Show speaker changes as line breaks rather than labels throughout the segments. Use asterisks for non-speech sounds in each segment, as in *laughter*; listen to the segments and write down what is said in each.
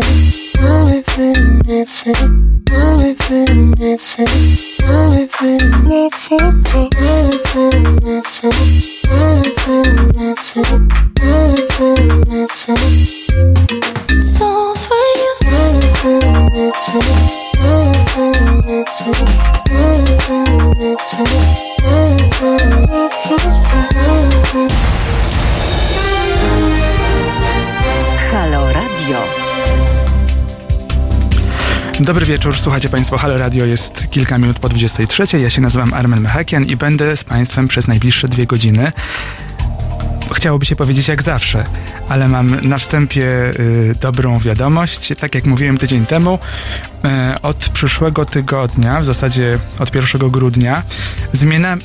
dancing, now
we've been dancing, now
we've been
dancing. Wieczór, słuchacie Państwo Halo Radio, jest kilka minut po 23. Ja się nazywam Armen Mechakian i będę z Państwem przez najbliższe dwie godziny. Chciałoby się powiedzieć jak zawsze, ale mam na wstępie y, dobrą wiadomość. Tak jak mówiłem tydzień temu, y, od przyszłego tygodnia, w zasadzie od 1 grudnia,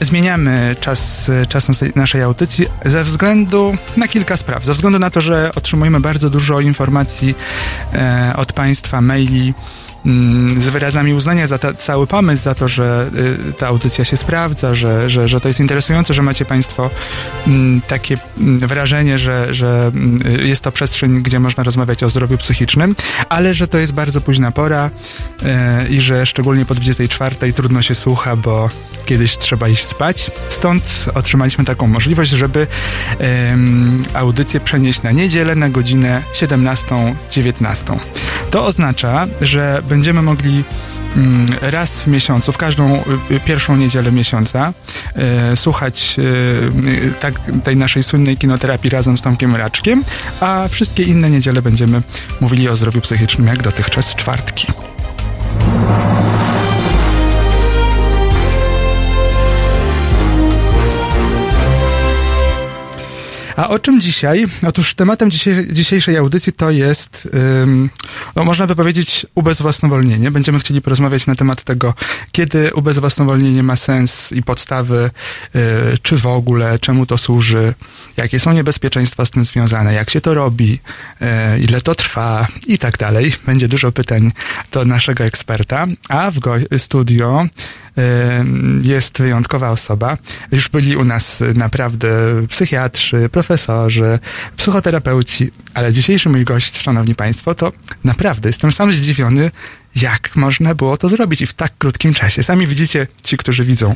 zmieniamy czas, czas naszej, naszej audycji ze względu na kilka spraw. Ze względu na to, że otrzymujemy bardzo dużo informacji y, od Państwa, maili, z wyrazami uznania za ta, cały pomysł, za to, że y, ta audycja się sprawdza, że, że, że to jest interesujące, że macie Państwo mm, takie mm, wrażenie, że, że mm, jest to przestrzeń, gdzie można rozmawiać o zdrowiu psychicznym, ale że to jest bardzo późna pora y, i że szczególnie po 24 trudno się słucha, bo kiedyś trzeba iść spać. Stąd otrzymaliśmy taką możliwość, żeby audycję przenieść na niedzielę na godzinę 17-19. To oznacza, że będziemy mogli mm, raz w miesiącu, w każdą y, pierwszą niedzielę miesiąca y, słuchać y, y, tak, tej naszej słynnej kinoterapii razem z Tomkiem Raczkiem, a wszystkie inne niedziele będziemy mówili o zdrowiu psychicznym jak dotychczas czwartki. A o czym dzisiaj? Otóż tematem dzisiej, dzisiejszej audycji to jest, no można by powiedzieć, ubezwłasnowolnienie. Będziemy chcieli porozmawiać na temat tego, kiedy ubezwłasnowolnienie ma sens i podstawy, yy, czy w ogóle, czemu to służy, jakie są niebezpieczeństwa z tym związane, jak się to robi, yy, ile to trwa i tak dalej. Będzie dużo pytań do naszego eksperta, a w go- studio jest wyjątkowa osoba. Już byli u nas naprawdę psychiatrzy, profesorzy, psychoterapeuci, ale dzisiejszy mój gość, szanowni państwo, to naprawdę jestem sam zdziwiony, jak można było to zrobić i w tak krótkim czasie. Sami widzicie, ci, którzy widzą,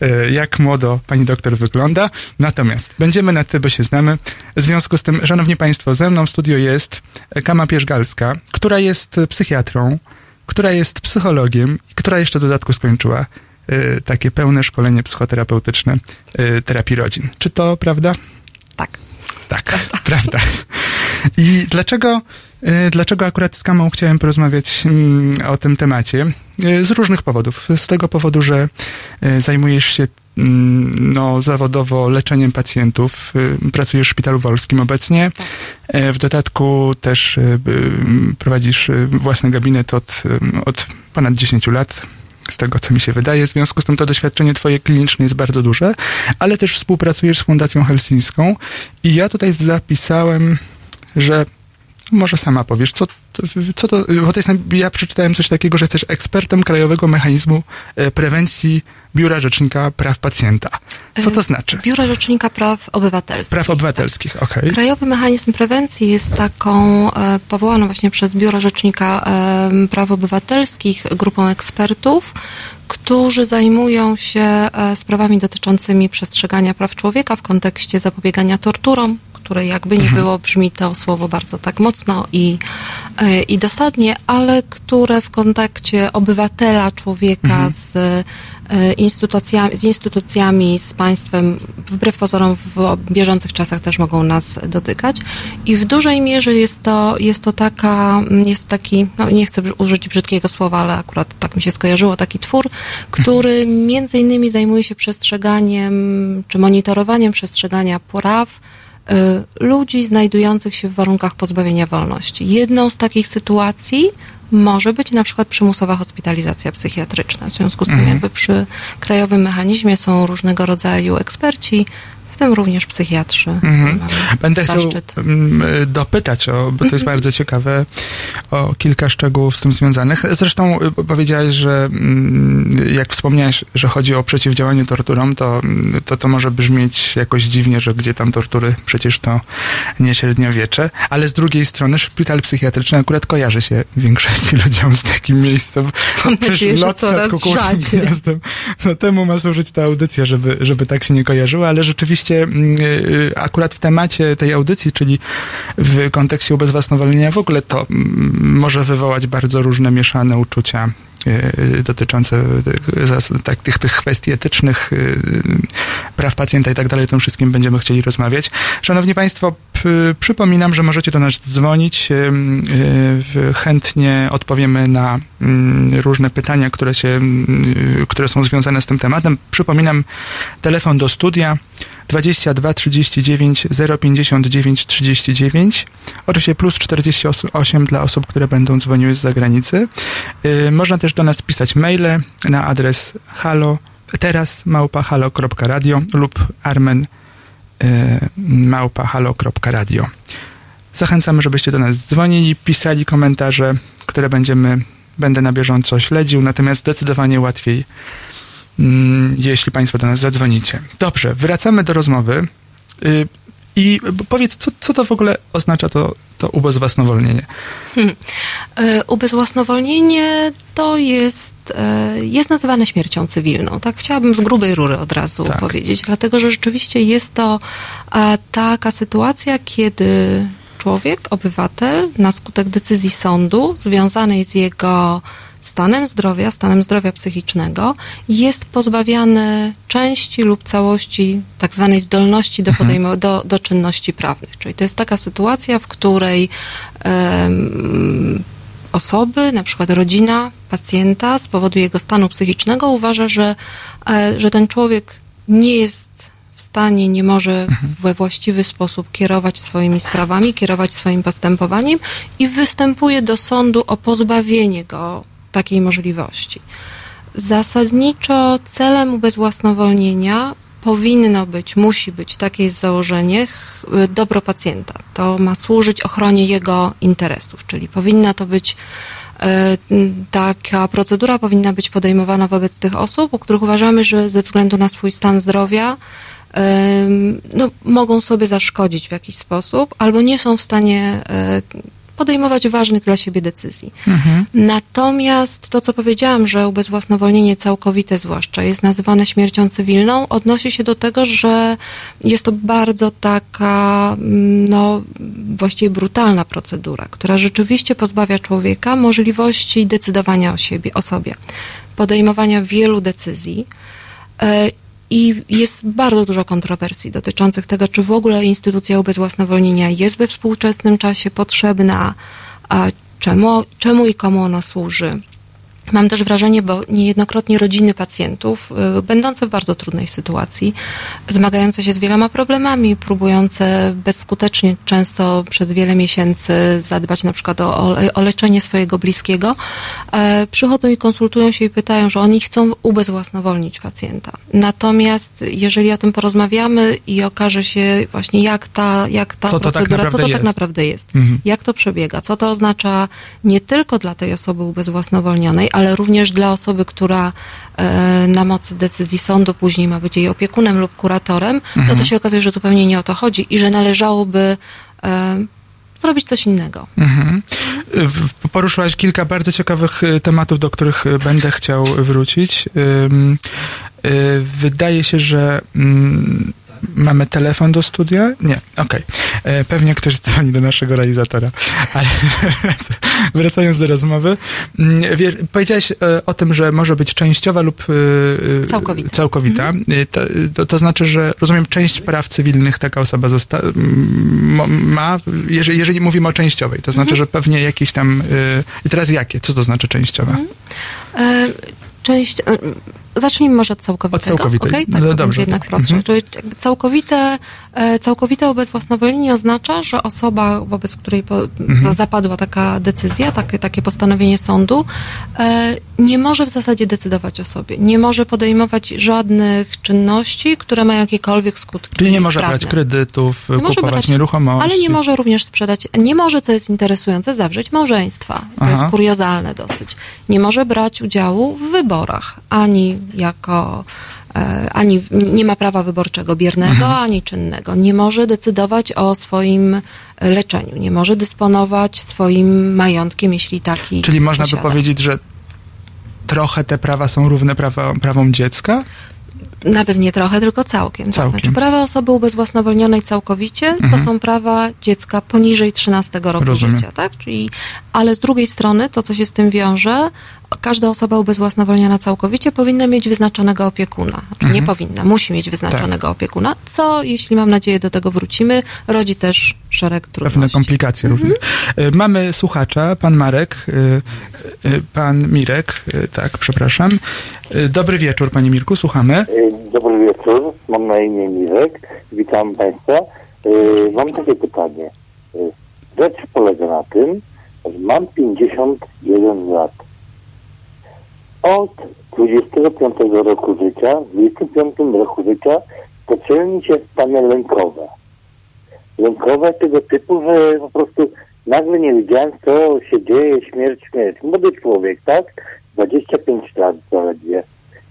e, jak młodo pani doktor wygląda. Natomiast będziemy na ty, bo się znamy. W związku z tym, szanowni państwo, ze mną w studio jest Kama Pierzgalska, która jest psychiatrą, która jest psychologiem i która jeszcze w dodatku skończyła y, takie pełne szkolenie psychoterapeutyczne y, terapii rodzin. Czy to prawda?
Tak.
Tak, *laughs* prawda. I dlaczego, y, dlaczego akurat z Kamą chciałem porozmawiać mm, o tym temacie? Y, Z różnych powodów. Z tego powodu, że y, zajmujesz się no, zawodowo leczeniem pacjentów. Y, Pracujesz w Szpitalu Wolskim obecnie. E, W dodatku też y, by- prowadzisz y, własny gabinet od, od ponad 10 lat. Z tego, co mi się wydaje. W związku z tym to doświadczenie twoje kliniczne jest bardzo duże, ale też współpracujesz z Fundacją Helsińską i ja tutaj zapisałem, że może sama powiesz, co, to- co to, bo to jest, ja przeczytałem coś takiego, że jesteś ekspertem Krajowego Mechanizmu e, Prewencji Biura Rzecznika Praw Pacjenta. Co to znaczy?
Biuro Rzecznika Praw Obywatelskich.
Praw obywatelskich, okej.
Krajowy Mechanizm Prewencji jest taką e, powołaną właśnie przez Biuro Rzecznika e, Praw Obywatelskich grupą ekspertów, którzy zajmują się e, sprawami dotyczącymi przestrzegania praw człowieka w kontekście zapobiegania torturom, które jakby nie było brzmi to słowo bardzo tak mocno i, e, i dosadnie, ale które w kontekście obywatela, człowieka z e, instytucjami, z instytucjami, z państwem, wbrew pozorom w bieżących czasach też mogą nas dotykać. I w dużej mierze jest to, jest to taka, jest to taki, no nie chcę użyć brzydkiego słowa, ale akurat tak mi się skojarzyło, taki twór, który między innymi zajmuje się przestrzeganiem, czy monitorowaniem przestrzegania praw ludzi znajdujących się w warunkach pozbawienia wolności. Jedną z takich sytuacji może być na przykład przymusowa hospitalizacja psychiatryczna. W związku z tym jakby przy krajowym mechanizmie są różnego rodzaju eksperci, tym również psychiatrzy.
Mhm. Będę chciał
zaszczyt.
mm, dopytać, o, bo to jest bardzo ciekawe, o kilka szczegółów z tym związanych. Zresztą y, powiedziałeś, że mm, jak wspomniałeś, że chodzi o przeciwdziałanie torturom, to, mm, to to może brzmieć jakoś dziwnie, że gdzie tam tortury, przecież to nie średniowiecze, ale z drugiej strony szpital psychiatryczny akurat kojarzy się większości *laughs* ludziom z takim miejscem.
Mam nadzieję, że coraz rzadziej.
No temu ma służyć ta audycja, żeby, żeby tak się nie kojarzyło, ale rzeczywiście mm, y, akurat w temacie tej audycji, czyli w kontekście ubezwłasnowolnienia w ogóle, to mm, może wywołać bardzo różne mieszane uczucia dotyczące tych, zas- tak, tych, tych kwestii etycznych, y, praw pacjenta i tak dalej, o tym wszystkim będziemy chcieli rozmawiać. Szanowni Państwo, przypominam, że możecie do nas dzwonić. Chętnie odpowiemy na mm, różne pytania, które, się, mm, które są związane z tym tematem. Przypominam, telefon do studia 22 39 059 39. Oczywiście plus 48 dla osób, które będą dzwoniły z zagranicy. Można też do nas pisać maile na adres halo teraz małpa halo.radio lub armen y, małpa halo.radio. Zachęcamy, żebyście do nas dzwonili, pisali komentarze, które będziemy, będę na bieżąco śledził, natomiast zdecydowanie łatwiej, mm, jeśli Państwo do nas zadzwonicie. Dobrze, wracamy do rozmowy. Y, I powiedz, co, co to w ogóle oznacza to, to ubezwłasnowolnienie?
E, Ubezwłasnowolnienie to jest, e, jest nazywane śmiercią cywilną. Tak chciałabym z grubej rury od razu
Tak.
powiedzieć, dlatego że rzeczywiście jest to e, taka sytuacja, kiedy człowiek, obywatel na skutek decyzji sądu związanej z jego stanem zdrowia, stanem zdrowia psychicznego, jest pozbawiany części lub całości tak zwanej zdolności do, podejmo- do, do czynności prawnych. Czyli to jest taka sytuacja, w której em, osoby, na przykład rodzina pacjenta z powodu jego stanu psychicznego uważa, że, e, że ten człowiek nie jest w stanie, nie może we właściwy sposób kierować swoimi sprawami, kierować swoim postępowaniem i występuje do sądu o pozbawienie go takiej możliwości. Zasadniczo celem ubezwłasnowolnienia powinno być, musi być, takie jest założenie, ch- dobro pacjenta. To ma służyć ochronie jego interesów, czyli powinna to być m, taka procedura powinna być podejmowana wobec tych osób, u których uważamy, że ze względu na swój stan zdrowia no, mogą sobie zaszkodzić w jakiś sposób albo nie są w stanie e, podejmować ważnych dla siebie decyzji. Natomiast to, co powiedziałam, że ubezwłasnowolnienie całkowite zwłaszcza jest nazywane śmiercią cywilną, odnosi się do tego, że jest to bardzo taka, mm, no, właściwie brutalna procedura, która rzeczywiście pozbawia człowieka możliwości decydowania o siebie, o sobie, podejmowania wielu decyzji. I jest bardzo dużo kontrowersji dotyczących tego, czy w ogóle instytucja ubezwłasnowolnienia jest we współczesnym czasie potrzebna, czemu, czemu i komu ona służy. Mam też wrażenie, bo niejednokrotnie rodziny pacjentów, y, będące w bardzo trudnej sytuacji, zmagające się z wieloma problemami, próbujące bezskutecznie, często przez wiele miesięcy zadbać na przykład o, o, leczenie swojego bliskiego, e, przychodzą i konsultują się i pytają, że oni chcą ubezwłasnowolnić pacjenta. Natomiast jeżeli o tym porozmawiamy i okaże się właśnie jak ta, jak ta
Co tak
procedura, co
naprawdę
to
jest?
tak naprawdę jest,
Mhm.
jak to przebiega, co to oznacza nie tylko dla tej osoby ubezwłasnowolnionej, ale również dla osoby, która e, na mocy decyzji sądu później ma być jej opiekunem lub kuratorem, no to się okazuje, że zupełnie nie o to chodzi i że należałoby e, zrobić coś innego.
Mhm. W- Poruszyłaś kilka bardzo ciekawych tematów, do których będę chciał wrócić. Wydaje się, że mm, mamy telefon do studia. Nie, okej. E, Pewnie ktoś dzwoni do naszego realizatora. Ale *laughs* wracając do rozmowy. mm, wie- Powiedziałaś e, o tym, że może być częściowa lub y,
Całkowita.
całkowita. Y, To, to, to znaczy, że rozumiem, część praw cywilnych taka osoba zosta- m- mo- ma, jeżeli, jeżeli mówimy o częściowej, to znaczy, że pewnie jakieś tam. I teraz jakie? Co to znaczy częściowa?
E, Część, e, zacznijmy może od całkowitego.
Od całkowitej. No
Tak,
to dobrze,
jednak
tak.
prostsze.
Mhm.
Czyli jakby całkowite, e, całkowite ubezwłasnowolnienie oznacza, że osoba, wobec której po,
Mhm.
za- zapadła taka decyzja, takie, takie postanowienie sądu, e, nie może w zasadzie decydować o sobie. Nie może podejmować żadnych czynności, które mają jakiekolwiek skutki
Czyli nie może
prawne.
brać kredytów,
Nie może
kupować
brać-
nieruchomości.
Ale nie może również sprzedać, nie może, co jest interesujące, zawrzeć małżeństwa. To
Aha.
jest kuriozalne dosyć. Nie może brać udziału w wyborach, ani jako, e, ani nie ma prawa wyborczego biernego,
Mhm.
ani czynnego. Nie może decydować o swoim leczeniu. Nie może dysponować swoim majątkiem, jeśli taki
Czyli można by
posiada.
powiedzieć, że trochę te prawa są równe prawa, prawom dziecka?
Nawet nie trochę, tylko całkiem. tak.
Całkiem.
Znaczy prawa osoby ubezwłasnowolnionej całkowicie
Mhm.
to są prawa dziecka poniżej 13 roku
Rozumiem.
życia, tak? Czyli, ale z drugiej strony to, co się z tym wiąże, każda osoba ubezwłasnowolniona całkowicie powinna mieć wyznaczonego opiekuna. Znaczy
Mhm.
nie powinna, musi mieć wyznaczonego
Tak.
opiekuna, co, jeśli mam nadzieję do tego wrócimy, rodzi też szereg
Pewne
trudności.
komplikacje
Mhm.
również. Y, Mamy słuchacza, pan Marek, y, y, pan Mirek, tak, przepraszam. Dobry wieczór, panie Mirku, słuchamy.
Dobry wieczór, mam na imię Mirek, witam Państwa. Mam takie pytanie. Rzecz polega na tym, że mam 51 lat. Od 25 roku życia, w 25 roku życia zaczęły mi się stany lękowe. Lękowe tego typu, że po prostu nagle nie wiedziałem, co się dzieje, śmierć, śmierć. Młody człowiek, tak? 25 lat zaledwie.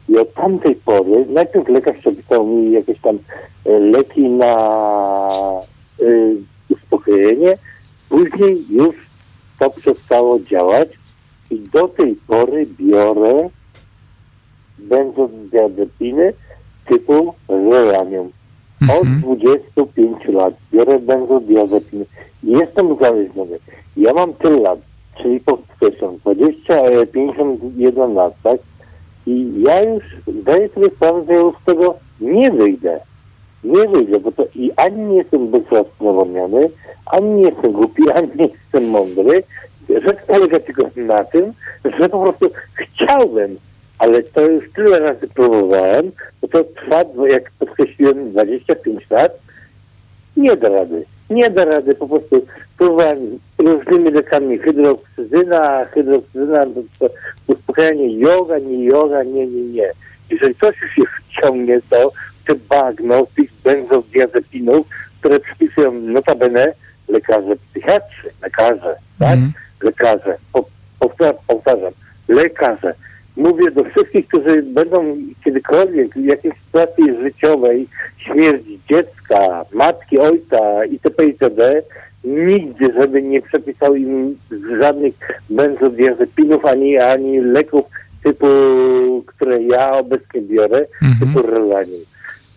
I od tamtej pory, najpierw lekarz przepisał mi jakieś tam e, leki na y, uspokojenie, później już to przestało działać i do tej pory biorę benzodiazepiny typu relanium. Od
Mhm.
25 lat biorę benzodiazepiny. Jestem uzależniony. Ja mam tyle lat, czyli podkreślam, 20, e, 51 lat, tak? I ja już zdaję sobie sprawę, że już z tego nie wyjdę. Nie wyjdę, bo to i ani nie jestem bezwłasnowolniony, ani nie jestem głupi, *laughs* ani nie jestem mądry. Rzecz polega tylko na tym, że po prostu chciałbym, ale to już tyle razy próbowałem, bo to trwa, jak podkreśliłem, 25 lat, nie da rady. Nie da rady, po prostu próbowałem różnymi lekami hydroksyzyna, to, to uspokajanie joga, nie joga, nie, nie, nie. Jeżeli coś już się wciągnie, to te bagno tych benzodiazepinów, które przypisują notabene lekarze psychiatrzy, lekarze, tak?
Mhm.
Lekarze, po, powtarzam, lekarze. Mówię do wszystkich, którzy będą kiedykolwiek w jakiejś sytuacji życiowej, śmierć dziecka, matki, ojca itp. itd., nigdy, żeby nie przepisał im żadnych benzodiazepinów ani, ani leków typu, które ja obecnie biorę,
Mhm.
typu Relanium.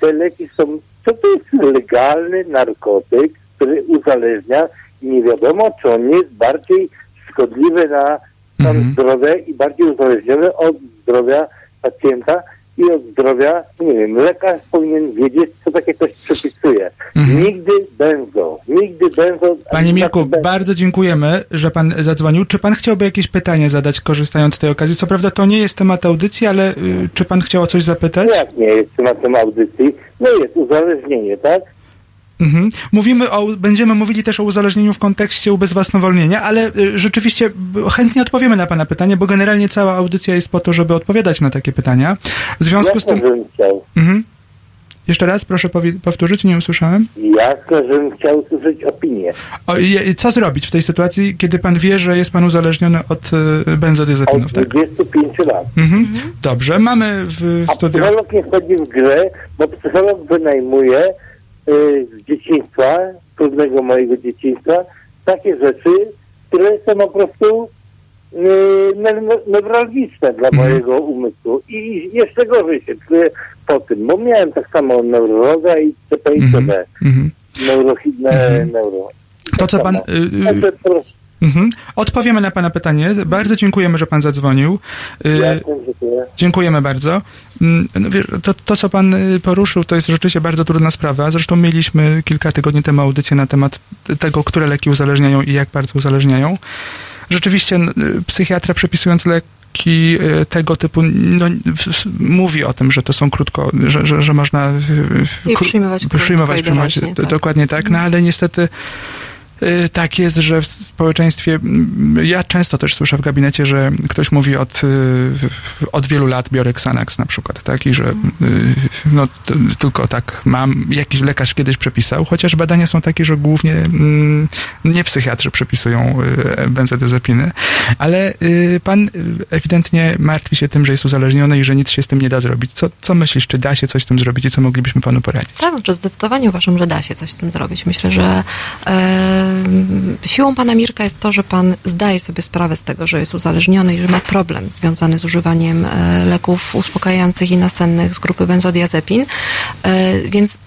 Te leki są, co to jest legalny narkotyk, który uzależnia i nie wiadomo, czy on nie jest bardziej szkodliwy na
Mhm.
zdrowia i bardziej uzależniony od zdrowia pacjenta i od zdrowia, nie wiem, lekarz powinien wiedzieć, co takie coś przepisuje.
Mhm.
Nigdy benzo, nigdy benzo.
Panie Mirku, bardzo dziękujemy, że pan zadzwonił. Czy pan chciałby jakieś pytanie zadać, korzystając z tej okazji? Co prawda to nie jest temat audycji, ale y, czy pan chciał o coś zapytać?
Jak nie jest tematem audycji? No jest uzależnienie, tak?
Mhm. Mówimy o, będziemy mówili też o uzależnieniu w kontekście ubezwłasnowolnienia, ale y, rzeczywiście b- chętnie odpowiemy na pana pytanie, bo generalnie cała audycja jest po to, żeby odpowiadać na takie pytania. W związku z
Jasne,
tym...
żebym chciał.
Mhm. Jeszcze raz, proszę powtórzyć, nie usłyszałem.
Jasne, żebym chciał usłyszeć opinię.
O, je- co zrobić w tej sytuacji, kiedy pan wie, że jest pan uzależniony od y,
Od
benzodiazepinów, tak?
25 lat.
Mhm. Dobrze, mamy w
A
studiu...
psycholog nie wchodzi w grę, bo psycholog wynajmuje y, z dzieciństwa, trudnego mojego dzieciństwa, takie rzeczy, które są po prostu y, ne- newralgiczne dla
Mhm.
mojego umysłu. I jeszcze gorzej się czuję po tym, bo miałem tak samo neurologa i CP i
Mhm. Mhm.
Neurochidne neuro.
To, co pan...
samo.
Mhm. Odpowiemy na pana pytanie. Bardzo dziękujemy, że pan zadzwonił. Y,
dziękuję.
Dziękujemy bardzo. Mm, No wiesz, to, to, co pan y, poruszył, to jest rzeczywiście bardzo trudna sprawa. Zresztą mieliśmy kilka tygodni temu audycję na temat tego, które leki uzależniają i jak bardzo uzależniają. Rzeczywiście y, psychiatra przepisując lek leki tego typu no, mówi o tym, że to są krótko, że, że, że można
I przyjmować
przyjmować, przyjmować
tak.
dokładnie tak, no ale niestety tak jest, że w społeczeństwie, ja często też słyszę w gabinecie, że ktoś mówi od, e, od wielu lat biorę Xanax na przykład, tak, i że e, no, tylko tak mam, jakiś lekarz kiedyś przepisał, chociaż badania są takie, że głównie mm, nie psychiatrzy przepisują benzodiazepiny, ale y, pan y, ewidentnie martwi się tym, że jest uzależniony i że nic się z tym nie da zrobić. Co, co myślisz, czy da się coś z tym zrobić i co moglibyśmy panu poradzić?
Tak, znaczy zdecydowanie uważam, że da się coś z tym zrobić. Myślę, że e, siłą pana Mirka jest to, że pan zdaje sobie sprawę z tego, że jest uzależniony i że ma problem związany z używaniem e, leków uspokajających i nasennych z grupy benzodiazepin. E, więc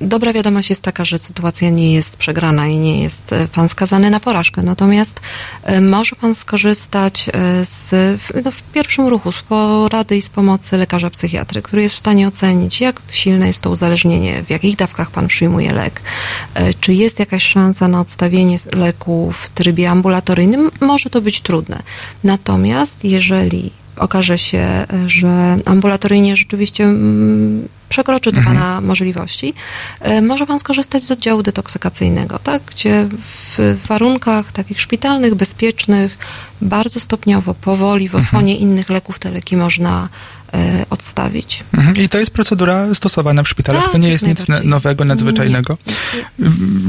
Dobra wiadomość jest taka, że sytuacja nie jest przegrana i nie jest e, pan skazany na porażkę. Natomiast e, może pan skorzystać e, z, no, w pierwszym ruchu z porady i z pomocy lekarza psychiatry, który jest w stanie ocenić, jak silne jest to uzależnienie, w jakich dawkach pan przyjmuje lek, czy jest jakaś szansa na odstawienie leku w trybie ambulatoryjnym. Może to być trudne. Natomiast jeżeli okaże się, e, że ambulatoryjnie rzeczywiście mm, przekroczy to Pana możliwości, e, może Pan skorzystać z oddziału detoksykacyjnego, tak? gdzie w warunkach takich szpitalnych, bezpiecznych, bardzo stopniowo, powoli, w osłonie innych leków te leki można odstawić.
Mhm. I to jest procedura stosowana w szpitalach,
Tak,
to nie jest nic nowego, nadzwyczajnego.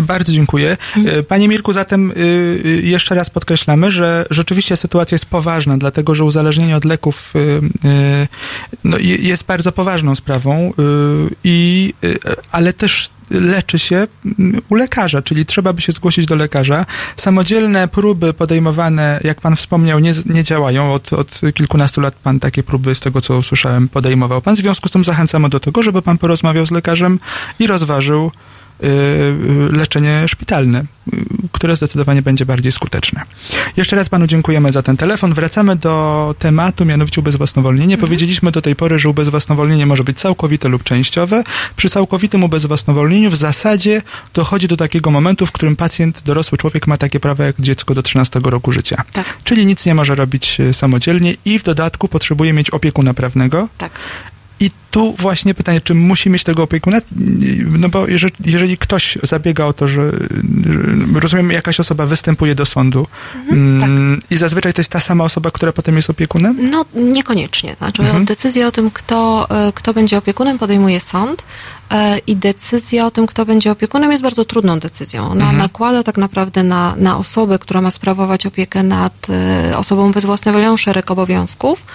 Bardzo dziękuję.
Mhm.
E, Panie Mirku, zatem y, y, jeszcze raz podkreślamy, że rzeczywiście sytuacja jest poważna, dlatego że uzależnienie od leków y, no, je- jest bardzo poważną sprawą, i, ale też leczy się u lekarza, czyli trzeba by się zgłosić do lekarza. Samodzielne próby podejmowane, jak pan wspomniał, nie, nie działają. Od, od kilkunastu lat pan takie próby, z tego co usłyszałem, podejmował pan. W związku z tym zachęcamy do tego, żeby pan porozmawiał z lekarzem i rozważył leczenie szpitalne, y, które zdecydowanie będzie bardziej skuteczne. Jeszcze raz panu dziękujemy za ten telefon. Wracamy do tematu, mianowicie ubezwłasnowolnienie. Powiedzieliśmy do tej pory, że ubezwłasnowolnienie może być całkowite lub częściowe. Przy całkowitym ubezwłasnowolnieniu w zasadzie dochodzi do takiego momentu, w którym pacjent, dorosły człowiek ma takie prawa jak dziecko do 13 roku życia.
Tak,
Czyli nic nie może robić samodzielnie i w dodatku potrzebuje mieć opiekuna prawnego.
tak.
Tu właśnie pytanie, czy musi mieć tego opiekuna? No bo jeżeli, jeżeli ktoś zabiega o to, że, że rozumiem, jakaś osoba występuje do sądu mm, i zazwyczaj to jest ta sama osoba, która potem jest opiekunem?
No, niekoniecznie. Znaczy,
Mhm.
decyzję o tym, kto, e, kto będzie opiekunem, podejmuje sąd e, i decyzja o tym, kto będzie opiekunem, jest bardzo trudną decyzją. Ona
Mhm.
nakłada tak naprawdę na, na osobę, która ma sprawować opiekę nad e, osobą bezwłasnowolnią szereg obowiązków.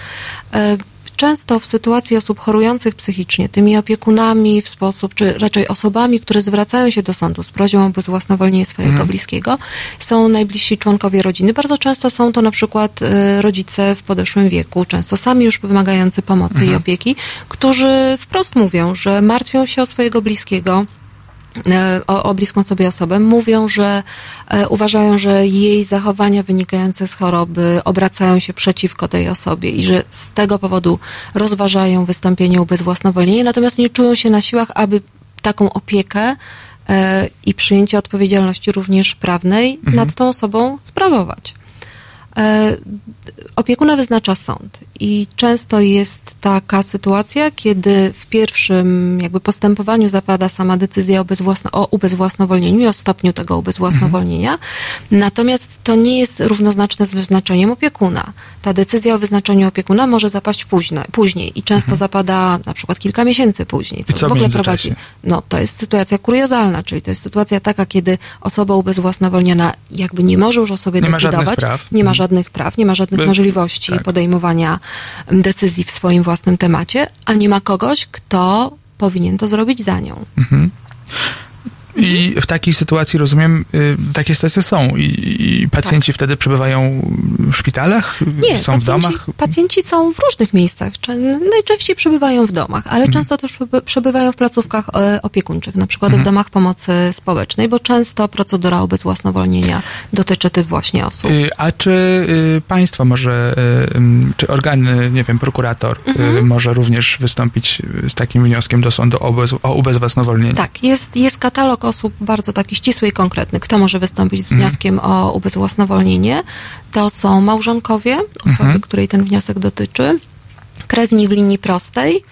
Często w sytuacji osób chorujących psychicznie, tymi opiekunami w sposób, czy raczej osobami, które zwracają się do sądu z prośbą o bezwłasnowolnienie swojego bliskiego, są najbliżsi członkowie rodziny. Bardzo często są to na przykład e, rodzice w podeszłym wieku, często sami już wymagający pomocy i opieki, którzy wprost mówią, że martwią się o swojego bliskiego, o, o bliską sobie osobę, mówią, że e, uważają, że jej zachowania wynikające z choroby obracają się przeciwko tej osobie i że z tego powodu rozważają wystąpienie o bezwłasnowolnienie, natomiast nie czują się na siłach, aby taką opiekę e, i przyjęcie odpowiedzialności również prawnej nad tą osobą sprawować. E, Opiekuna wyznacza sąd i często jest taka sytuacja, kiedy w pierwszym jakby postępowaniu zapada sama decyzja o, bezwłasno, o ubezwłasnowolnieniu i o stopniu tego ubezwłasnowolnienia, natomiast to nie jest równoznaczne z wyznaczeniem opiekuna. Ta decyzja o wyznaczeniu opiekuna może zapaść późno, później i często zapada na przykład kilka miesięcy później, co,
co w
ogóle prowadzi no to jest sytuacja kuriozalna, czyli to jest sytuacja taka, kiedy osoba ubezwłasnowolniona jakby nie może już o sobie
Nie ma żadnych
decydować,
praw.
nie ma
Mhm.
Żadnych praw, nie ma żadnych
By-
możliwości
tak.
podejmowania decyzji w swoim własnym temacie, a nie ma kogoś, kto powinien to zrobić za nią.
I w takiej sytuacji, rozumiem, y, takie sytuacje są i, pacjenci wtedy przebywają w szpitalach?
Nie,
są w
pacjenci,
domach?
pacjenci są w różnych miejscach. Czę- Najczęściej przebywają w domach, ale
Mhm.
często też przeby- przebywają w placówkach e, opiekuńczych, na przykład
Mhm.
w domach pomocy społecznej, bo często procedura ubezwłasnowolnienia dotyczy tych właśnie osób.
Y, A czy y, państwo może, y, czy organy, nie wiem, prokurator
Mhm.
może również wystąpić z takim wnioskiem do sądu o, bez, o ubezwłasnowolnienie?
Tak, jest, jest katalog osób bardzo taki ścisły i konkretny, kto może wystąpić z
Mhm.
wnioskiem o ubezwłasnowolnienie, to są małżonkowie, osoby,
Mhm.
której ten wniosek dotyczy, krewni w linii prostej,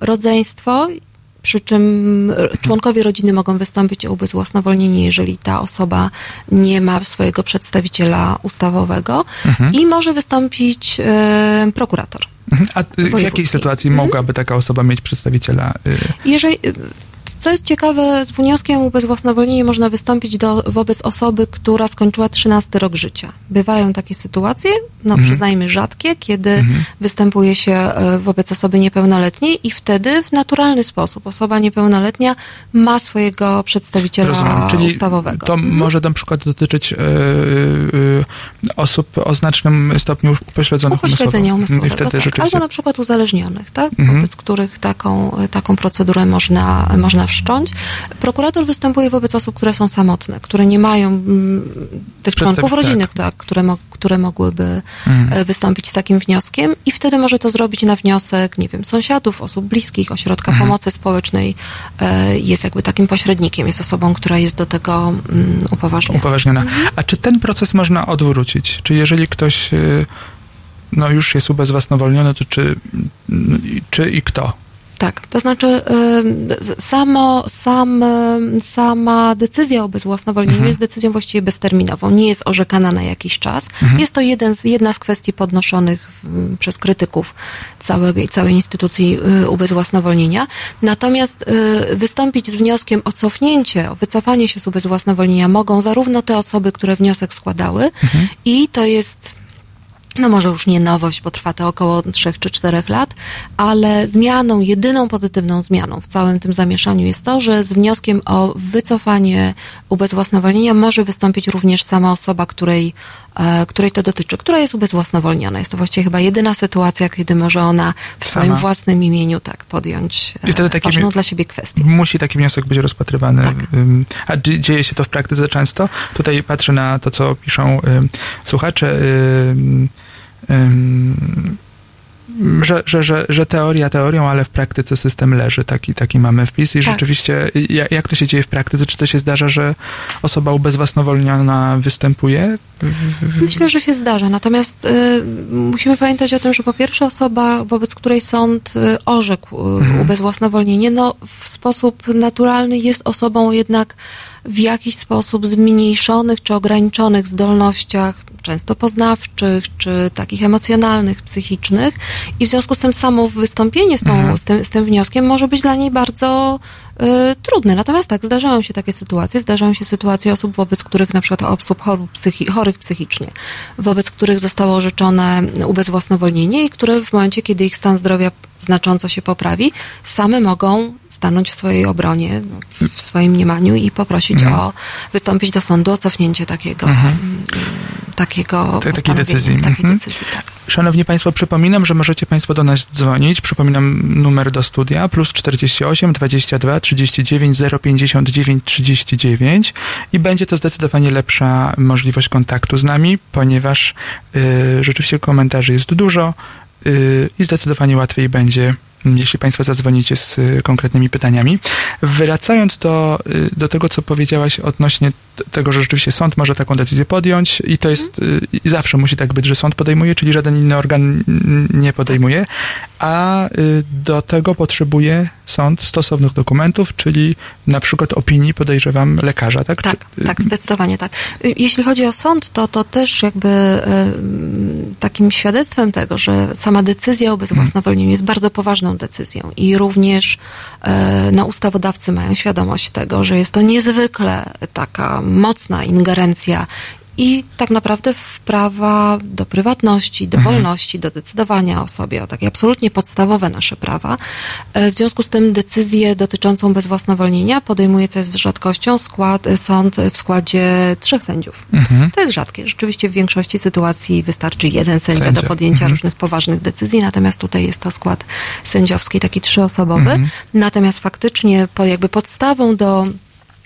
rodzeństwo, przy czym członkowie rodziny mogą wystąpić o ubezwłasnowolnienie, jeżeli ta osoba nie ma swojego przedstawiciela ustawowego
Mhm.
i może wystąpić e, prokurator.
Mhm. A y, w jakiej sytuacji mogłaby taka osoba mieć przedstawiciela? y,
Jeżeli, co jest ciekawe, z wnioskiem o ubezwłasnowolnienie można wystąpić do, wobec osoby, która skończyła 13 rok życia. Bywają takie sytuacje, no
Mhm.
przyznajmy rzadkie, kiedy
Mhm.
występuje się e, wobec osoby niepełnoletniej i wtedy w naturalny sposób osoba niepełnoletnia ma swojego przedstawiciela
Rozumiem. Czyli
ustawowego.
to
Mhm.
może na przykład dotyczyć y, y, osób o znacznym stopniu upośledzonych
Upośledzenia
umysłowo.
umysłowego,
wtedy
tak.
rzeczywiście...
Albo na przykład uzależnionych, tak?
Mhm.
wobec których taką, taką procedurę można, można wszcząć. Prokurator występuje wobec osób, które są samotne, które nie mają mm, tych członków rodziny,
tak.
tak, które, mo- które mogłyby
Mhm.
e, wystąpić z takim wnioskiem i wtedy może to zrobić na wniosek, nie wiem, sąsiadów, osób bliskich, ośrodka
Mhm.
pomocy społecznej. E, Jest jakby takim pośrednikiem, jest osobą, która jest do tego mm, upoważniona.
upoważniona.
Mhm.
A czy ten proces można odwrócić? Czy jeżeli ktoś y, no, już jest ubezwłasnowolniony, to czy, czy i kto?
Tak, to znaczy samo, sam, sama decyzja o bezwłasnowolnieniu
Mhm.
jest decyzją właściwie bezterminową, nie jest orzekana na jakiś czas.
Mhm.
Jest to jeden z, jedna z kwestii podnoszonych przez krytyków całej, całej instytucji y, ubezwłasnowolnienia. Natomiast y, wystąpić z wnioskiem o cofnięcie, o wycofanie się z ubezwłasnowolnienia mogą zarówno te osoby, które wniosek składały
Mhm.
i to jest no może już nie nowość, bo trwa to około 3 czy 4 lat, ale zmianą, jedyną pozytywną zmianą w całym tym zamieszaniu jest to, że z wnioskiem o wycofanie ubezwłasnowolnienia może wystąpić również sama osoba, której, której to dotyczy, która jest ubezwłasnowolniona. Jest to właściwie chyba jedyna sytuacja, kiedy może ona w
Sama.
swoim własnym imieniu tak podjąć
I wtedy
e,
taki
ważną dla siebie kwestię.
Musi taki wniosek być rozpatrywany.
Tak.
A dzie- dzieje się to w praktyce często? Tutaj patrzę na to, co piszą słuchacze. Ym, ym, że, że, że, że teoria teorią, ale w praktyce system leży. Taki, taki mamy wpis. I
Tak.
rzeczywiście, jak, jak to się dzieje w praktyce? Czy to się zdarza, że osoba ubezwłasnowolniona występuje?
Myślę, że się zdarza. Natomiast y, musimy pamiętać o tym, że po pierwsze osoba, wobec której sąd y, orzekł y,
Mhm.
ubezwłasnowolnienie, no w sposób naturalny jest osobą jednak w jakiś sposób zmniejszonych czy ograniczonych zdolnościach, często poznawczych, czy takich emocjonalnych, psychicznych i w związku z tym samo wystąpienie z, tą,
Mhm.
z, tym, z tym wnioskiem może być dla niej bardzo y, trudne. Natomiast tak, zdarzają się takie sytuacje. Zdarzają się sytuacje osób, wobec których na przykład osób chorób psychi, chorych psychicznie, wobec których zostało orzeczone ubezwłasnowolnienie i które w momencie, kiedy ich stan zdrowia znacząco się poprawi, same mogą stanąć w swojej obronie, w swoim mniemaniu i poprosić
Mhm.
o, wystąpić do sądu o cofnięcie takiego,
Mhm.
mm, takiego
takiej
postanowienia,
decyzji.
Takiej
Mhm.
decyzji, tak.
Szanowni Państwo, przypominam, że możecie Państwo do nas dzwonić. Przypominam numer do studia plus 48 22 39 059 39 i będzie to zdecydowanie lepsza możliwość kontaktu z nami, ponieważ y, rzeczywiście komentarzy jest dużo y, i zdecydowanie łatwiej będzie jeśli Państwo zadzwonicie z y, konkretnymi pytaniami. Wracając do, y, do tego, co powiedziałaś odnośnie tego, że rzeczywiście sąd może taką decyzję podjąć i to jest, y, i zawsze musi tak być, że sąd podejmuje, czyli żaden inny organ nie podejmuje, a y, do tego potrzebuje sąd stosownych dokumentów, czyli na przykład opinii, podejrzewam, lekarza, tak?
Tak,
Czy-
tak, zdecydowanie tak. Y, Jeśli chodzi o sąd, to to też jakby y, takim świadectwem tego, że sama decyzja o bezwłasnowolnieniu jest bardzo poważną decyzją i również y, no, ustawodawcy mają świadomość tego, że jest to niezwykle taka mocna ingerencja i tak naprawdę w prawa do prywatności, do
Mhm.
wolności, do decydowania o sobie, o takie absolutnie podstawowe nasze prawa. E, W związku z tym decyzję dotyczącą bezwłasnowolnienia podejmuje, jest z rzadkością, skład, e, sąd w składzie trzech sędziów.
Mhm.
To jest rzadkie. Rzeczywiście w większości sytuacji wystarczy jeden sędzia,
Sędzia.
do podjęcia
Mhm.
różnych poważnych decyzji, natomiast tutaj jest to skład sędziowski, taki trzyosobowy.
Mhm.
Natomiast faktycznie po, jakby podstawą do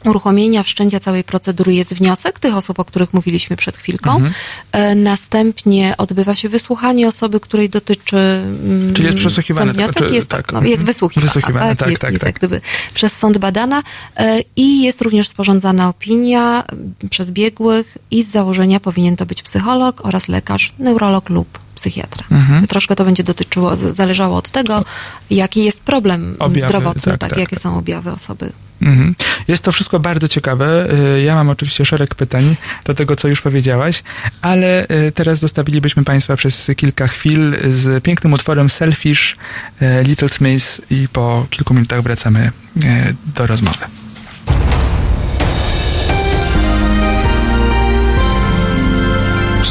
uruchomienia wszczęcia całej procedury jest wniosek tych osób, o których mówiliśmy przed chwilką.
Mhm.
E, Następnie odbywa się wysłuchanie osoby, której dotyczy mm,
Czyli jest przesłuchiwane,
ten wniosek.
tak, czy-
jest,
tak.
tak, no, jest
Mhm.
wysłuchiwana.
Wysłuchiwane, tak,
jest,
tak,
jest
tak.
jak gdyby przez sąd badana e, i jest również sporządzana opinia przez biegłych i z założenia powinien to być psycholog oraz lekarz, neurolog lub psychiatra.
Mhm.
Troszkę to będzie dotyczyło, zależało od tego, jaki jest problem
Objawy,
zdrowotny,
tak,
tak,
tak,
jakie
tak.
są objawy osoby
Mhm. Jest to wszystko bardzo ciekawe. Y, Ja mam oczywiście szereg pytań do tego, co już powiedziałaś, ale y, teraz zostawilibyśmy Państwa przez kilka chwil z pięknym utworem Selfish, y, Little Smith i po kilku minutach wracamy do rozmowy.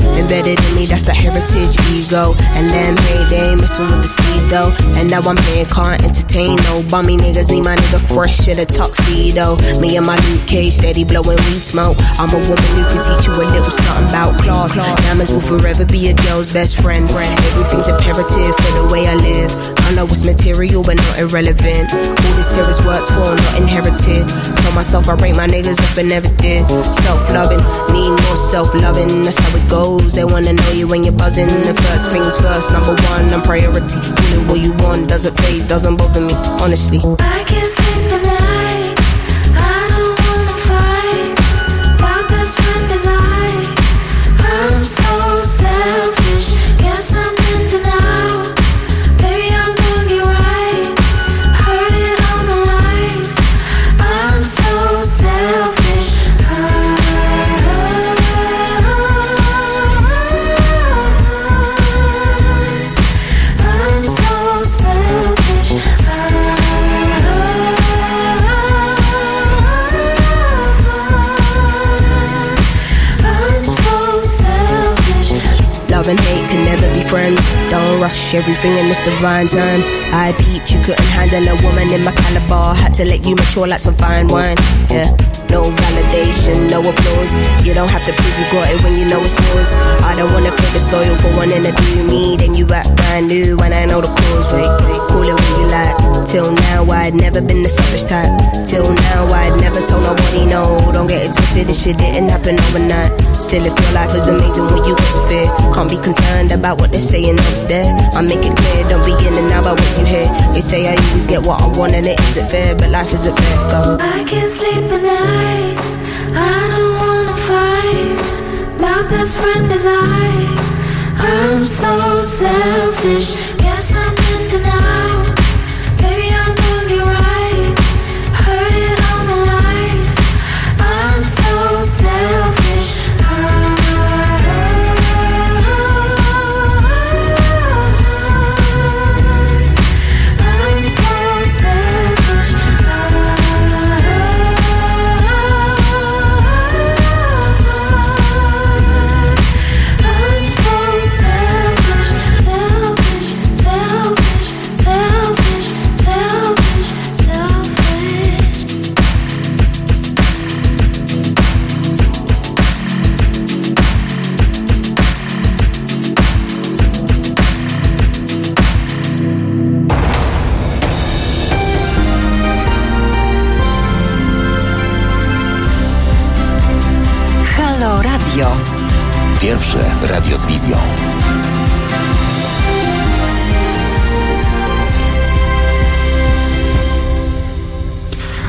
Embedded in me, that's the heritage ego. And they ain't messing with the steez though. And now I'm here, can't entertain no bummy niggas. Need my nigga fresh in a tuxedo. Me and my Luke Cage steady blowing weed smoke. I'm a woman who can teach you a little something about class. Diamonds will forever be a girl's best friend. Everything's imperative for the way I live. I know it's material but not irrelevant. All this here is worked for, not inherited. Told myself I rate my niggas up and never did. Self loving, need more self loving. That's how it goes. They wanna know you when you're buzzing. The first things first, number one, I'm priority. Doing what you want doesn't phase, doesn't bother me, honestly.
I can't sleep
rush everything in this divine time. I peeped, you couldn't handle a woman in my caliber. Had to let you mature like some fine wine. Yeah, no validation, no applause. You don't have to prove you got it when you know it's yours. I don't wanna feel disloyal for wanting to do me. Then you act brand new when I know the cause. Wait, call it what you like. Till now, I'd never been the selfish type. Till now, I'd never told nobody no. Don't get it twisted, this shit didn't happen overnight. Still, if your life is amazing when you get to fear, can't be concerned about what they're saying over there. I make it clear, don't be in and out about what you hear. They say I always get what I want and it isn't fair, but life isn't fair. Go.
I can't sleep at night friend is I. I'm so selfish.
Wizją.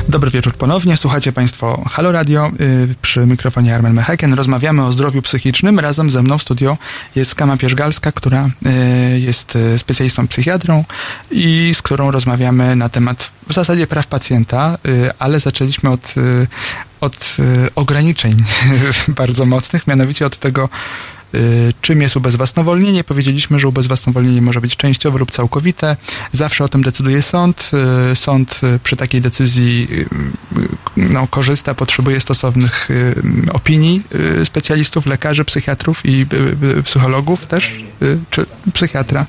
Dobry wieczór ponownie. Słuchacie Państwo Halo Radio y, przy mikrofonie Armen Mecheken. Rozmawiamy o zdrowiu psychicznym. Razem ze mną w studio jest Kama Pierzgalska, która y, jest y, specjalistą psychiatrą i z którą rozmawiamy na temat w zasadzie praw pacjenta, ale zaczęliśmy od, od ograniczeń *laughs* bardzo mocnych, mianowicie od tego, czym jest ubezwłasnowolnienie. Powiedzieliśmy, że ubezwłasnowolnienie może być częściowe lub całkowite. Zawsze o tym decyduje sąd. Y, Sąd y, przy takiej decyzji y, y, no, korzysta, potrzebuje stosownych y, opinii y, specjalistów, lekarzy, psychiatrów i y, y, psychologów też, y, czy psychiatra.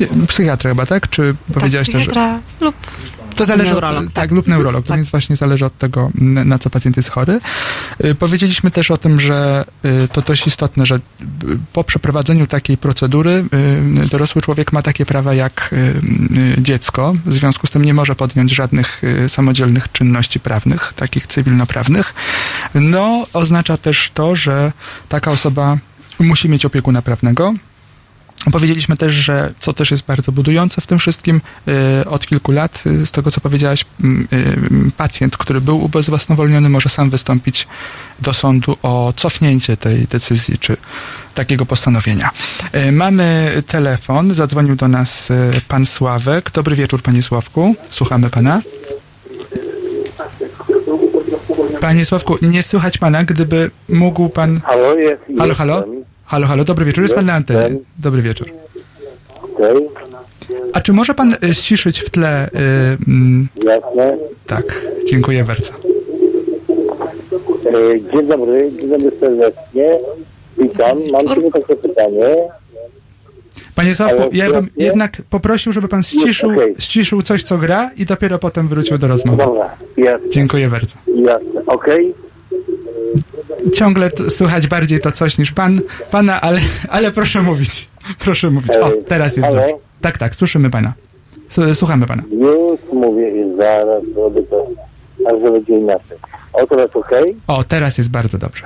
Nie, Psychiatra chyba, tak? Czy
Tak,
powiedziałaś też, że...
lub
To zależy
neurolog.
od, tak, lub neurolog,
Tak.
więc właśnie zależy od tego, na co pacjent jest chory. Y, Powiedzieliśmy też o tym, że y, to dość istotne, że y, po przeprowadzeniu takiej procedury y, dorosły człowiek ma takie prawa jak y, y, dziecko, w związku z tym nie może podjąć żadnych samodzielnych czynności prawnych, takich cywilnoprawnych. No, oznacza też to, że taka osoba musi mieć opiekuna prawnego, Powiedzieliśmy też, że co też jest bardzo budujące w tym wszystkim, y, od kilku lat, y, z tego co powiedziałaś, y, pacjent, który był ubezwłasnowolniony, może sam wystąpić do sądu o cofnięcie tej decyzji czy takiego postanowienia. Y, Mamy telefon, zadzwonił do nas pan Sławek. Dobry wieczór, panie Sławku. Słuchamy pana. Panie Sławku, nie słychać pana, gdyby mógł pan...
Halo, jest,
Halo, halo? Halo, halo, dobry wieczór, jest pan na antenie. Dobry wieczór. A czy może pan y, ściszyć w tle? Y, mm,
jasne.
tak, dziękuję bardzo.
E, Dzień dobry, dzień dobry serdecznie. Witam. Mam tylko takie pytanie.
Panie Sławku, ja bym jednak poprosił, żeby pan ściszył, ściszył coś, co gra i dopiero potem wrócił do rozmowy.
Dobra, jasne,
Dziękuję bardzo.
jasne. Okej?
Ciągle słychać bardziej to coś niż pan, pana, ale, ale proszę mówić. Proszę mówić. O, teraz jest dobrze. Tak, tak, słyszymy pana. Słuchamy pana.
Już mówię i zaraz robię to, aż że będzie inaczej. O, teraz okej?
O, teraz jest bardzo dobrze.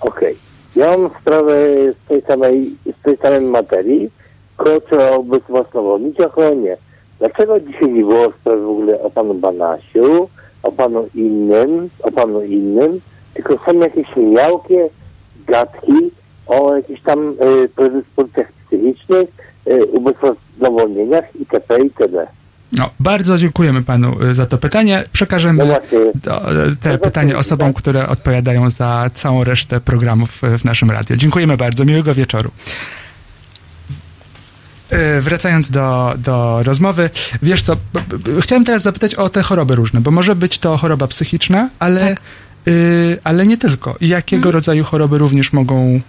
Okej. Ja mam sprawę z tej samej, z tej samej materii, koło trzeba ubezwłasnowolnić, a koło nie. Dlaczego dzisiaj nie było sprawy w ogóle o panu Banasiu, o panu innym, o panu innym, tylko są jakieś miałkie gadki o jakichś tam y, predyspozycjach psychicznych, y, ubezwłasnowolnieniach itp. itd.
No, bardzo dziękujemy panu y, za to pytanie.
No
Przekażemy y, te
No
pytanie
to-
osobom, które odpowiadają za całą resztę programów w naszym radiu. Dziękujemy bardzo. Miłego wieczoru. Y, Wracając do, do rozmowy, wiesz co, chciałem teraz zapytać o te choroby różne, bo może być to choroba psychiczna, ale,
Tak.
y, ale nie tylko. I jakiego
Mhm.
rodzaju choroby również mogą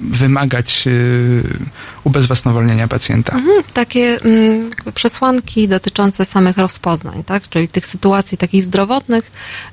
wymagać y, ubezwłasnowolnienia pacjenta?
Mhm, takie mm, przesłanki dotyczące samych rozpoznań, tak? czyli tych sytuacji takich zdrowotnych.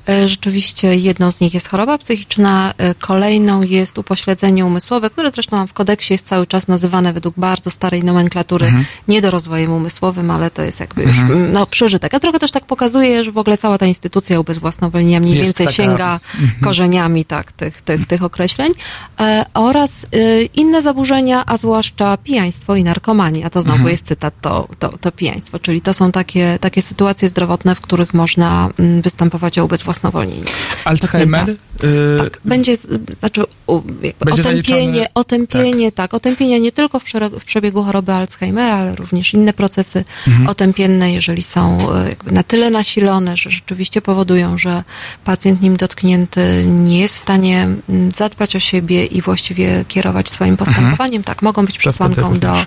E, Rzeczywiście jedną z nich jest choroba psychiczna, e, kolejną jest upośledzenie umysłowe, które zresztą w kodeksie jest cały czas nazywane według bardzo starej nomenklatury
Mhm.
niedorozwojem umysłowym, ale to jest jakby już mm, no, przeżytek. A trochę też tak pokazuje, że w ogóle cała ta instytucja ubezwłasnowolnienia mniej
Jest
więcej
taka-
sięga korzeniami tak, tych, tych, tych określeń e, oraz y, inne zaburzenia, a zwłaszcza pijaństwo i narkomania. To znowu jest cytat, to, to, to pijaństwo, czyli to są takie, takie sytuacje zdrowotne, w których można mm, występować o ubezwłasnowolnienie.
Alzheimer? Y,
Tak, będzie, znaczy
Będzie
otępienie,
zaliczone-
otępienie, tak. otępienia nie tylko w, w przebiegu choroby Alzheimera, ale również inne procesy
Mhm.
otępienne, jeżeli są jakby na tyle nasilone, że rzeczywiście powodują, że pacjent nim dotknięty nie jest w stanie mm, zadbać o siebie i właściwie kierować swoim postępowaniem, tak, mogą być
wtedy
przesłanką do,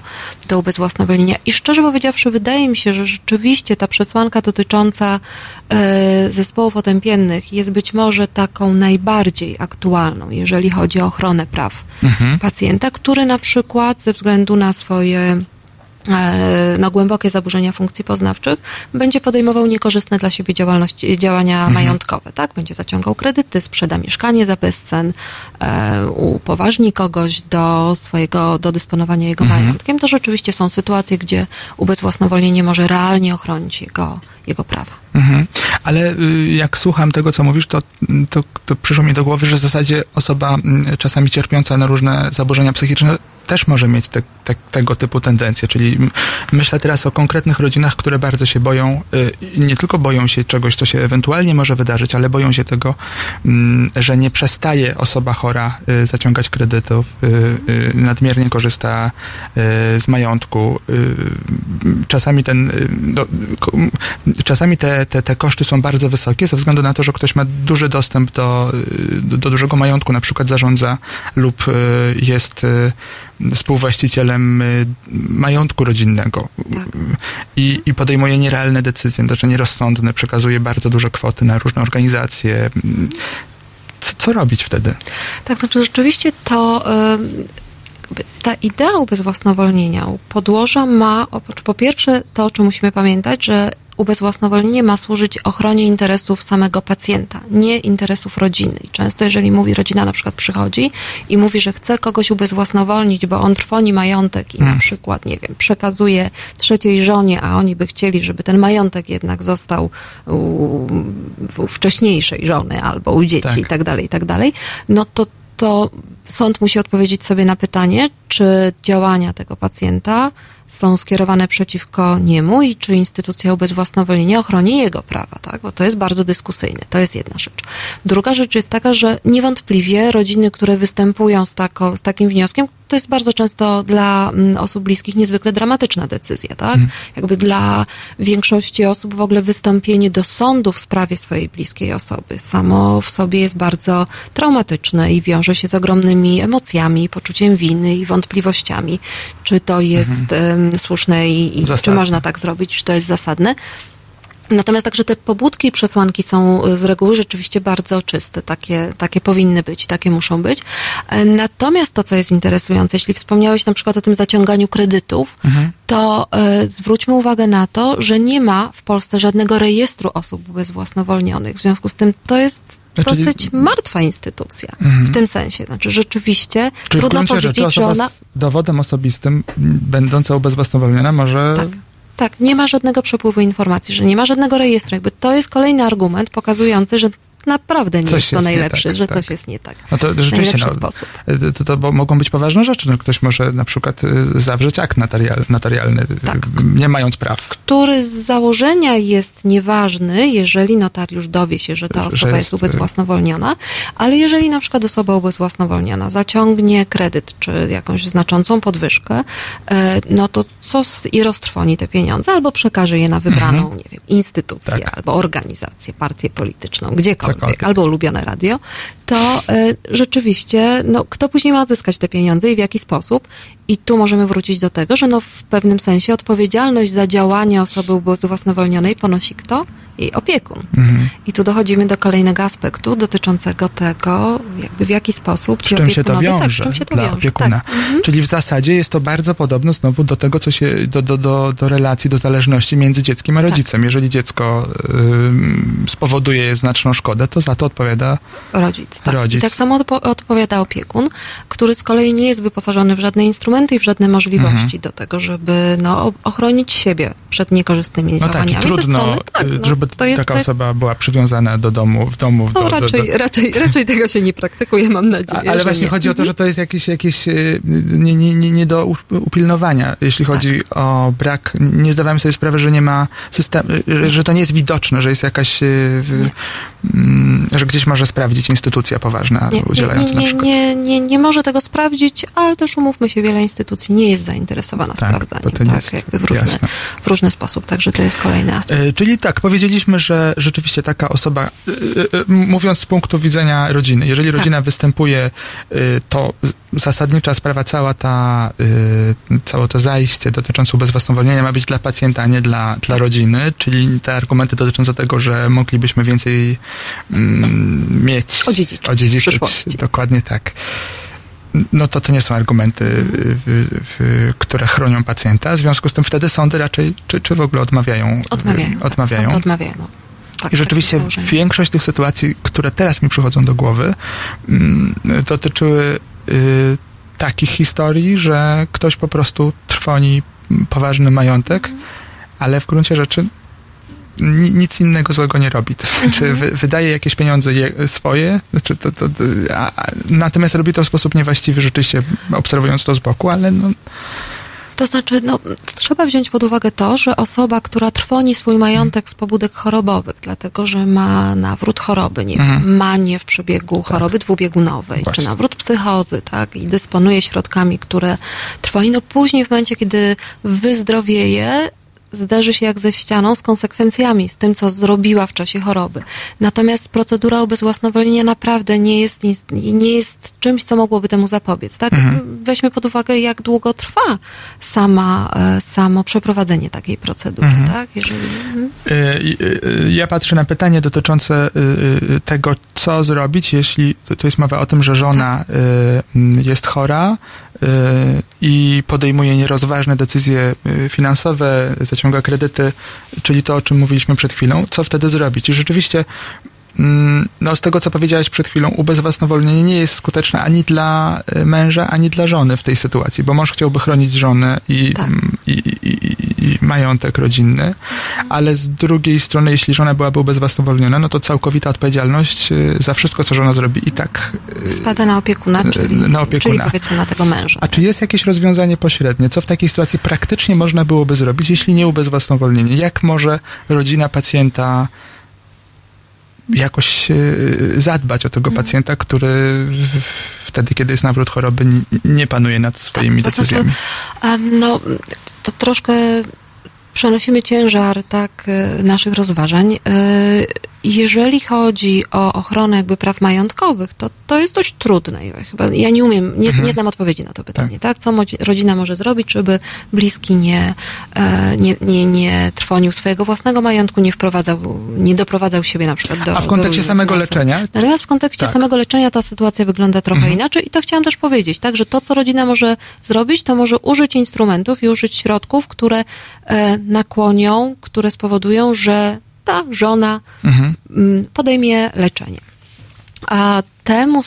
do ubezwłasnowolnienia. I szczerze powiedziawszy, wydaje mi się, że rzeczywiście ta przesłanka dotycząca e, zespołów otępiennych jest być może taką najbardziej aktualną, jeżeli chodzi o ochronę praw
Mhm.
pacjenta, który na przykład ze względu na swoje no, głębokie zaburzenia funkcji poznawczych, będzie podejmował niekorzystne dla siebie działalności, działania
Mhm.
majątkowe, tak? Będzie zaciągał kredyty, sprzeda mieszkanie za bezcen, e, upoważni kogoś do swojego, do dysponowania jego
Mhm.
majątkiem. To rzeczywiście są sytuacje, gdzie ubezwłasnowolnienie może realnie ochronić jego, jego prawa.
Mhm. Ale y, jak słucham tego, co mówisz, to, to, to przyszło mi do głowy, że w zasadzie osoba mm, czasami cierpiąca na różne zaburzenia psychiczne też może mieć te, te, tego typu tendencje. Czyli myślę teraz o konkretnych rodzinach, które bardzo się boją, y, nie tylko boją się czegoś, co się ewentualnie może wydarzyć, ale boją się tego, że nie przestaje osoba chora y, zaciągać kredytów, y, nadmiernie korzysta z majątku. Czasami ten, czasami te, te, te koszty są bardzo wysokie ze względu na to, że ktoś ma duży dostęp do, do, do dużego majątku, na przykład zarządza lub jest współwłaścicielem y, majątku rodzinnego
Tak.
i, i podejmuje nierealne decyzje, znaczy nierozsądne, przekazuje bardzo duże kwoty na różne organizacje. Co, co robić wtedy?
Tak, znaczy rzeczywiście to jakby ta idea ubezwłasnowolnienia u podłoża ma po pierwsze to, o czym musimy pamiętać, że ubezwłasnowolnienie ma służyć ochronie interesów samego pacjenta, nie interesów rodziny. I często jeżeli mówi rodzina na przykład przychodzi i mówi, że chce kogoś ubezwłasnowolnić, bo on trwoni majątek i na
Hmm.
przykład, nie wiem, przekazuje trzeciej żonie, a oni by chcieli, żeby ten majątek jednak został u, u wcześniejszej żony albo u dzieci
Tak.
i tak dalej, i tak dalej, no to, to sąd musi odpowiedzieć sobie na pytanie, czy działania tego pacjenta są skierowane przeciwko niemu i czy instytucja ubezwłasnowolnienia ochroni jego prawa, tak? Bo to jest bardzo dyskusyjne. To jest jedna rzecz. Druga rzecz jest taka, że niewątpliwie rodziny, które występują z, tako, z takim wnioskiem, to jest bardzo często dla mm, osób bliskich niezwykle dramatyczna decyzja, tak? Jakby dla większości osób w ogóle wystąpienie do sądu w sprawie swojej bliskiej osoby samo w sobie jest bardzo traumatyczne i wiąże się z ogromnymi emocjami, poczuciem winy i wątpliwościami, czy to jest em, słuszne i, i czy można tak zrobić, czy to jest zasadne. Natomiast także te pobudki i przesłanki są y, z reguły rzeczywiście bardzo czyste. Takie, takie powinny być, takie muszą być. E, Natomiast to, co jest interesujące, jeśli wspomniałeś na przykład o tym zaciąganiu kredytów, to e, zwróćmy uwagę na to, że nie ma w Polsce żadnego rejestru osób ubezwłasnowolnionych. W związku z tym to jest
Czyli-
dosyć martwa instytucja w tym sensie. Znaczy rzeczywiście
Czyli
trudno
rzeczy
powiedzieć, że ona...
z dowodem osobistym, m, będąca ubezwłasnowolniona, może...
Tak. Tak, nie ma żadnego przepływu informacji, że nie ma żadnego rejestru. Jakby to jest kolejny argument pokazujący, że naprawdę nie
Coś
jest to
jest
najlepszy,
tak,
że
tak.
coś jest nie tak.
No to rzeczywiście, no,
sposób.
to, to bo mogą być poważne rzeczy. No, ktoś może na przykład y, zawrzeć akt notarial, notarialny, y,
Tak.
nie mając praw.
Który z założenia jest nieważny, jeżeli notariusz dowie się, że ta
Że
osoba jest,
jest, y-
ubezwłasnowolniona, ale jeżeli na przykład osoba ubezwłasnowolniona zaciągnie kredyt czy jakąś znaczącą podwyżkę, no to co i roztrwoni te pieniądze, albo przekaże je na wybraną, nie wiem, instytucję,
Tak.
albo organizację, partię polityczną, gdziekolwiek,
Cokolwiek.
albo ulubione radio, to e, rzeczywiście, no, kto później ma odzyskać te pieniądze i w jaki sposób? I tu możemy wrócić do tego, że no, w pewnym sensie odpowiedzialność za działanie osoby ubezwłasnowolnionej ponosi kto? Jej opiekun.
Mhm.
I tu dochodzimy do kolejnego aspektu dotyczącego tego, jakby w jaki sposób
Z czym się to
opiekunowie-
wiąże
tak, z czym się to
dla
wiąże.
opiekuna.
Tak. Mhm.
Czyli w zasadzie jest to bardzo podobne znowu do tego, co się, do, do, do, do relacji, do zależności między dzieckiem a
Tak.
rodzicem. Jeżeli dziecko ym, spowoduje znaczną szkodę, to za to odpowiada
Rodzic, tak.
Rodzic.
I tak samo odpo- odpowiada opiekun, który z kolei nie jest wyposażony w żadne instrumenty i w żadne możliwości do tego, żeby no, ochronić siebie przed niekorzystnymi
No tak, i
działaniami
trudno,
strony. Tak,
y,
no,
żeby
to jest,
taka
to jest,
osoba była przywiązana do domu, w domu.
no,
do, do,
raczej,
do,
raczej, *laughs* raczej tego się nie praktykuje, mam nadzieję.
A- ale właśnie
nie.
chodzi o to, że to jest jakieś, jakieś y, nie, nie, nie, nie do upilnowania, jeśli chodzi
Tak.
o brak. Nie zdawałem sobie sprawy, że nie ma systemu, że to nie jest widoczne, że jest jakaś, y, w- że gdzieś może sprawdzić instytucja poważna
Nie,
udzielająca
nie,
na
nie,
przykład.
nie, nie, nie może tego sprawdzić, ale też umówmy się, wiele instytucji nie jest zainteresowana
Tak,
sprawdzaniem, tak,
jest
jakby w różny, w różny sposób, także to jest kolejny aspekt.
E, Czyli tak, powiedzieliśmy, że rzeczywiście taka osoba, y, y, mówiąc z punktu widzenia rodziny, jeżeli
Tak.
rodzina występuje, y, to zasadnicza sprawa, cała ta, y, całe to zajście dotyczące ubezwłasnowolnienia ma być dla pacjenta, a nie dla, dla rodziny, czyli te argumenty dotyczące tego, że moglibyśmy więcej mm, mieć,
Odziedziczyć
odziedziczyć, dokładnie tak. no to to nie są argumenty, które chronią pacjenta. W związku z tym wtedy sądy raczej, czy, czy w ogóle odmawiają? y,
Odmawiają.
odmawiają.
Sądy odmawiają. No. Tak,
I rzeczywiście większość tych sytuacji, które teraz mi przychodzą do głowy, mm, dotyczyły y, takich historii, że ktoś po prostu trwoni poważny majątek, ale w gruncie rzeczy nic innego złego nie robi. To znaczy wy, wydaje jakieś pieniądze je, swoje, znaczy to, to, to, a, a, natomiast robi to w sposób niewłaściwy, rzeczywiście obserwując to z boku, ale no,
To znaczy, no, trzeba wziąć pod uwagę to, że osoba, która trwoni swój majątek z pobudek chorobowych, dlatego że ma nawrót choroby, nie
Mhm.
wiem, manie w przebiegu choroby dwubiegunowej,
Właśnie.
czy nawrót psychozy, tak, i dysponuje środkami, które trwoni, no później w momencie, kiedy wyzdrowieje, zderzy się jak ze ścianą z konsekwencjami, z tym, co zrobiła w czasie choroby. Natomiast procedura ubezwłasnowolnienia naprawdę nie jest, nie jest czymś, co mogłoby temu zapobiec. Tak? Weźmy pod uwagę, jak długo trwa sama, e, samo przeprowadzenie takiej procedury. Tak? Jeżeli, mhm.
Y, y, Ja patrzę na pytanie dotyczące tego, co zrobić, jeśli to jest mowa o tym, że żona jest chora i podejmuje nierozważne decyzje y, finansowe, zaciąga kredyty, czyli to, o czym mówiliśmy przed chwilą. Co wtedy zrobić? I rzeczywiście mm, no z tego, co powiedziałaś przed chwilą, ubezwłasnowolnienie nie jest skuteczne ani dla y, męża, ani dla żony w tej sytuacji, bo mąż chciałby chronić żonę i,
Tak.
mm, i, i, i, majątek rodzinny, ale z drugiej strony, jeśli żona byłaby ubezwłasnowolniona, no to całkowita odpowiedzialność y, za wszystko, co żona zrobi i tak. y,
spada na opiekuna, czyli,
na opiekuna.
czyli powiedzmy na tego męża.
A czy jest jakieś rozwiązanie pośrednie? Co w takiej sytuacji praktycznie można byłoby zrobić, jeśli nie ubezwłasnowolnienie? Jak może rodzina pacjenta jakoś zadbać o tego
Mhm.
pacjenta, który wtedy, kiedy jest nawrót choroby, nie panuje nad swoimi
to znaczy,
decyzjami?
Em, No, to troszkę przenosimy ciężar tak e, naszych rozważań. Jeżeli chodzi o ochronę jakby praw majątkowych, to to jest dość trudne. Ja Chyba ja nie umiem, nie,
Mhm.
nie znam odpowiedzi na to pytanie, tak? Co modzi- rodzina może zrobić, żeby bliski nie, e, nie, nie, nie trwonił swojego własnego majątku, nie wprowadzał, nie doprowadzał siebie na przykład do
A w
do
kontekście
ruiny
samego leczenia?
Natomiast w kontekście
Tak.
samego leczenia ta sytuacja wygląda trochę
Mhm.
inaczej i to chciałam też powiedzieć, tak, że to, co rodzina może zrobić, to może użyć instrumentów i użyć środków, które e, nakłonią, które spowodują, że ta żona
Mhm.
mm, podejmie leczenie. A temu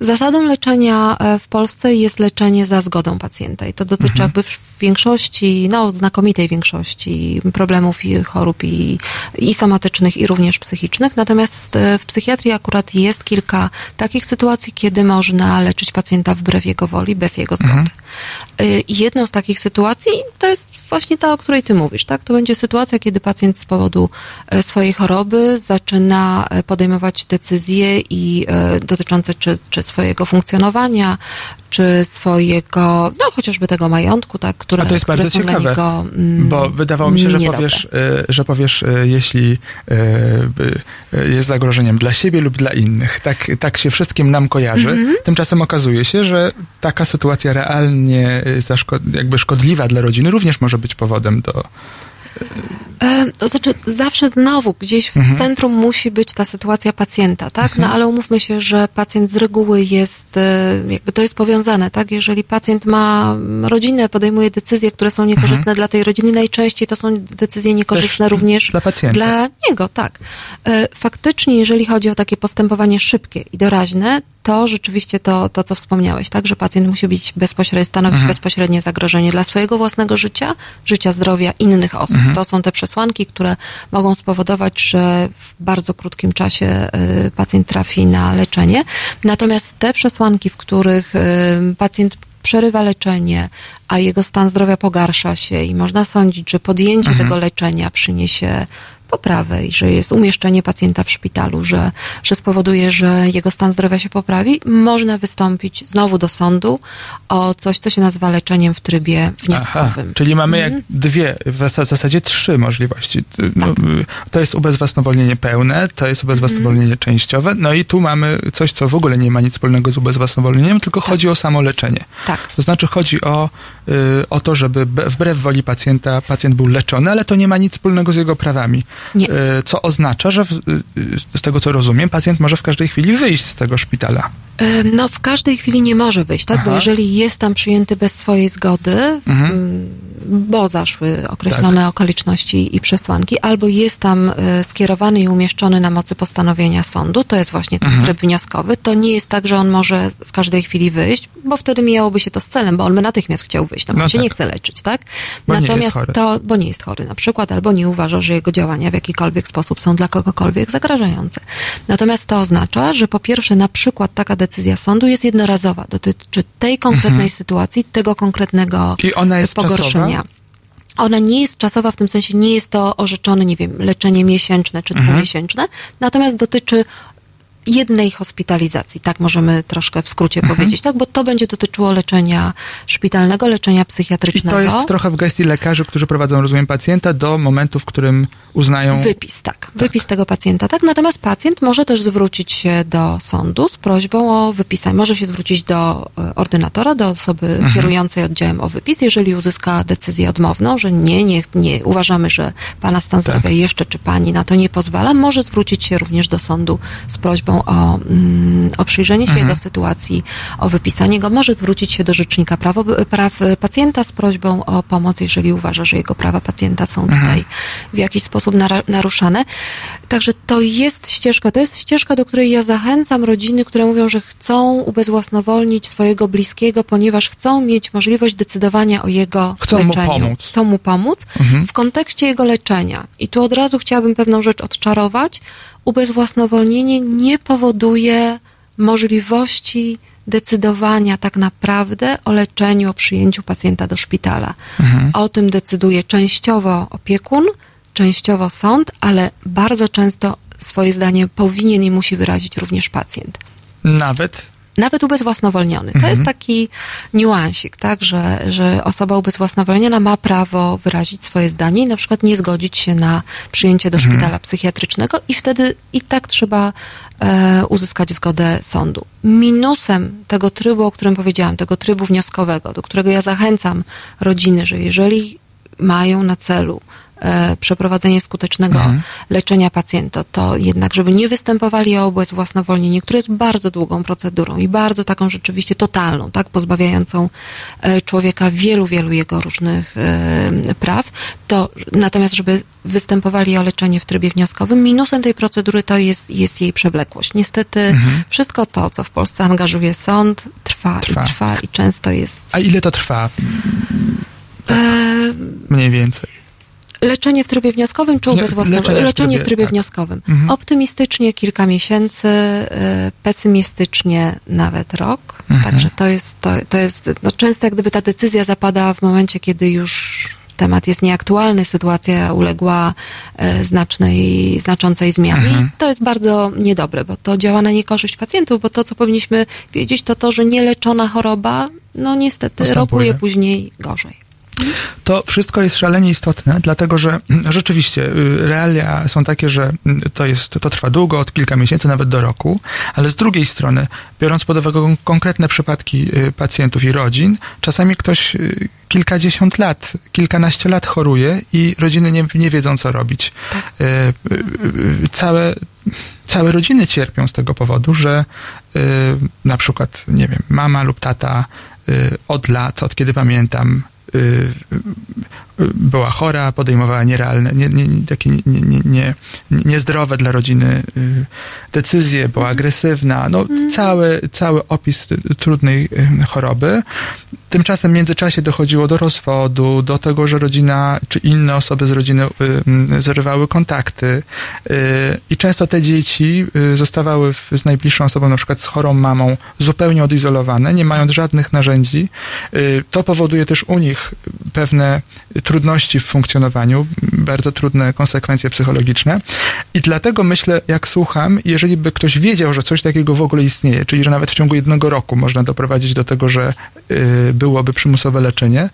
zasadą leczenia e, w Polsce jest leczenie za zgodą pacjenta i to dotyczy
Mhm.
jakby większości, no znakomitej większości problemów i chorób i, i somatycznych i również psychicznych. Natomiast e, w psychiatrii akurat jest kilka takich sytuacji, kiedy można leczyć pacjenta wbrew jego woli, bez jego zgody.
Mhm.
Y, I jedną z takich sytuacji to jest właśnie ta, o której ty mówisz, tak? To będzie sytuacja, kiedy pacjent z powodu e, swojej choroby zaczyna e, podejmować decyzje i e, dotyczące czy, czy swojego funkcjonowania, czy swojego, no chociażby tego majątku, tak? Które,
A to jest
które
bardzo ciekawe,
niego, mm,
Bo wydawało mi się, że
niedobre.
powiesz, y, że powiesz, y, jeśli y, jest zagrożeniem dla siebie lub dla innych. Tak, tak się wszystkim nam kojarzy.
Mhm.
Tymczasem okazuje się, że taka sytuacja realnie jakby szkodliwa dla rodziny również może być powodem do...
E, To znaczy, zawsze znowu gdzieś w
Mhm.
centrum musi być ta sytuacja pacjenta, tak? No ale umówmy się, że pacjent z reguły jest, e, jakby to jest powiązane, tak? Jeżeli pacjent ma rodzinę, podejmuje decyzje, które są niekorzystne dla tej rodziny, najczęściej to są decyzje niekorzystne
Mhm. Też
również
dla pacjenta.
dla niego, tak. E, Faktycznie, jeżeli chodzi o takie postępowanie szybkie i doraźne, to rzeczywiście to, to co wspomniałeś, tak, że pacjent musi być bezpośrednio, stanowić
Mhm.
bezpośrednie zagrożenie dla swojego własnego życia, życia, zdrowia innych osób.
Mhm.
To są te przesłanki, które mogą spowodować, że w bardzo krótkim czasie y, pacjent trafi na leczenie. Natomiast te przesłanki, w których y, pacjent przerywa leczenie, a jego stan zdrowia pogarsza się i można sądzić, że podjęcie
Mhm.
tego leczenia przyniesie poprawę i że jest umieszczenie pacjenta w szpitalu, że, że spowoduje, że jego stan zdrowia się poprawi, można wystąpić znowu do sądu o coś, co się nazywa leczeniem w trybie wnioskowym.
czyli mamy jak
Mhm.
dwie, w zas- zasadzie trzy możliwości. No,
Tak.
to jest ubezwłasnowolnienie pełne, to jest ubezwłasnowolnienie
Mhm.
częściowe, no i tu mamy coś, co w ogóle nie ma nic wspólnego z ubezwłasnowolnieniem, tylko chodzi o samo leczenie.
Tak.
To znaczy chodzi o, y, o to, żeby wbrew woli pacjenta pacjent był leczony, ale to nie ma nic wspólnego z jego prawami.
Nie.
e, co oznacza, że w, e, z tego co rozumiem, pacjent może w każdej chwili wyjść z tego szpitala.
No, w każdej chwili nie może wyjść, tak?
Aha.
Bo jeżeli jest tam przyjęty bez swojej zgody,
Mhm.
bo zaszły określone
Tak.
okoliczności i przesłanki, albo jest tam y, skierowany i umieszczony na mocy postanowienia sądu, to jest właśnie ten
Mhm.
tryb wnioskowy, to nie jest tak, że on może w każdej chwili wyjść, bo wtedy mijałoby się to z celem, bo on by natychmiast chciał wyjść, no
No
się
tak.
nie chce leczyć, tak?
Bo
Natomiast to, bo nie jest chory na przykład, albo nie uważa, że jego działania w jakikolwiek sposób są dla kogokolwiek zagrażające. Natomiast to oznacza, że po pierwsze na przykład taka decyzja sądu jest jednorazowa, dotyczy tej konkretnej sytuacji, tego konkretnego
Mhm. I ona jest
pogorszenia.
czasowa?
Ona nie jest czasowa, w tym sensie nie jest to orzeczone, nie wiem, leczenie miesięczne czy
Mhm.
dwumiesięczne, natomiast dotyczy jednej hospitalizacji, tak możemy troszkę w skrócie
Mhm.
powiedzieć, tak, bo to będzie dotyczyło leczenia szpitalnego, leczenia
I
psychiatrycznego.
to jest trochę w gestii lekarzy, którzy prowadzą, rozumiem, pacjenta do momentu, w którym uznają...
Wypis, tak. Wypis tego pacjenta, tak. Natomiast pacjent może też zwrócić się do sądu z prośbą o wypisanie. Może się zwrócić do e, ordynatora, do osoby
Mhm.
kierującej oddziałem o wypis. Jeżeli uzyska decyzję odmowną, że nie, nie, nie uważamy, że pana stan
Tak.
zdrowia jeszcze czy pani na to nie pozwala, może zwrócić się również do sądu z prośbą o, mm, o przyjrzenie się
Mhm.
jego sytuacji, o wypisanie go. Może zwrócić się do Rzecznika Praw, praw Pacjenta z prośbą o pomoc, jeżeli uważa, że jego prawa pacjenta są
Mhm.
tutaj w jakiś sposób naruszane. Także to jest ścieżka, to jest ścieżka, do której ja zachęcam rodziny, które mówią, że chcą ubezwłasnowolnić swojego bliskiego, ponieważ chcą mieć możliwość decydowania o jego
Chcą mu
leczeniu.
pomóc.
Chcą mu pomóc
Mhm.
w kontekście jego leczenia. I tu od razu chciałabym pewną rzecz odczarować. Ubezwłasnowolnienie nie powoduje możliwości decydowania tak naprawdę o leczeniu, o przyjęciu pacjenta do szpitala.
Mhm.
O tym decyduje częściowo opiekun, częściowo sąd, ale bardzo często swoje zdanie powinien i musi wyrazić również pacjent.
Nawet
Nawet ubezwłasnowolniony. To
Mhm.
jest taki niuansik, tak, że, że osoba ubezwłasnowolniona ma prawo wyrazić swoje zdanie i na przykład nie zgodzić się na przyjęcie do
Mhm.
szpitala psychiatrycznego i wtedy i tak trzeba e, uzyskać zgodę sądu. Minusem tego trybu, o którym powiedziałam, tego trybu wnioskowego, do którego ja zachęcam rodziny, że jeżeli mają na celu przeprowadzenie skutecznego
Mhm.
leczenia pacjenta, to jednak, żeby nie występowali o ubezwłasnowolnienie, które jest bardzo długą procedurą i bardzo taką rzeczywiście totalną, tak, pozbawiającą e, człowieka wielu, wielu jego różnych e, praw, to natomiast, żeby występowali o leczenie w trybie wnioskowym, minusem tej procedury to jest, jest jej przewlekłość. Niestety
Mhm.
wszystko to, co w Polsce angażuje sąd, trwa,
Trwa.
i trwa i często jest
A ile to trwa?
e,
Mniej więcej.
Leczenie w trybie wnioskowym czy
Nie,
ubezwłasnowolnienie?
leczenie w
Leczenie w
trybie, tak.
wnioskowym.
Mhm.
Optymistycznie kilka miesięcy, y, pesymistycznie nawet rok.
Mhm.
Także to jest, to, to jest no często jak gdyby ta decyzja zapada w momencie, kiedy już temat jest nieaktualny, sytuacja uległa e, znacznej, znaczącej zmianie.
Mhm.
I to jest bardzo niedobre, bo to działa na niekorzyść pacjentów, bo to, co powinniśmy wiedzieć, to to, że nieleczona choroba, no niestety
Postępuje.
rokuje później gorzej.
To wszystko jest szalenie istotne, dlatego że mm, rzeczywiście y, realia są takie, że mm, to jest, to trwa długo, od kilka miesięcy, nawet do roku, ale z drugiej strony, biorąc pod uwagę kon- konkretne przypadki y, pacjentów i rodzin, czasami ktoś y, kilkadziesiąt lat, kilkanaście lat choruje i rodziny nie, nie wiedzą, co robić. Y, Całe, całe rodziny cierpią z tego powodu, że na przykład, nie wiem, mama lub tata od lat, od kiedy pamiętam, eh, była chora, podejmowała nierealne, nie, nie, takie nie, nie, nie, niezdrowe dla rodziny y, decyzje, była agresywna, no cały, cały opis trudnej y, choroby. Tymczasem w międzyczasie dochodziło do rozwodu, do tego, że rodzina czy inne osoby z rodziny y, y, zerwały kontakty i często te dzieci zostawały z najbliższą osobą, na przykład z chorą mamą, zupełnie odizolowane, nie mając żadnych narzędzi. To powoduje też u nich pewne trudności w funkcjonowaniu, bardzo trudne konsekwencje psychologiczne. I dlatego myślę, jak słucham, jeżeli by ktoś wiedział, że coś takiego w ogóle istnieje, czyli że nawet w ciągu jednego roku można doprowadzić do tego, że y, byłoby przymusowe leczenie,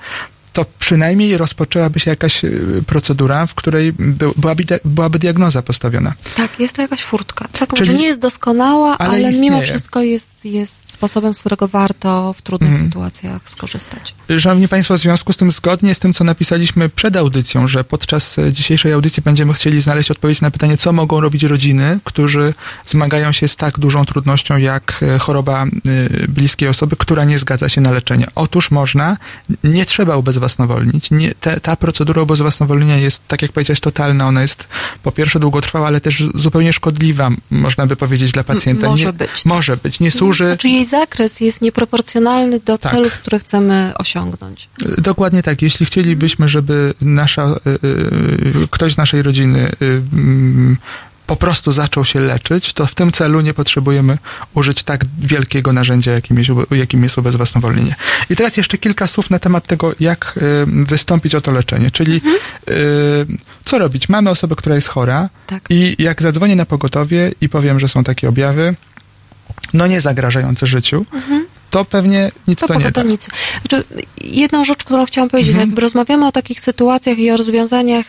to przynajmniej rozpoczęłaby się jakaś y, procedura, w której by, byłaby, byłaby diagnoza postawiona.
Tak, jest to jakaś furtka. Tak,
Czyli-
może nie jest doskonała,
Ale
ale, mimo wszystko jest, jest sposobem, z którego warto w trudnych
Mhm.
sytuacjach skorzystać.
Szanowni Państwo, w związku z tym, zgodnie z tym, co napisaliśmy przed audycją, że podczas e, dzisiejszej audycji będziemy chcieli znaleźć odpowiedź na pytanie, co mogą robić rodziny, którzy zmagają się z tak dużą trudnością, jak e, choroba e, bliskiej osoby, która nie zgadza się na leczenie. Otóż można, nie trzeba ubezwłasnowolnić. Nie, te, ta procedura ubezwłasnowolnienia jest, tak jak powiedziałeś, totalna. Ona jest po pierwsze długotrwała, ale też zupełnie szkodliwa, można by powiedzieć, dla pacjenta.
może
nie,
być, tak.
Może być. Nie służy...
Znaczy jej zakres jest nieproporcjonalny do
Tak.
celów, które chcemy osiągnąć.
Dokładnie tak. Jeśli chcielibyśmy, żeby nasza, y, y, ktoś z naszej rodziny y, po prostu zaczął się leczyć, to w tym celu nie potrzebujemy użyć tak wielkiego narzędzia, jakim jest, jakim jest ubezwłasnowolnienie. I teraz jeszcze kilka słów na temat tego, jak y, wystąpić o to leczenie. Czyli y, co robić? Mamy osobę, która jest chora
Tak.
i jak zadzwonię na pogotowie i powiem, że są takie objawy, no nie zagrażające życiu, to pewnie nic to,
To,
nie
to,
da.
nic. Znaczy, jedną rzecz, którą chciałam powiedzieć,
Mhm.
jakby rozmawiamy o takich sytuacjach i o rozwiązaniach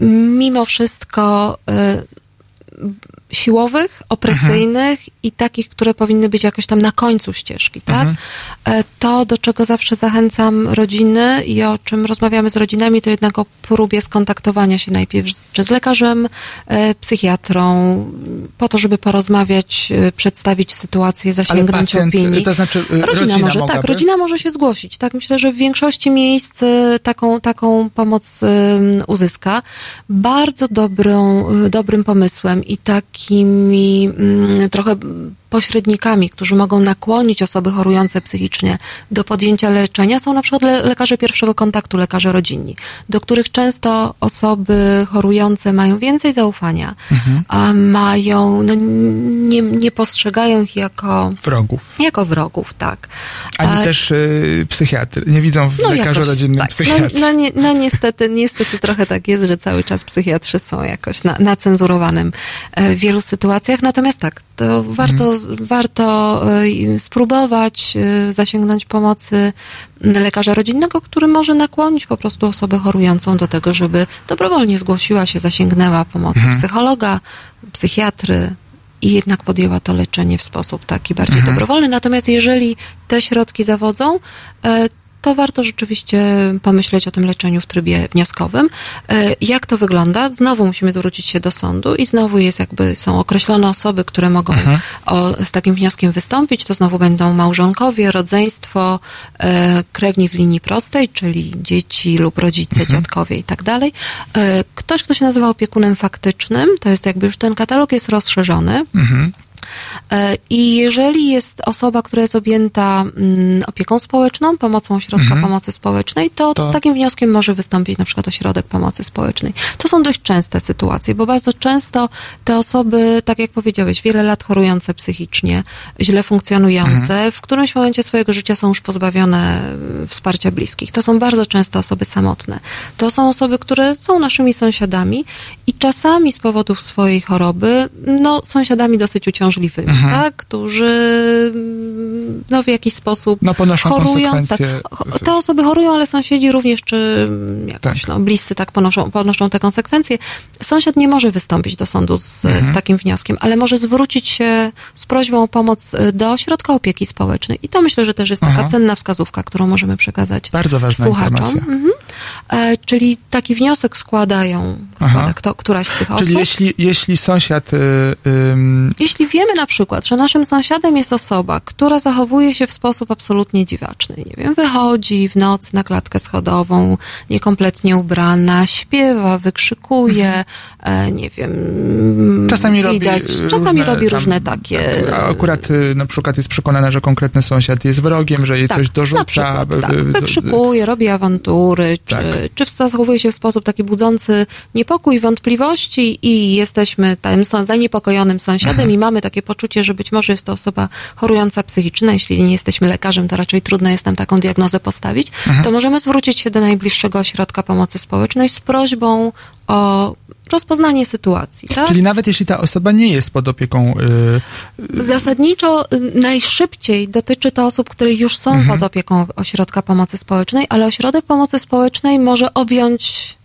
mimo wszystko e, siłowych, opresyjnych i takich, które powinny być jakoś tam na końcu ścieżki, tak?
Mhm.
E, To, do czego zawsze zachęcam rodziny i o czym rozmawiamy z rodzinami, to jednak o próbie skontaktowania się najpierw z- czy z lekarzem, e, psychiatrą, po to, żeby porozmawiać, e, przedstawić sytuację, zasięgnąć
pacjent,
opinii.
to znaczy
Rodzina,
rodzina
może,
mogłaby?
tak, rodzina może się zgłosić, tak, myślę, że w większości miejsc taką, taką pomoc uzyska. Bardzo dobrą, dobrym pomysłem i takimi mm, trochę pośrednikami, którzy mogą nakłonić osoby chorujące psychicznie do podjęcia leczenia, są na przykład le- lekarze pierwszego kontaktu, lekarze rodzinni, do których często osoby chorujące mają więcej zaufania,
Mhm.
a mają, no, nie, nie postrzegają ich jako
Wrogów.
jako wrogów, tak.
Ani
A-
też y, psychiatry. Nie widzą w lekarzu
jakoś
rodzinnym
tak.
psychiatry.
No, no, no niestety, niestety trochę tak jest, że cały czas psychiatrzy są jakoś na, nacenzurowanym e, w wielu sytuacjach. Natomiast tak, to warto,
Mhm.
warto e, spróbować e, zasięgnąć pomocy lekarza rodzinnego, który może nakłonić po prostu osobę chorującą do tego, żeby dobrowolnie zgłosiła się, zasięgnęła pomocy
Mhm.
psychologa, psychiatry, i jednak podjęła to leczenie w sposób taki bardziej
Mhm.
dobrowolny. Natomiast jeżeli te środki zawodzą, e, to warto rzeczywiście pomyśleć o tym leczeniu w trybie wnioskowym. E, Jak to wygląda? Znowu musimy zwrócić się do sądu i znowu jest jakby, są określone osoby, które mogą
Mhm.
o, z takim wnioskiem wystąpić. To znowu będą małżonkowie, rodzeństwo, e, krewni w linii prostej, czyli dzieci lub rodzice,
Mhm.
dziadkowie i tak dalej. E, Ktoś, kto się nazywa opiekunem faktycznym, to jest jakby już ten katalog jest rozszerzony.
Mhm.
E, I jeżeli jest osoba, która jest objęta mm, opieką społeczną, pomocą ośrodka
Mhm.
pomocy społecznej, to,
To-
z takim wnioskiem może wystąpić na przykład ośrodek pomocy społecznej. To są dość częste sytuacje, bo bardzo często te osoby, tak jak powiedziałeś, wiele lat chorujące psychicznie, źle funkcjonujące,
Mhm.
w którymś momencie swojego życia są już pozbawione e, wsparcia bliskich. To są bardzo często osoby samotne. To są osoby, które są naszymi sąsiadami i czasami z powodów swojej choroby, no, sąsiadami dosyć uciążliwymi,
Mhm.
tak? Którzy mm, no, w jakiś sposób
No
chorując, tak, te osoby chorują, ale sąsiedzi również, czy mm, jakoś,
Tak.
no, bliscy tak ponoszą, ponoszą te konsekwencje. Sąsiad nie może wystąpić do sądu z,
Mhm.
z takim wnioskiem, ale może zwrócić się z prośbą o pomoc y, do ośrodka opieki społecznej. I to myślę, że też jest taka
Aha.
cenna wskazówka, którą możemy przekazać
Bardzo ważna
słuchaczom. Mhm. E, czyli taki wniosek składają, składa kto, któraś z tych osób.
Czyli jeśli, jeśli sąsiad y, ym,
Jeśli wiemy na przykład, że naszym sąsiadem jest osoba, która zachowuje się w sposób absolutnie dziwaczny, nie wiem, wychodzi w nocy na klatkę schodową, niekompletnie ubrana, śpiewa, wykrzykuje, e, nie wiem,
Czasami
widać,
robi y,
czasami
różne
robi
tam-
różne takie...
Akurat y, na przykład jest przekonana, że konkretny sąsiad jest wrogiem, że jej coś dorzuca.
Na przykład,
y,
tak.
y,
Wykrzykuje, robi awantury, czy,
Tak.
Czy zachowuje się w sposób taki budzący niepokój, wątpliwości i jesteśmy tym zaniepokojonym sąsiadem
Mhm.
i mamy takie poczucie, że być może jest to osoba chorująca psychiczna, jeśli nie jesteśmy lekarzem, to raczej trudno jest nam taką diagnozę postawić,
Mhm.
to możemy zwrócić się do najbliższego ośrodka pomocy społecznej z prośbą o rozpoznanie sytuacji. Tak?
Czyli nawet jeśli ta osoba nie jest pod opieką y,
Zasadniczo y, najszybciej dotyczy to osób, które już są
Mhm.
pod opieką ośrodka pomocy społecznej, ale ośrodek pomocy społecznej może objąć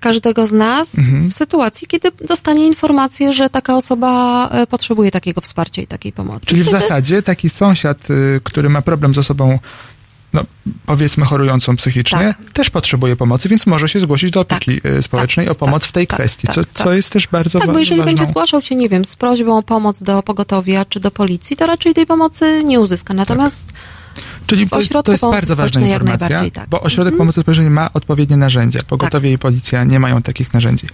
każdego z nas
Mhm.
w sytuacji, kiedy dostanie informację, że taka osoba e, potrzebuje takiego wsparcia i takiej pomocy.
Czyli w
Wtedy-
zasadzie taki sąsiad, y, który ma problem z osobą, no, powiedzmy chorującą psychicznie,
Tak.
też potrzebuje pomocy, więc może się zgłosić do opieki y, społecznej
tak,
o pomoc
tak,
w tej
tak,
kwestii,
tak,
co,
tak.
co jest też bardzo
Tak,
wa-
bo jeżeli
ważną...
będzie zgłaszał się, nie wiem, z prośbą o pomoc do pogotowia czy do policji, to raczej tej pomocy nie uzyska. Natomiast
Czyli to jest, to jest bardzo ważna informacja,
tak.
bo ośrodek pomocy społecznej ma odpowiednie narzędzia. Pogotowie i policja nie mają takich narzędzi.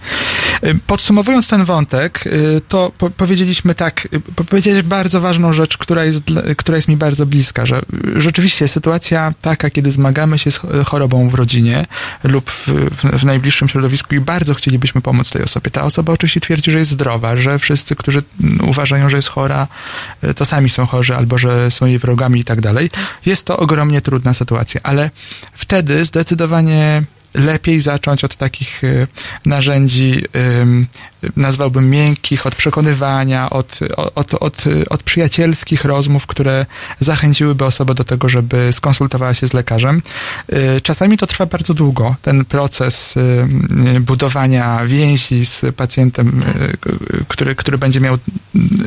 Y, Podsumowując ten wątek, y, to po, powiedzieliśmy tak, y, po- powiedziałeś bardzo ważną rzecz, która jest, która jest mi bardzo bliska, że rzeczywiście sytuacja taka, kiedy zmagamy się z ch- chorobą w rodzinie lub w, w, w najbliższym środowisku i bardzo chcielibyśmy pomóc tej osobie. Ta osoba oczywiście twierdzi, że jest zdrowa, że wszyscy, którzy mm, uważają, że jest chora, to sami są chorzy albo że są jej wrogami i tak dalej. Jest to ogromnie trudna sytuacja, ale wtedy zdecydowanie lepiej zacząć od takich y, narzędzi, nazwałbym miękkich, od przekonywania, od, od, od, od przyjacielskich rozmów, które zachęciłyby osobę do tego, żeby skonsultowała się z lekarzem. Y, Czasami to trwa bardzo długo, ten proces y, budowania więzi z pacjentem, y, który, który będzie miał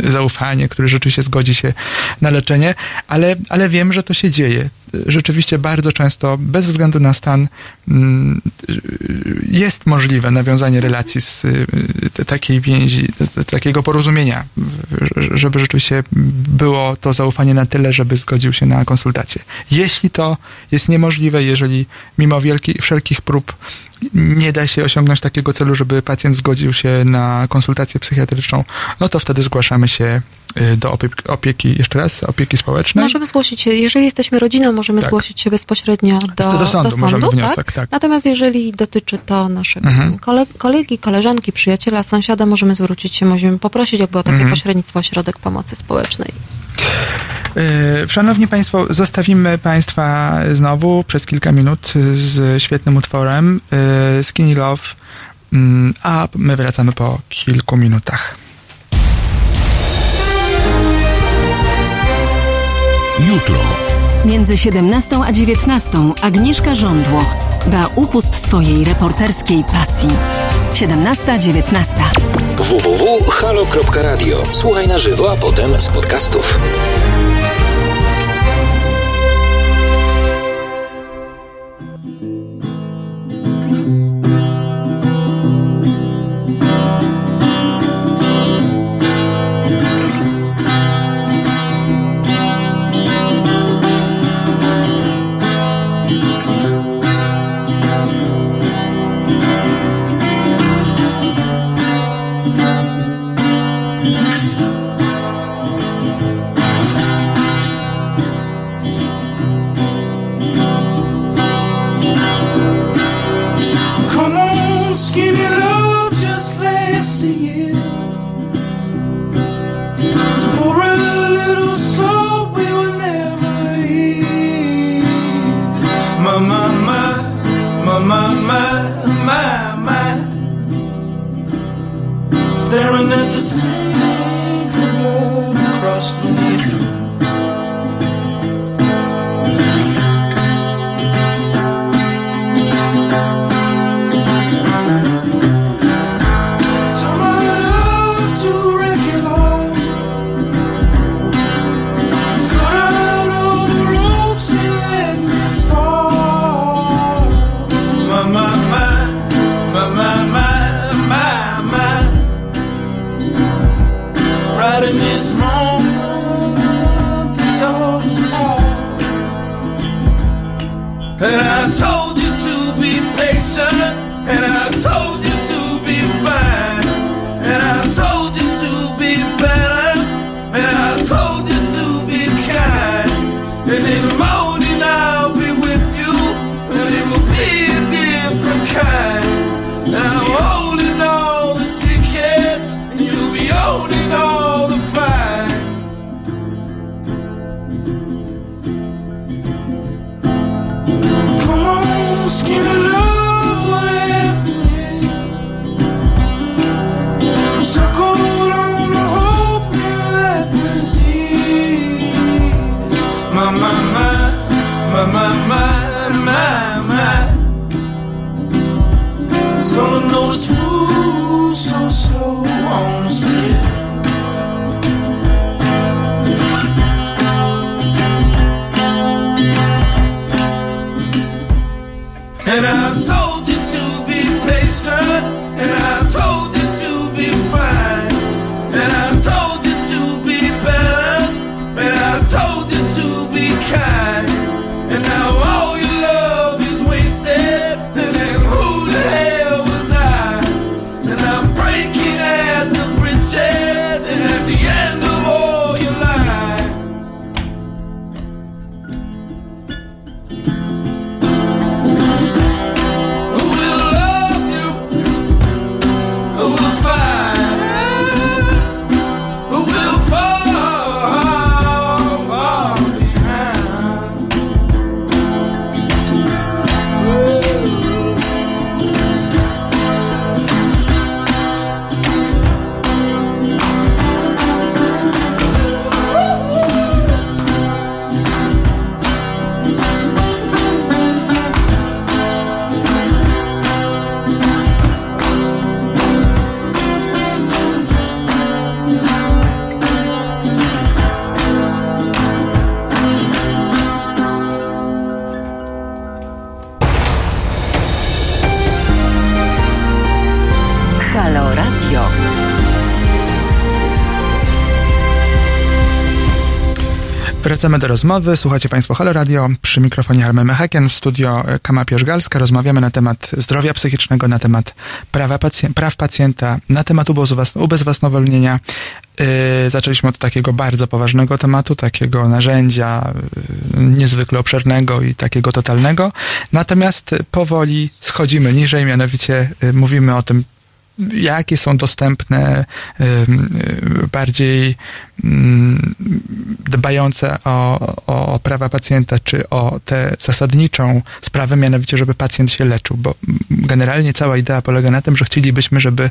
zaufanie, który rzeczywiście zgodzi się na leczenie, ale, ale wiem, że to się dzieje. Rzeczywiście bardzo często, bez względu na stan, mm, jest możliwe nawiązanie relacji z takiej więzi, takiego porozumienia, żeby rzeczywiście było to zaufanie na tyle, żeby zgodził się na konsultację. Jeśli to jest niemożliwe, jeżeli mimo wielki, wszelkich prób nie da się osiągnąć takiego celu, żeby pacjent zgodził się na konsultację psychiatryczną, no to wtedy zgłaszamy się do opieki, opieki jeszcze raz, opieki społecznej.
Możemy zgłosić się, jeżeli jesteśmy rodziną, możemy
Tak.
zgłosić się bezpośrednio do,
Do sądu możemy wniosek, tak.
Natomiast jeżeli dotyczy to naszego
Mhm.
kole, kolegi, koleżanki, przyjaciela, sąsiada, możemy zwrócić się, możemy poprosić jakby o takie
Mhm.
pośrednictwo ośrodek pomocy społecznej.
Yy, Szanowni Państwo, zostawimy Państwa znowu przez kilka minut z świetnym utworem yy, Skinny Love, mm, a my wracamy po kilku minutach.
Jutro.
Między 17 a 19 Agnieszka Żądło da upust swojej reporterskiej pasji. 17-19.
www.halo.radio. Słuchaj na żywo, a potem z podcastów.
Wracamy do rozmowy. Słuchacie Państwo Halo Radio. Przy mikrofonie Armen Mechakian, w studio e, Kama Pierzgalska. Rozmawiamy na temat zdrowia psychicznego, na temat prawa pacjenta, praw pacjenta, na temat ubezwłas- ubezwłasnowolnienia. Yy, zaczęliśmy od takiego bardzo poważnego tematu, takiego narzędzia yy, niezwykle obszernego i takiego totalnego. Natomiast powoli schodzimy niżej, mianowicie yy, mówimy o tym, jakie są dostępne, bardziej mm, dbające o, o, prawa pacjenta, czy o tę zasadniczą sprawę, mianowicie, żeby pacjent się leczył, bo generalnie cała idea polega na tym, że chcielibyśmy, żeby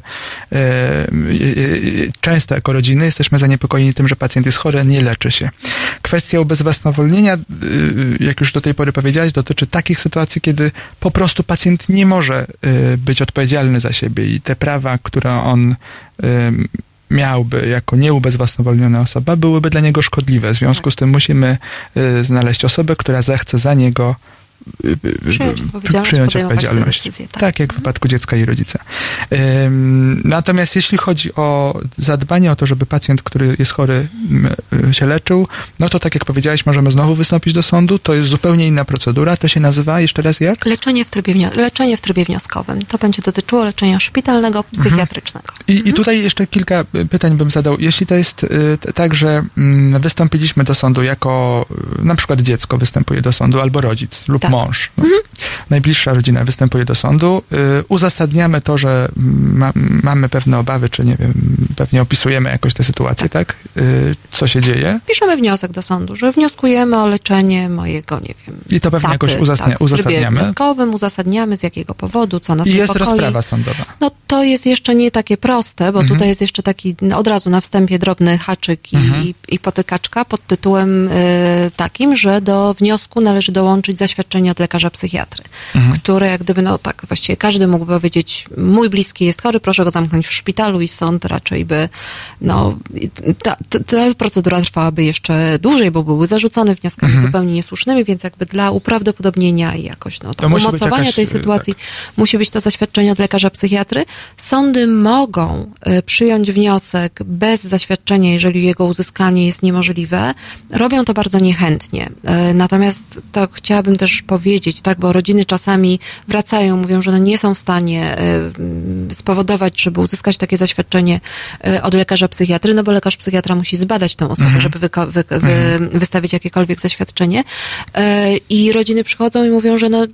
często jako rodziny jesteśmy zaniepokojeni tym, że pacjent jest chory, nie leczy się. Kwestia ubezwłasnowolnienia, y, jak już do tej pory powiedziałeś, dotyczy takich sytuacji, kiedy po prostu pacjent nie może y, być odpowiedzialny za siebie i te prawa, które on miałby jako nieubezwłasnowolniona osoba, byłyby dla niego szkodliwe. W związku z tym musimy y, znaleźć osobę, która zechce za niego
Przyjąć odpowiedzialność,
przyjąć odpowiedzialność.
decyzje, tak.
Tak, jak w wypadku dziecka i rodzica. Natomiast jeśli chodzi o zadbanie o to, żeby pacjent, który jest chory, y, się leczył, no to tak jak powiedziałeś, możemy znowu wystąpić do sądu. To jest zupełnie inna procedura. To się nazywa jeszcze raz jak?
Leczenie w, trybie, leczenie w trybie wnioskowym. To będzie dotyczyło leczenia szpitalnego, psychiatrycznego.
I, I tutaj jeszcze kilka y, pytań bym zadał. Jeśli to jest t- tak, że mm, wystąpiliśmy do sądu jako na przykład dziecko występuje do sądu, albo rodzic lub
Tak.
Mąż, no, najbliższa rodzina występuje do sądu, y, uzasadniamy to, że ma, mamy pewne obawy, czy nie wiem, pewnie opisujemy jakoś tę sytuację, tak? Y, co się dzieje?
Piszemy wniosek do sądu, że wnioskujemy o leczenie mojego, nie wiem.
I to pewnie
taty,
jakoś uzasnia,
tak, w
uzasadniamy.
wnioskowym uzasadniamy z jakiego powodu, co nas
I jest
niepokoi.
rozprawa sądowa.
No to jest jeszcze nie takie proste, bo
Mhm.
tutaj jest jeszcze taki no, od razu na wstępie drobny haczyk i,
Mhm.
i, i potykaczka pod tytułem y, takim, że do wniosku należy dołączyć zaświadczenie od lekarza psychiatry,
Mhm.
które jak gdyby, no tak, właściwie każdy mógł powiedzieć, mój bliski jest chory, proszę go zamknąć w szpitalu i sąd raczej by, no, ta, ta, ta procedura trwałaby jeszcze dłużej, bo były zarzucone wnioskami
Mhm.
zupełnie niesłusznymi, więc jakby dla uprawdopodobnienia i jakoś, no,
być
umocowania
jakaś,
tej
y,
sytuacji musi być to zaświadczenie od lekarza psychiatry. Sądy mogą y, przyjąć wniosek bez zaświadczenia, jeżeli jego uzyskanie jest niemożliwe. Robią to bardzo niechętnie. Y, Natomiast to chciałabym też powiedzieć, tak, bo rodziny czasami wracają, mówią, że no nie są w stanie y, spowodować, żeby uzyskać takie zaświadczenie y, od lekarza psychiatry, no bo lekarz psychiatra musi zbadać tę osobę,
Mhm.
żeby wy- wy- wystawić jakiekolwiek zaświadczenie. Y, I rodziny przychodzą i mówią, że no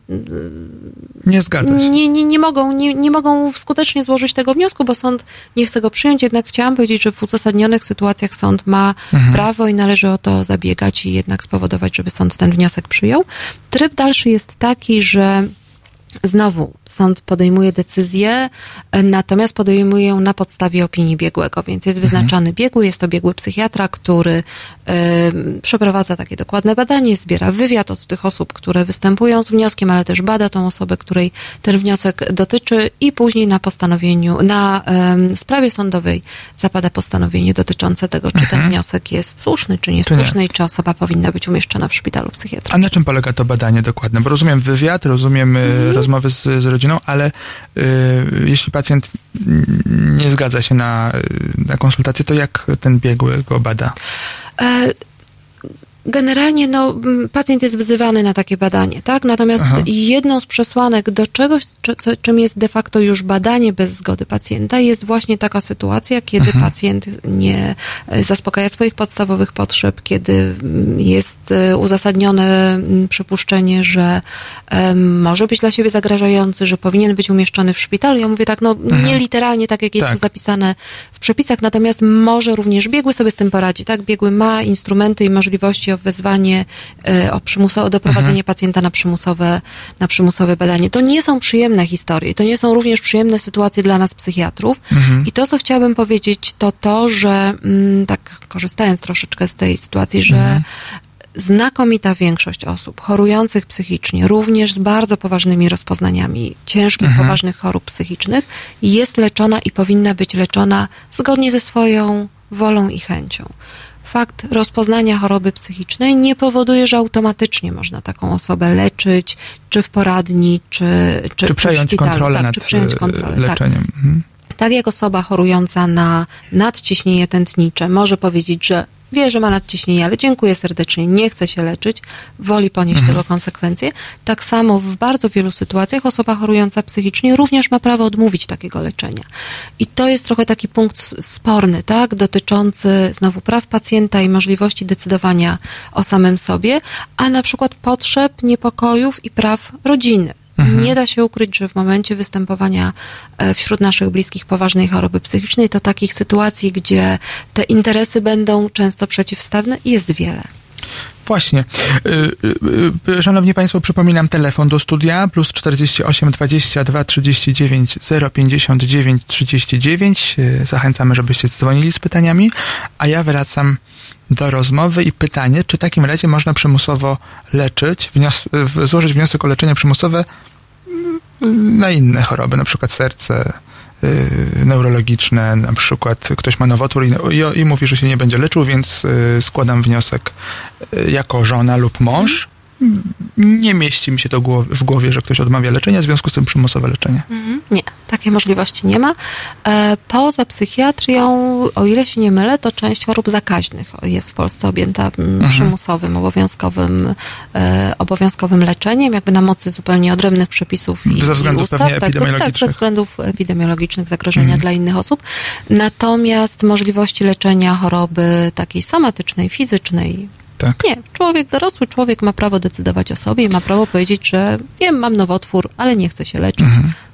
Nie zgadza się.
nie, nie, nie, mogą, nie, nie mogą skutecznie złożyć tego wniosku, bo sąd nie chce go przyjąć. Jednak chciałam powiedzieć, że w uzasadnionych sytuacjach sąd ma
Mhm.
prawo i należy o to zabiegać i jednak spowodować, żeby sąd ten wniosek przyjął. Tryb dalszy jest taki, że Znowu, sąd podejmuje decyzję, e, natomiast podejmuje ją na podstawie opinii biegłego, więc jest wyznaczony biegły, jest to biegły psychiatra, który e, przeprowadza takie dokładne badanie, zbiera wywiad od tych osób, które występują z wnioskiem, ale też bada tą osobę, której ten wniosek dotyczy i później na postanowieniu, na em, sprawie sądowej zapada postanowienie dotyczące tego, czy ten wniosek jest słuszny, czy niesłuszny i czy osoba powinna być umieszczona w szpitalu psychiatrycznym.
A na czym polega to badanie dokładne? Bo rozumiem wywiad, rozumiem y, rozmowy z, z rodziną, ale y, jeśli pacjent nie zgadza się na, y, na konsultację, to jak ten biegły go bada?
Generalnie no, pacjent jest wzywany na takie badanie, tak? Natomiast
Aha.
jedną z przesłanek do czegoś, czy, czym jest de facto już badanie bez zgody pacjenta, jest właśnie taka sytuacja, kiedy pacjent nie e, zaspokaja swoich podstawowych potrzeb, kiedy jest e, uzasadnione przypuszczenie, że może być dla siebie zagrażający, że powinien być umieszczony w szpitalu. Ja mówię tak, no nie literalnie tak, jak jest
Tak.
to zapisane w przepisach, natomiast może również biegły sobie z tym poradzi, tak? Biegły ma instrumenty i możliwości o wezwanie, e, o przymusowe, doprowadzenie pacjenta na przymusowe, na przymusowe badanie. To nie są przyjemne historie, to nie są również przyjemne sytuacje dla nas psychiatrów. I to, co chciałabym powiedzieć, to to, że mm, tak korzystając troszeczkę z tej sytuacji, że znakomita większość osób chorujących psychicznie, również z bardzo poważnymi rozpoznaniami ciężkich, poważnych chorób psychicznych, jest leczona i powinna być leczona zgodnie ze swoją wolą i chęcią. Fakt rozpoznania choroby psychicznej nie powoduje, że automatycznie można taką osobę leczyć, czy w poradni, czy, czy,
Czy przejąć
w szpitalu,
kontrolę
tak,
nad
czy przejąć kontrolę, tak.
leczeniem? Mhm.
Tak jak osoba chorująca na nadciśnienie tętnicze może powiedzieć, że wie, że ma nadciśnienie, ale dziękuję serdecznie, nie chce się leczyć, woli ponieść tego konsekwencje. Tak samo w bardzo wielu sytuacjach osoba chorująca psychicznie również ma prawo odmówić takiego leczenia. I to jest trochę taki punkt sporny, tak, dotyczący znowu praw pacjenta i możliwości decydowania o samym sobie, a na przykład potrzeb, niepokojów i praw rodziny. Nie da się ukryć, że w momencie występowania e, wśród naszych bliskich poważnej choroby psychicznej, to takich sytuacji, gdzie te interesy będą często przeciwstawne, jest wiele.
Właśnie. Y, y, y, Szanowni Państwo, przypominam telefon do studia plus 48 22 39 059 39. Y, Zachęcamy, żebyście dzwonili z pytaniami, a ja wracam do rozmowy i pytanie, czy w takim razie można przymusowo leczyć, wnios- złożyć wniosek o leczenie przymusowe mm, na inne choroby, na przykład serce, y, neurologiczne, na przykład ktoś ma nowotwór i, i, i mówi, że się nie będzie leczył, więc y, składam wniosek y, jako żona lub mąż. Nie mieści mi się to w głowie, że ktoś odmawia leczenia, w związku z tym przymusowe leczenie.
Nie, takiej możliwości nie ma. E, Poza psychiatrią, o ile się nie mylę, to część chorób zakaźnych jest w Polsce objęta mm, przymusowym, obowiązkowym, e, obowiązkowym leczeniem, jakby na mocy zupełnie odrębnych przepisów i,
Ze względów
i ustaw.
pewnie
tak, ze- tak,
epidemiologicznych.
ze względów epidemiologicznych, zagrożenia dla innych osób. Natomiast możliwości leczenia choroby takiej somatycznej, fizycznej,
Tak.
nie, człowiek, dorosły człowiek ma prawo decydować o sobie i ma prawo powiedzieć, że wiem, mam nowotwór, ale nie chcę się leczyć.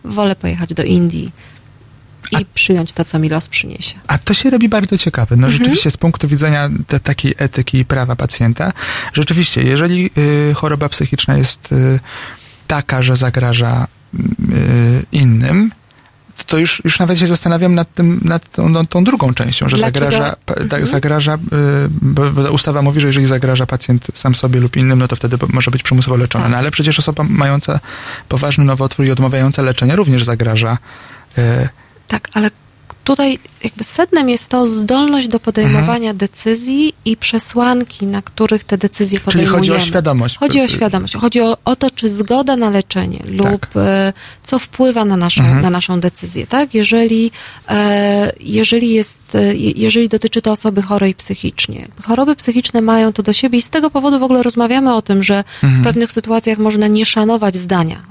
Wolę pojechać do Indii i przyjąć to, co mi los przyniesie.
A to się robi bardzo ciekawe. No rzeczywiście z punktu widzenia te, takiej etyki i prawa pacjenta, rzeczywiście, jeżeli y, choroba psychiczna jest y, taka, że zagraża y, innym, to już, już nawet się zastanawiam nad tym, nad tą, tą drugą częścią, że
Dlaczego?
zagraża, tak, zagraża y, bo, bo ustawa mówi, że jeżeli zagraża pacjent sam sobie lub innym, no to wtedy może być przymusowo leczony.
Tak.
No ale przecież osoba mająca poważny nowotwór i odmawiająca leczenia również zagraża y,
Tak, ale tutaj jakby sednem jest to zdolność do podejmowania
Mhm.
decyzji i przesłanki, na których te decyzje
Czyli
podejmujemy.
chodzi o świadomość.
Chodzi o świadomość. Chodzi o, o to, czy zgoda na leczenie
Tak.
lub e, co wpływa na naszą,
Mhm.
na naszą decyzję, tak? Jeżeli, e, jeżeli jest, e, je- jeżeli dotyczy to osoby chorej psychicznie. Choroby psychiczne mają to do siebie i z tego powodu w ogóle rozmawiamy o tym, że
Mhm.
w pewnych sytuacjach można nie szanować zdania.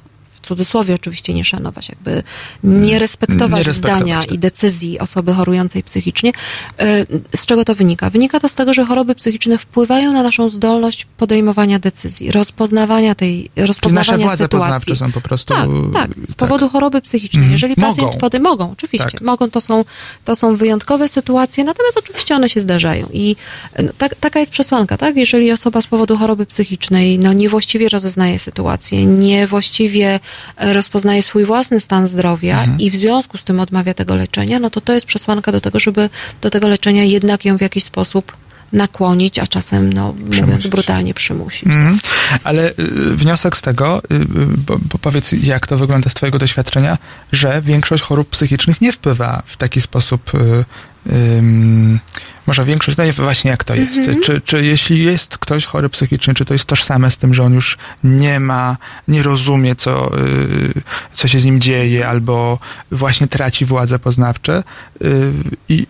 Cudzysłowie oczywiście nie szanować, jakby nie respektować,
Nie respektować,
zdania
tak.
i decyzji osoby chorującej psychicznie. E, Z czego to wynika? Wynika to z tego, że choroby psychiczne wpływają na naszą zdolność podejmowania decyzji, rozpoznawania tej,
Czyli nasze
rozpoznawania
władze
sytuacji.
są po prostu...
Tak, tak, z powodu choroby psychicznej.
Mhm.
Jeżeli pacjent
Mogą.
pody mogą, oczywiście,
Tak.
mogą, to są, to są wyjątkowe sytuacje, natomiast oczywiście one się zdarzają. I no, tak, taka jest przesłanka, tak? Jeżeli osoba z powodu choroby psychicznej no, niewłaściwie rozeznaje sytuację, niewłaściwie rozpoznaje swój własny stan zdrowia
Mhm.
i w związku z tym odmawia tego leczenia, no to to jest przesłanka do tego, żeby do tego leczenia jednak ją w jakiś sposób nakłonić, a czasem, no, mówiąc brutalnie, przymusić.
Mhm. Ale y, wniosek z tego, y, y, bo, bo powiedz, jak to wygląda z Twojego doświadczenia, że większość chorób psychicznych nie wpływa w taki sposób. Y, ym, może większość, no nie właśnie jak to jest.
Mhm.
Czy, czy jeśli jest ktoś chory psychicznie, czy to jest tożsame z tym, że on już nie ma, nie rozumie, co, y, co się z nim dzieje, albo właśnie traci władze poznawcze y, i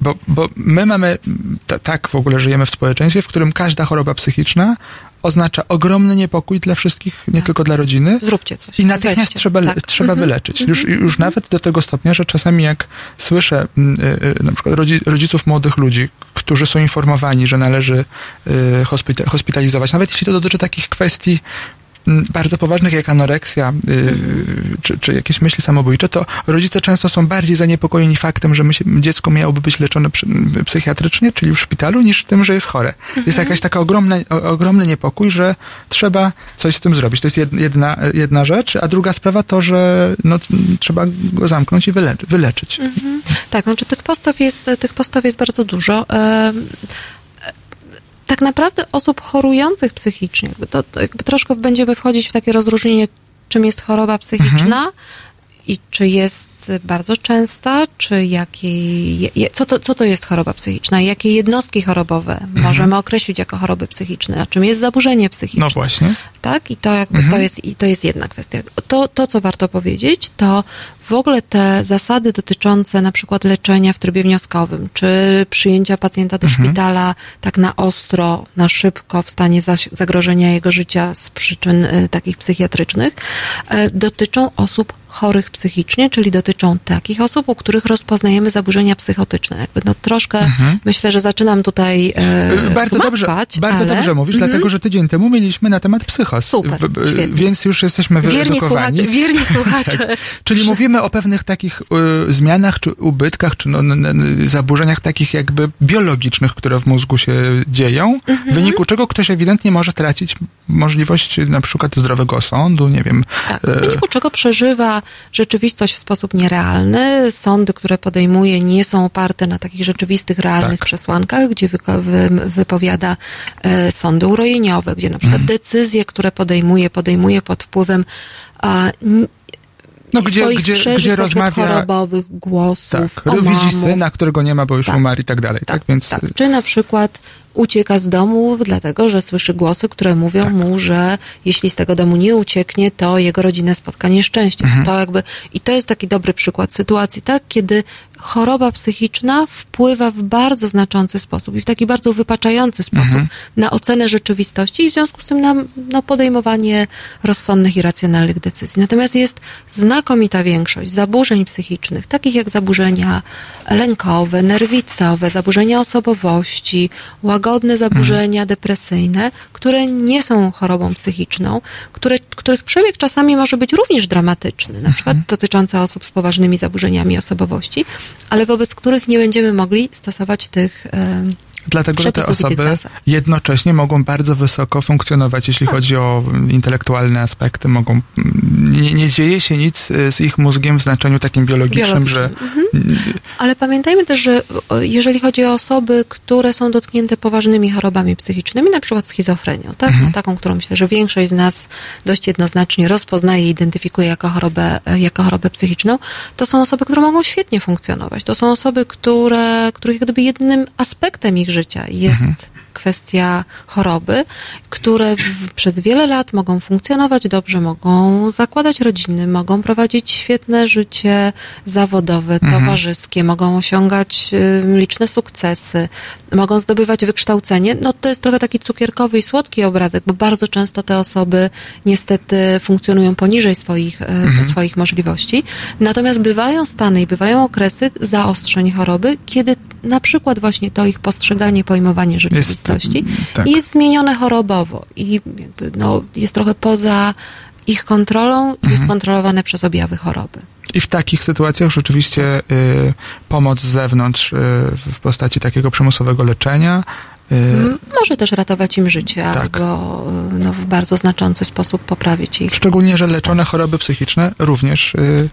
bo, bo my mamy, ta, tak w ogóle żyjemy w społeczeństwie, w którym każda choroba psychiczna oznacza ogromny niepokój dla wszystkich, nie tylko dla rodziny.
Zróbcie coś.
I natychmiast
Weźcie.
trzeba,
Tak.
trzeba
Mhm.
wyleczyć. Już, już nawet do tego stopnia, że czasami jak słyszę mm, y, y, na przykład rodzi, rodziców młodych ludzi, którzy są informowani, że należy y, hospita, hospitalizować, nawet jeśli to dotyczy takich kwestii bardzo poważnych jak anoreksja y, czy, czy jakieś myśli samobójcze, to rodzice często są bardziej zaniepokojeni faktem, że dziecko miałoby być leczone psychiatrycznie, czyli w szpitalu, niż tym, że jest chore. Jest jakaś taka ogromna, ogromny niepokój, że trzeba coś z tym zrobić. To jest jed- jedna, jedna rzecz, a druga sprawa to, że no, trzeba go zamknąć i wyleczy, wyleczyć.
Mhm. Tak, znaczy tych postaw jest, tych postaw jest bardzo dużo. Tak naprawdę osób chorujących psychicznie, jakby to, to jakby troszkę będziemy wchodzić w takie rozróżnienie, czym jest choroba psychiczna i czy jest bardzo częsta, czy jakiej, co, to, co to jest choroba psychiczna, jakie jednostki chorobowe możemy określić jako choroby psychiczne, a czym jest zaburzenie psychiczne
No właśnie.
tak? I to jakby
Mhm.
to, jest, i to jest jedna kwestia. To, to, co warto powiedzieć, to w ogóle te zasady dotyczące na przykład leczenia w trybie wnioskowym, czy przyjęcia pacjenta do
Mhm.
szpitala tak na ostro, na szybko w stanie zagrożenia jego życia z przyczyn y, takich psychiatrycznych, y, dotyczą osób chorych psychicznie, czyli dotyczą takich osób, u których rozpoznajemy zaburzenia psychotyczne. Jakby no troszkę
Mhm.
myślę, że zaczynam tutaj e,
Bardzo dobrze, bardzo
ale...
dobrze mówisz,
Mhm.
dlatego że tydzień temu mieliśmy na temat psychos.
Super,
b-
świetnie.
Więc już jesteśmy wyedukowani.
wierni *laughs* słuchacze.
Tak. Czyli mówimy o pewnych takich y, zmianach, czy ubytkach, czy no, n, n, zaburzeniach takich jakby biologicznych, które w mózgu się dzieją,
Mhm.
w wyniku czego ktoś ewidentnie może tracić możliwość na przykład zdrowego osądu, nie wiem.
Tak,
e,
w wyniku czego przeżywa rzeczywistość w sposób nierealny. Sądy, które podejmuje, nie są oparte na takich rzeczywistych, realnych
Tak.
przesłankach, gdzie wypowiada e, sądy urojeniowe, gdzie na przykład
Mhm.
decyzje, które podejmuje, podejmuje pod wpływem
no, gdzie,
swoich
gdzie,
przeżyć
gdzie rozmawia.
chorobowych głosów,
Tak,
omamów.
widzi syna, którego nie ma, bo już
Tak.
umarł i tak dalej, tak? Więc
Tak. Czy na przykład ucieka z domu, dlatego że słyszy głosy, które mówią
Tak.
mu, że jeśli z tego domu nie ucieknie, to jego rodzinę spotka nieszczęście.
Mhm.
To jakby, I to jest taki dobry przykład sytuacji, tak? Kiedy choroba psychiczna wpływa w bardzo znaczący sposób i w taki bardzo wypaczający sposób
Mhm.
na ocenę rzeczywistości i w związku z tym na no, podejmowanie rozsądnych i racjonalnych decyzji. Natomiast jest znakomita większość zaburzeń psychicznych, takich jak zaburzenia lękowe, nerwicowe, zaburzenia osobowości, łagodne zaburzenia depresyjne, które nie są chorobą psychiczną, które, których przebieg czasami może być również dramatyczny, na przykład dotyczący osób z poważnymi zaburzeniami osobowości, ale wobec których nie będziemy mogli stosować tych
Dlatego, że te osoby jednocześnie mogą bardzo wysoko funkcjonować, jeśli chodzi o mm, intelektualne aspekty. Mogą, mm, nie, nie dzieje się nic y, z ich mózgiem w znaczeniu takim biologicznym, że
Mhm. Ale pamiętajmy też, że jeżeli chodzi o osoby, które są dotknięte poważnymi chorobami psychicznymi, na przykład schizofrenią, tak?
Mhm.
No, taką, którą myślę, że większość z nas dość jednoznacznie rozpoznaje i identyfikuje jako chorobę, e, jako chorobę psychiczną, to są osoby, które mogą świetnie funkcjonować. To są osoby, które, których gdyby jednym aspektem ich życia jest kwestia choroby, które w, przez wiele lat mogą funkcjonować dobrze, mogą zakładać rodziny, mogą prowadzić świetne życie zawodowe,
Mhm.
towarzyskie, mogą osiągać y, liczne sukcesy, mogą zdobywać wykształcenie. No to jest trochę taki cukierkowy i słodki obrazek, bo bardzo często te osoby niestety funkcjonują poniżej swoich, y,
Mhm.
swoich możliwości. Natomiast bywają stany i bywają okresy zaostrzeń choroby, kiedy na przykład właśnie to ich postrzeganie, pojmowanie rzeczywistości
tak.
jest zmienione chorobowo i jakby, no, jest trochę poza ich kontrolą i jest kontrolowane przez objawy choroby.
I w takich sytuacjach rzeczywiście y, pomoc z zewnątrz y, w postaci takiego przymusowego leczenia y,
M- Może też ratować im życie,
Tak.
albo y, no, w bardzo znaczący sposób poprawić ich.
Szczególnie, że leczone choroby psychiczne również y,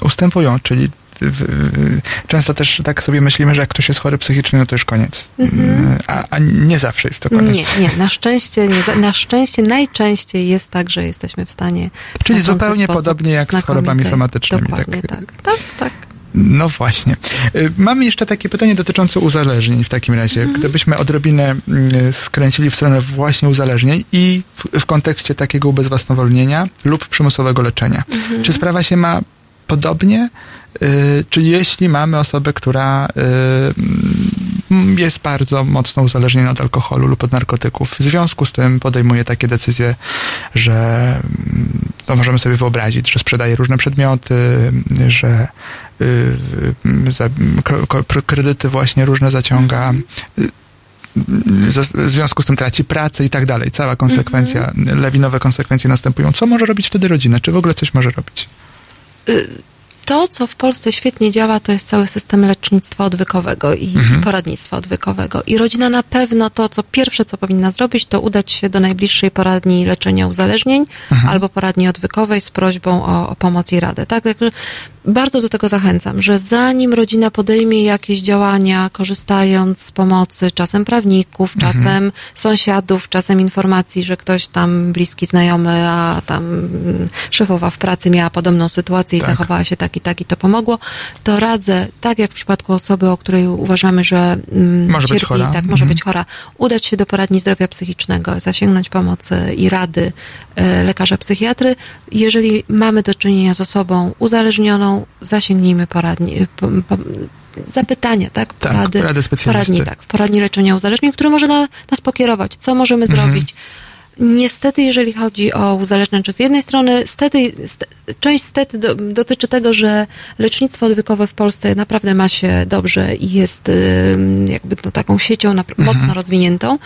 ustępują, czyli w- w- często też tak sobie myślimy, że jak ktoś jest chory psychicznie, no to już koniec.
Mhm.
Y, A, a nie zawsze jest to koniec.
Nie, nie, na szczęście, nie, na szczęście najczęściej jest tak, że jesteśmy w stanie. w
Czyli zupełnie
sposób
podobnie jak z chorobami somatycznymi.
Dokładnie
tak.
tak. Tak, tak.
No właśnie. Y, Mamy jeszcze takie pytanie dotyczące uzależnień w takim razie.
Mhm.
Gdybyśmy odrobinę y, skręcili w stronę właśnie uzależnień i w, w kontekście takiego ubezwłasnowolnienia lub przymusowego leczenia.
Mhm.
Czy sprawa się ma podobnie? Y, Czy jeśli mamy osobę, która jest bardzo mocno uzależniona od alkoholu lub od narkotyków, w związku z tym podejmuje takie decyzje, że mm, to możemy sobie wyobrazić, że sprzedaje różne przedmioty, że kredyty właśnie różne zaciąga, y, z- w związku z tym traci pracę i tak dalej. Cała konsekwencja, lawinowe konsekwencje następują. Co może robić wtedy rodzina? Czy w ogóle coś może robić?
Y, To, co w Polsce świetnie działa, to jest cały system lecznictwa odwykowego i
Mhm.
poradnictwa odwykowego. I rodzina na pewno to, co pierwsze, co powinna zrobić, to udać się do najbliższej poradni leczenia uzależnień
Mhm.
albo poradni odwykowej z prośbą o, o pomoc i radę. Tak? Także bardzo do tego zachęcam, że zanim rodzina podejmie jakieś działania, korzystając z pomocy czasem prawników,
Mhm.
czasem sąsiadów, czasem informacji, że ktoś tam bliski znajomy, a tam mm, szefowa w pracy miała podobną sytuację i
Tak.
zachowała się tak i tak i to pomogło, to radzę, tak jak w przypadku osoby, o której uważamy, że mm,
Może być
cierpi,
chora.
tak, może
Mhm.
być chora, udać się do poradni zdrowia psychicznego, zasięgnąć pomocy i rady e, lekarza psychiatry. Jeżeli mamy do czynienia z osobą uzależnioną, zasięgnijmy poradni, po, po, zapytania, tak?
Tak,
Porady,
rady specjalisty.
poradni, tak, poradni leczenia uzależnień, który może na, nas pokierować, co możemy
Mhm.
zrobić. Niestety, jeżeli chodzi o uzależnienie, czy z jednej strony stety, st, część stety do, dotyczy tego, że lecznictwo odwykowe w Polsce naprawdę ma się dobrze i jest ym, jakby no, taką siecią
Mhm.
mocno rozwiniętą.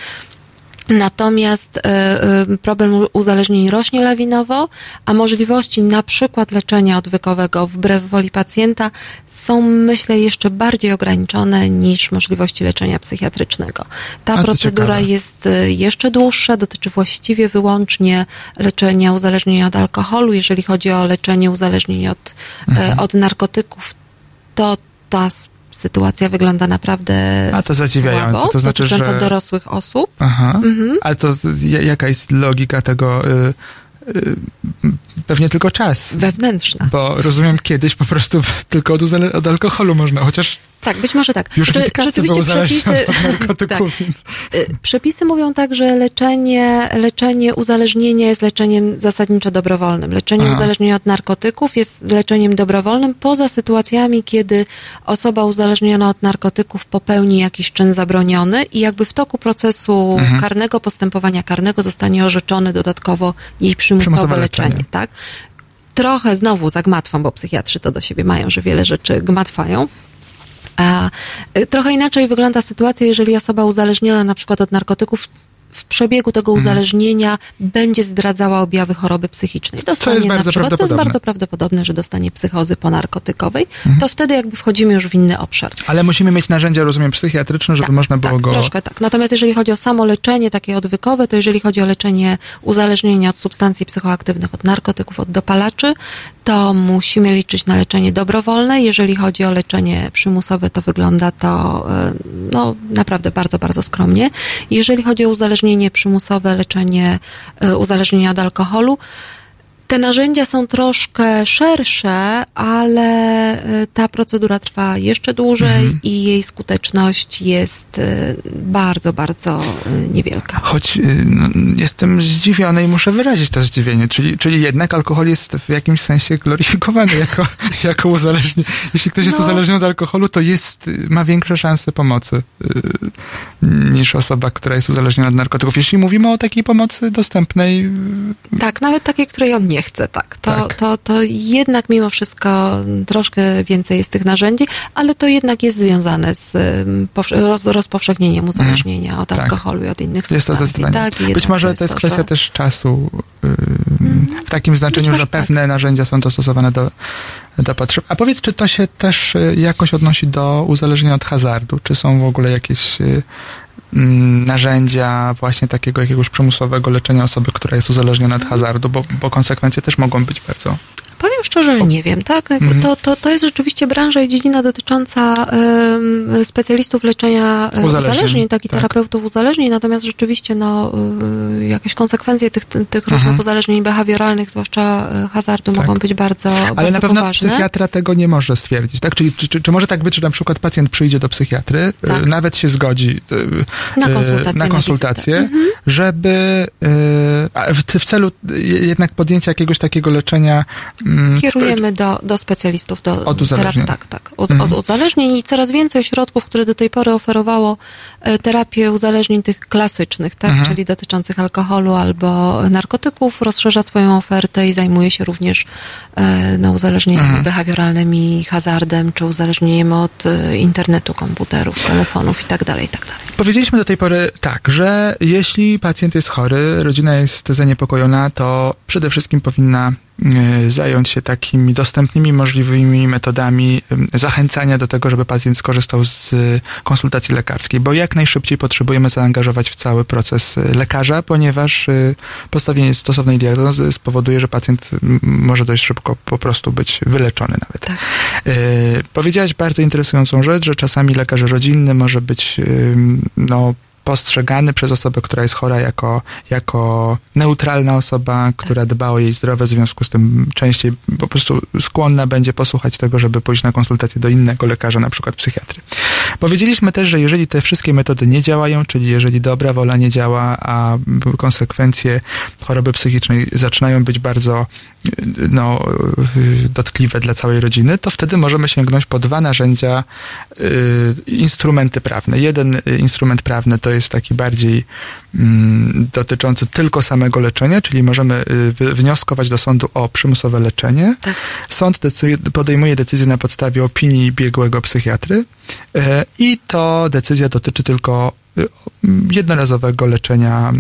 Natomiast e, e, problem uzależnień rośnie lawinowo, a możliwości na przykład leczenia odwykowego wbrew woli pacjenta są, myślę, jeszcze bardziej ograniczone niż możliwości leczenia psychiatrycznego. Ta procedura
ciekawe.
jest e, jeszcze dłuższa, dotyczy właściwie wyłącznie leczenia uzależnienia od alkoholu. Jeżeli chodzi o leczenie uzależnień od,
Mhm.
od narkotyków, to ta sytuacja wygląda naprawdę
A to zadziwiające.
słabo,
To znaczy,
dotycząca
że-
dorosłych osób.
Aha.
Mhm.
Ale to ja- jaka jest logika tego? Y, y, pewnie tylko czas.
Wewnętrzna.
Bo rozumiem, kiedyś po prostu *laughs* tylko od, od alkoholu można, chociaż
Tak, być może tak.
już uzależniony od *laughs* narkotyków,
tak.
więc...
Y, Przepisy mówią tak, że leczenie, leczenie uzależnienia jest leczeniem zasadniczo dobrowolnym. Leczenie
Aha.
uzależnienia od narkotyków jest leczeniem dobrowolnym, poza sytuacjami, kiedy osoba uzależniona od narkotyków popełni jakiś czyn zabroniony i jakby w toku procesu
Mhm.
karnego, postępowania karnego zostanie orzeczony dododatkowo jej przymusowe,
Przymusowe leczenie.
leczenie. Tak? Trochę znowu zagmatwam, bo psychiatrzy to do siebie mają, że wiele rzeczy gmatwają. A y, trochę inaczej wygląda sytuacja, jeżeli osoba uzależniona na przykład od narkotyków w przebiegu tego
Mhm.
uzależnienia będzie zdradzała objawy choroby psychicznej. Dostanie na przykład, to jest bardzo prawdopodobne, że dostanie psychozy ponarkotykowej,
Mhm.
to wtedy jakby wchodzimy już w inny obszar.
Ale musimy mieć narzędzia, rozumiem, psychiatryczne, żeby można było
tak,
go...
troszkę tak. Natomiast jeżeli chodzi o samo leczenie takie odwykowe, to jeżeli chodzi o leczenie uzależnienia od substancji psychoaktywnych, od narkotyków, od dopalaczy, to musimy liczyć na leczenie dobrowolne. Jeżeli chodzi o leczenie przymusowe, to wygląda to e, no, naprawdę bardzo, bardzo skromnie. Jeżeli chodzi o uzależnienie przymusowe, leczenie e, uzależnienia od alkoholu, te narzędzia są troszkę szersze, ale e, ta procedura trwa jeszcze dłużej
Mhm.
i jej skuteczność jest e, bardzo, bardzo e, niewielka.
Choć y, no, jestem zdziwiony i muszę wyrazić to zdziwienie, czyli, czyli jednak alkohol jest w jakimś sensie gloryfikowany *laughs* jako, jako uzależnienie. Jeśli ktoś jest
No.
uzależniony od alkoholu, to jest, y, ma większe szanse pomocy y, niż osoba, która jest uzależniona od narkotyków. Jeśli mówimy o takiej pomocy dostępnej, y,
Tak, nawet takiej, której on nie chce, tak. To,
Tak.
To, to jednak mimo wszystko mm, troszkę więcej jest tych narzędzi, ale to jednak jest związane z roz, rozpowszechnieniem uzależnienia od
Tak.
alkoholu i od innych
jest to
substancji.
zdecydowanie.
Tak,
Być może to jest kwestia też czasu y, w takim znaczeniu,
może
że
tak.
pewne narzędzia są dostosowane do, do potrzeb. A powiedz, czy to się też y, jakoś odnosi do uzależnienia od hazardu? Czy są w ogóle jakieś y, mm, narzędzia właśnie takiego jakiegoś przymusowego leczenia osoby, która jest uzależniona od hazardu, bo, bo konsekwencje też mogą być bardzo
Powiem szczerze, że nie wiem, tak?
Mhm.
To, to, to jest rzeczywiście branża i dziedzina dotycząca em, specjalistów leczenia
Uzależnień,
uzależnień, tak i
tak.
terapeutów uzależnień, natomiast rzeczywiście no, y, jakieś konsekwencje tych, tych różnych
Mhm.
uzależnień behawioralnych, zwłaszcza e, hazardu,
Tak.
mogą być bardzo,
Ale
bardzo
na pewno
poważne.
psychiatra tego nie może stwierdzić, tak? Czyli czy, czy, czy może tak być, że na przykład pacjent przyjdzie do psychiatry,
Tak.
y, nawet się zgodzi y,
Na
y,
konsultację,
na
na
konsultację
wizytę. Mhm.
żeby y, w, w celu y, jednak podjęcia jakiegoś takiego leczenia
Kierujemy do, do specjalistów, do
Od uzależnień.
terap- tak, tak, od,
Mhm.
od uzależnień i coraz więcej ośrodków, które do tej pory oferowało e, terapię uzależnień tych klasycznych, tak,
Mhm.
czyli dotyczących alkoholu albo narkotyków, rozszerza swoją ofertę i zajmuje się również e, no, uzależnieniami
Mhm.
behawioralnymi, hazardem, czy uzależnieniem od e, internetu, komputerów, telefonów i tak dalej, i tak dalej.
Powiedzieliśmy do tej pory tak, że jeśli pacjent jest chory, rodzina jest zaniepokojona, to przede wszystkim powinna zająć się takimi dostępnymi, możliwymi metodami zachęcania do tego, żeby pacjent skorzystał z y, konsultacji lekarskiej, bo jak najszybciej potrzebujemy zaangażować w cały proces y, lekarza, ponieważ postawienie stosownej diagnozy spowoduje, że pacjent może dość szybko po prostu być wyleczony nawet.
Tak.
Powiedziałaś bardzo interesującą rzecz, że czasami lekarz rodzinny może być no, postrzegany przez osobę, która jest chora jako, jako neutralna osoba, która dba o jej zdrowie, w związku z tym częściej po prostu skłonna będzie posłuchać tego, żeby pójść na konsultację do innego lekarza, na przykład psychiatry. Powiedzieliśmy też, że jeżeli te wszystkie metody nie działają, czyli jeżeli dobra wola nie działa, a konsekwencje choroby psychicznej zaczynają być bardzo no, y, dotkliwe dla całej rodziny, to wtedy możemy sięgnąć po dwa narzędzia, y, instrumenty prawne. Jeden y, instrument prawny to jest taki bardziej mm, dotyczący tylko samego leczenia, czyli możemy wnioskować do sądu o przymusowe leczenie.
Tak.
Sąd podejmuje decyzję na podstawie opinii biegłego psychiatry i to decyzja dotyczy tylko jednorazowego leczenia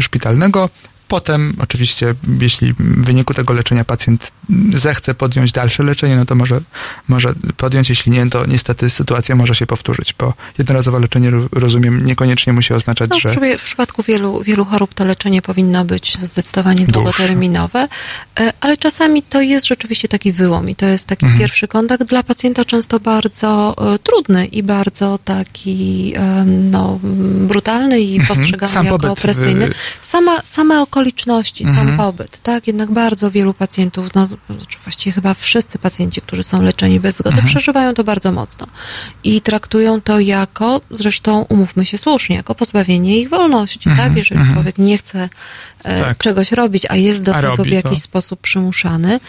szpitalnego. Potem, oczywiście, jeśli w wyniku tego leczenia pacjent zechce podjąć dalsze leczenie, no to może, może podjąć, jeśli nie, to niestety sytuacja może się powtórzyć, bo jednorazowe leczenie, ro- rozumiem, niekoniecznie musi oznaczać,
No,
że...
w, przypadku- wielu, wielu chorób to leczenie powinno być zdecydowanie
Dłuższe.
długoterminowe, e, ale czasami to jest rzeczywiście taki wyłom i to jest taki
Mhm.
pierwszy kontakt dla pacjenta często bardzo e, trudny i bardzo taki em, no, brutalny i
Mhm.
postrzegany
Sam
jako opresyjny. Sama, same okoliczności, sam
Mhm.
pobyt, tak? Jednak bardzo wielu pacjentów, no czy właściwie chyba wszyscy pacjenci, którzy są leczeni bez zgody,
Mhm.
przeżywają to bardzo mocno i traktują to jako, zresztą umówmy się słusznie, jako pozbawienie ich wolności,
Mhm,
tak? Jeżeli
mhm.
człowiek nie chce e,
Tak.
czegoś robić, a jest do
A
tego w jakiś
to.
sposób przymuszany,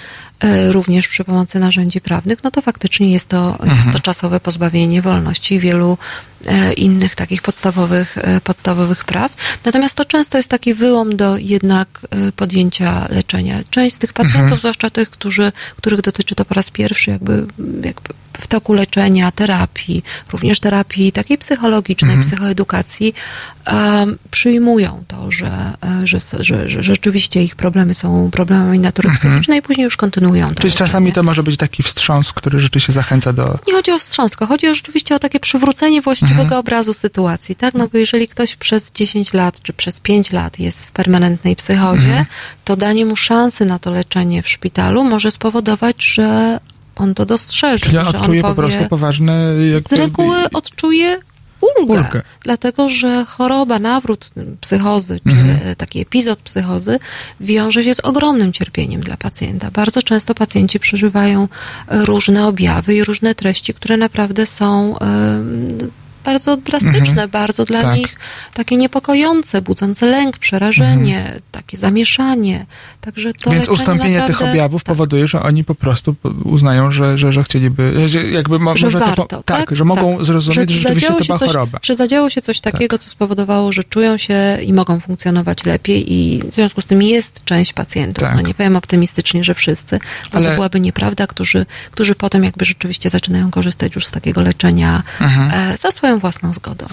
również przy pomocy narzędzi prawnych, no to faktycznie jest to, jest
Mhm.
to czasowe pozbawienie wolności i wielu e, innych takich podstawowych, e, podstawowych praw. Natomiast to często jest taki wyłom do jednak e, podjęcia leczenia. Część z tych pacjentów,
Mhm.
zwłaszcza tych, którzy, których dotyczy to po raz pierwszy, jakby, jakby w toku leczenia, terapii, również terapii takiej psychologicznej,
Mhm.
psychoedukacji, um, przyjmują to, że, e, że, że, że rzeczywiście ich problemy są problemami natury
Mhm.
psychicznej i później już kontynuują to
Czyli czasami
leczenie.
to może być taki wstrząs, który rzeczywiście zachęca do...
Nie chodzi o wstrząs, tylko chodzi rzeczywiście o takie przywrócenie właściwego
Mhm.
obrazu sytuacji, tak? No bo jeżeli ktoś przez 10 lat czy przez 5 lat jest w permanentnej psychozie,
Mhm.
to danie mu szansy na to leczenie w szpitalu może spowodować, że on to dostrzeże,
Czyli on odczuje
on
po
powie,
prostu poważne... Jakby,
z reguły odczuje ulgę,
Ulgę.
dlatego że choroba, nawrót psychozy, czy
Mhm.
taki epizod psychozy wiąże się z ogromnym cierpieniem dla pacjenta. Bardzo często pacjenci przeżywają różne objawy i różne treści, które naprawdę są em, bardzo drastyczne,
Mhm.
bardzo dla
Tak.
nich takie niepokojące, budzące lęk, przerażenie, takie zamieszanie. Także to
Więc ustąpienie
naprawdę,
tych objawów powoduje, że oni po prostu uznają, że, że, że chcieliby, że jakby mo,
że warto,
to, po,
tak?
że mogą
Tak.
zrozumieć, że, rzeczywiście
zadziało
to była
coś,
choroba.
Że zadziało się coś takiego, co spowodowało, że czują się i mogą funkcjonować lepiej i w związku z tym jest część pacjentów,
Tak.
no nie powiem optymistycznie, że wszyscy, bo
Ale-
to byłaby nieprawda, którzy, którzy potem jakby rzeczywiście zaczynają korzystać już z takiego leczenia
Mhm.
e, za swoją własną zgodą.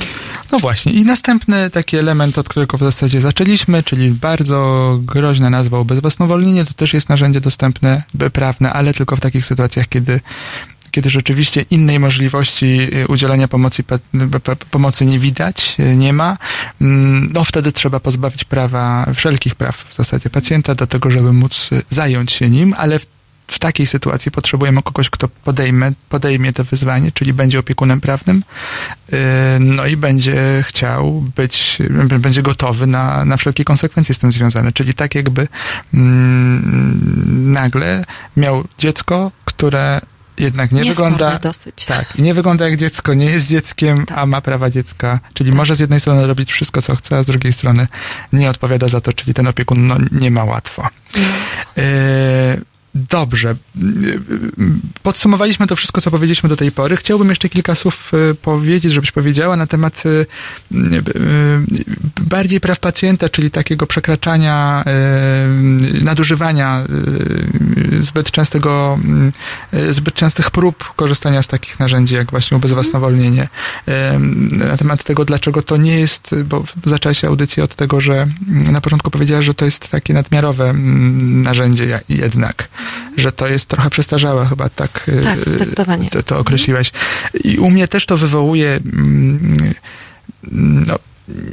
No właśnie. I następny taki element, od którego w zasadzie zaczęliśmy, czyli bardzo groźna nazwa ubezwłasnowolnienie, to też jest narzędzie dostępne, prawne, ale tylko w takich sytuacjach, kiedy kiedy rzeczywiście innej możliwości y, udzielenia pomocy, pomocy nie widać, y, nie ma, mm, no wtedy trzeba pozbawić prawa, wszelkich praw w zasadzie pacjenta do tego, żeby móc y, zająć się nim, ale w, w takiej sytuacji potrzebujemy kogoś, kto podejmie, podejmie to wyzwanie, czyli będzie opiekunem prawnym, y, no i będzie chciał być, będzie gotowy na, na wszelkie konsekwencje z tym związane. Czyli tak jakby mm, nagle miał dziecko, które jednak nie wygląda.
dosyć.
Tak, nie wygląda jak dziecko, nie jest dzieckiem, a ma prawa dziecka. Czyli może z jednej strony robić wszystko, co chce, a z drugiej strony nie odpowiada za to, czyli ten opiekun no, nie ma łatwo. E, Dobrze. Podsumowaliśmy to wszystko, co powiedzieliśmy do tej pory. Chciałbym jeszcze kilka słów e, powiedzieć, żebyś powiedziała na temat e, e, bardziej praw pacjenta, czyli takiego przekraczania, nadużywania zbyt częstego, zbyt częstych prób korzystania z takich narzędzi, jak właśnie ubezwłasnowolnienie. Na temat tego, dlaczego to nie jest, bo zaczęła się audycja od tego, że na początku powiedziała, że to jest takie nadmiarowe mm, narzędzie jednak, że to jest trochę przestarzałe chyba, tak? e,
Tak, zdecydowanie.
To, to określiłaś. I u mnie też to wywołuje mm, no,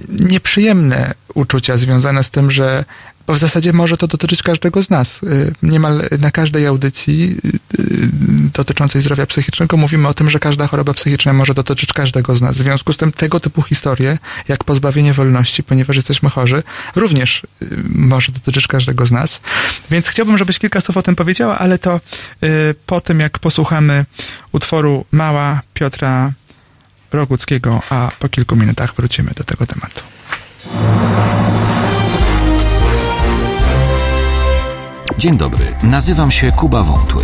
nieprzyjemne uczucia związane z tym, że bo w zasadzie może to dotyczyć każdego z nas. Y, Niemal na każdej audycji y, y, dotyczącej zdrowia psychicznego mówimy o tym, że każda choroba psychiczna może dotyczyć każdego z nas. W związku z tym tego typu historie, jak pozbawienie wolności, ponieważ jesteśmy chorzy, również może dotyczyć każdego z nas. Więc chciałbym, żebyś kilka słów o tym powiedziała, ale to po tym, jak posłuchamy utworu Mała Piotra Roguckiego, a po kilku minutach wrócimy do tego tematu.
Dzień dobry, nazywam się Kuba Wątły.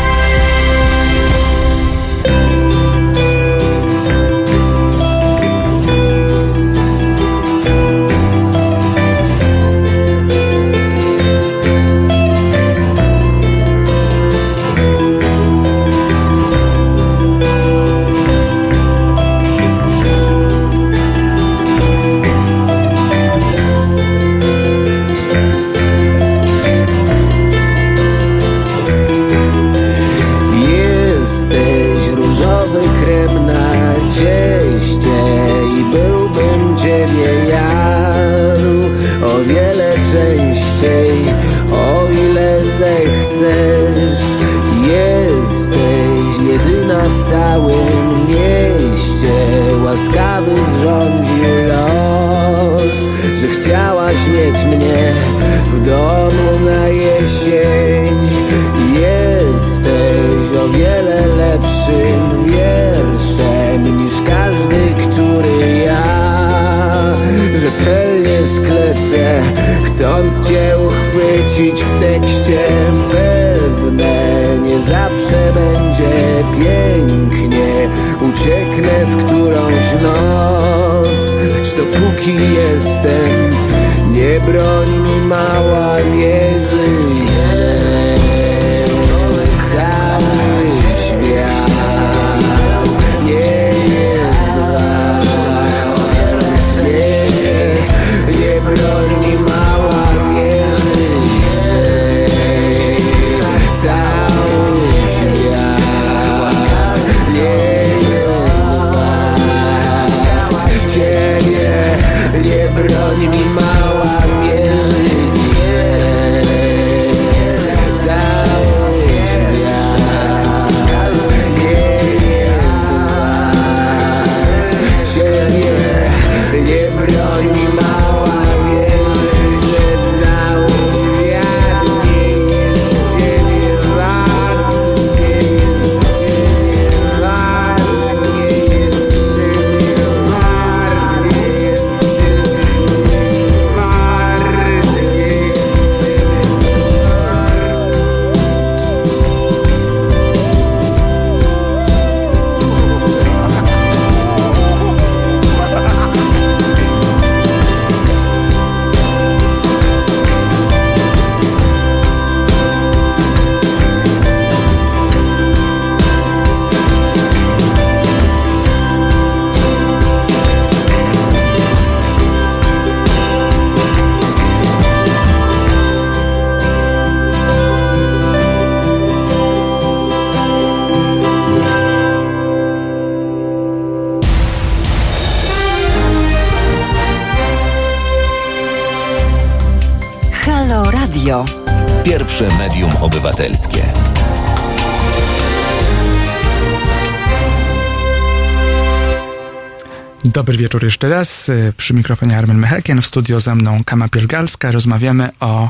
Przy mikrofonie Armen Mechekien, w studio ze mną Kama Pielgalska. Rozmawiamy o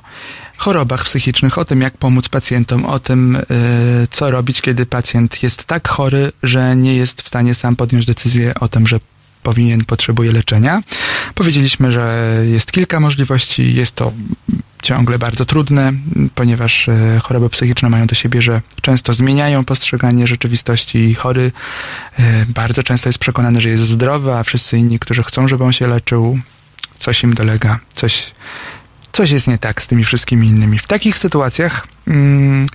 chorobach psychicznych, o tym jak pomóc pacjentom, o tym y, co robić, kiedy pacjent jest tak chory, że nie jest w stanie sam podjąć decyzję o tym, że powinien, potrzebuje leczenia. Powiedzieliśmy, że jest kilka możliwości, jest to ciągle bardzo trudne, ponieważ e, choroby psychiczne mają do siebie, że często zmieniają postrzeganie rzeczywistości i chory bardzo często jest przekonany, że jest zdrowy, a wszyscy inni, którzy chcą, żeby on się leczył, coś im dolega, coś, coś jest nie tak z tymi wszystkimi innymi. W takich sytuacjach mm,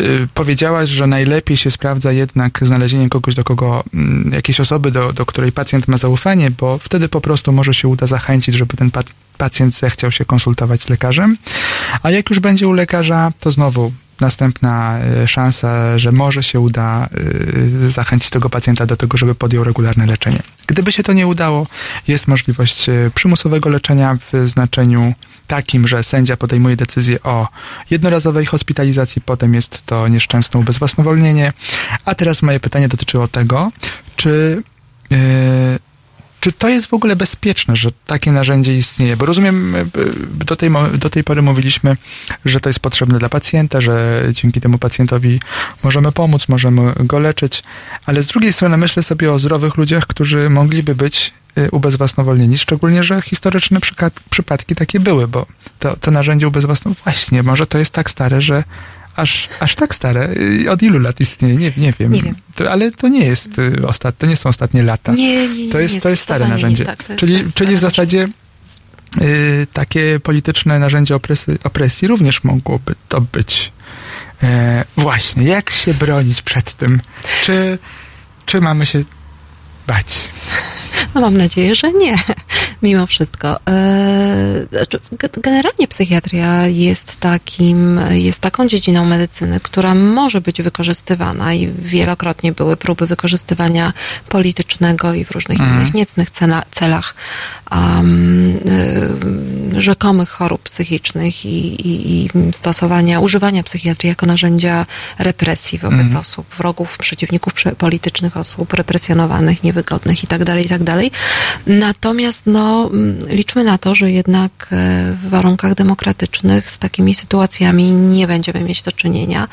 y, powiedziałaś, że najlepiej się sprawdza jednak znalezienie kogoś, do kogo, mm, jakiejś osoby, do, do której pacjent ma zaufanie, bo wtedy po prostu może się uda zachęcić, żeby ten pac- pacjent zechciał się konsultować z lekarzem. A jak już będzie u lekarza, to znowu następna y, szansa, że może się uda y, zachęcić tego pacjenta do tego, żeby podjął regularne leczenie. Gdyby się to nie udało, jest możliwość y, przymusowego leczenia w znaczeniu takim, że sędzia podejmuje decyzję o jednorazowej hospitalizacji, potem jest to nieszczęsne ubezwłasnowolnienie. A teraz moje pytanie dotyczyło tego, czy czy to jest w ogóle bezpieczne, że takie narzędzie istnieje? Bo rozumiem, y, do tej, do tej pory mówiliśmy, że to jest potrzebne dla pacjenta, że dzięki temu pacjentowi możemy pomóc, możemy go leczyć, ale z drugiej strony myślę sobie o zdrowych ludziach, którzy mogliby być y, ubezwłasnowolnieni, szczególnie, że historyczne przypadki takie były, bo to, to narzędzie ubezwłasnowolnienia, właśnie, może to jest tak stare, że aż, aż tak stare. Od ilu lat istnieje? Nie, nie wiem.
Nie wiem.
To, ale to nie jest y, ostat, to nie są ostatnie lata.
Nie, nie, nie.
To jest,
nie,
to jest stare narzędzie.
tak, to-
czyli,
to jest
czyli w zasadzie y, takie polityczne narzędzie opresji, opresji również mogłoby to być. E, właśnie, jak się bronić przed tym? Czy, czy mamy się bać?
No *laughs* mam nadzieję, że nie, *laughs* mimo wszystko. E, znaczy, ge- Generalnie psychiatria jest takim, jest taką dziedziną medycyny, która może być wykorzystywana i wielokrotnie były próby wykorzystywania politycznego i w różnych
Mhm.
innych niecnych cela, celach um, rzekomych chorób psychicznych i, i, i stosowania, używania psychiatrii jako narzędzia represji wobec
Mhm.
osób, wrogów, przeciwników prze- politycznych osób, represjonowanych, niewygodnych itd., itd. Natomiast no, liczmy na to, że jednak e, w warunkach demokratycznych z takimi sytuacjami nie będziemy mieć do czynienia.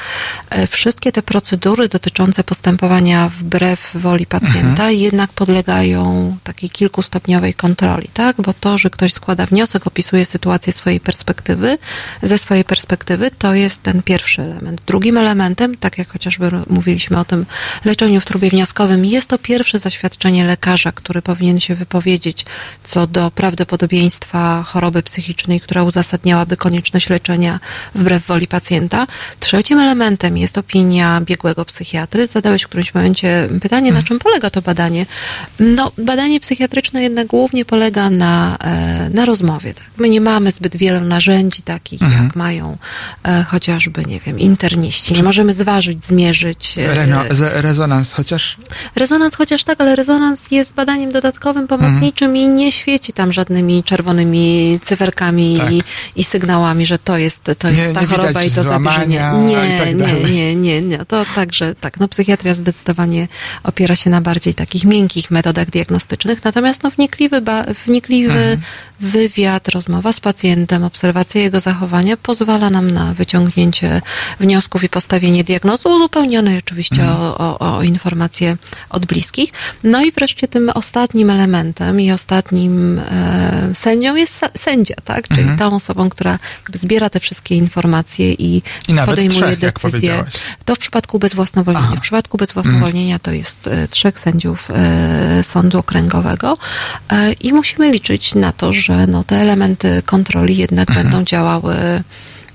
E, Wszystkie te procedury dotyczące postępowania wbrew woli pacjenta
Mhm.
jednak podlegają takiej kilkustopniowej kontroli, tak? Bo to, że ktoś składa wniosek, opisuje sytuację swojej perspektywy, ze swojej perspektywy, to jest ten pierwszy element. Drugim elementem, tak jak chociażby mówiliśmy o tym leczeniu w trybie wnioskowym, jest to pierwsze zaświadczenie lekarza, który powinien się wypowiedzieć co do prawdopodobieństwa choroby psychicznej, która uzasadniałaby konieczność leczenia wbrew woli pacjenta. Trzecim elementem jest opinia biegłego psychiatry. Zadałeś w którymś momencie pytanie, na czym polega to badanie? No, badanie psychiatryczne jednak głównie polega na, e, na rozmowie. Tak? My nie mamy zbyt wielu narzędzi takich,
Mhm.
jak mają e, chociażby, nie wiem, interniści. Nie możemy zważyć, zmierzyć. e,
Reno, z- rezonans, chociaż
Rezonans chociaż tak, ale rezonans jest badaniem dodatkowym, pomocniczym i nie świeci tam żadnymi czerwonymi cyferkami
Tak.
i, i sygnałami, że to jest, to
Nie-
jest ta
nie
choroba i to
złamania
Nie,
i tak
nie, nie, nie, nie. To także tak. No, psychiatria zdecydowanie opiera się na bardziej takich miękkich metodach diagnostycznych, natomiast no, wnikliwy, ba, wnikliwy
Mhm.
Wywiad, rozmowa z pacjentem, obserwacja jego zachowania pozwala nam na wyciągnięcie wniosków i postawienie diagnozy, uzupełnionej oczywiście
Mhm.
o, o, o informacje od bliskich. No i wreszcie tym ostatnim elementem i ostatnim e, sędzią jest sędzia, tak? Czyli
Mhm.
tą osobą, która zbiera te wszystkie informacje i,
I
podejmuje
trzech, powiedziałaś.
To w przypadku bezwłasnowolnienia.
Aha.
W przypadku bezwłasnowolnienia to jest e, trzech sędziów e, sądu okręgowego e, i musimy liczyć na to, że no, te elementy kontroli jednak
Mhm.
będą działały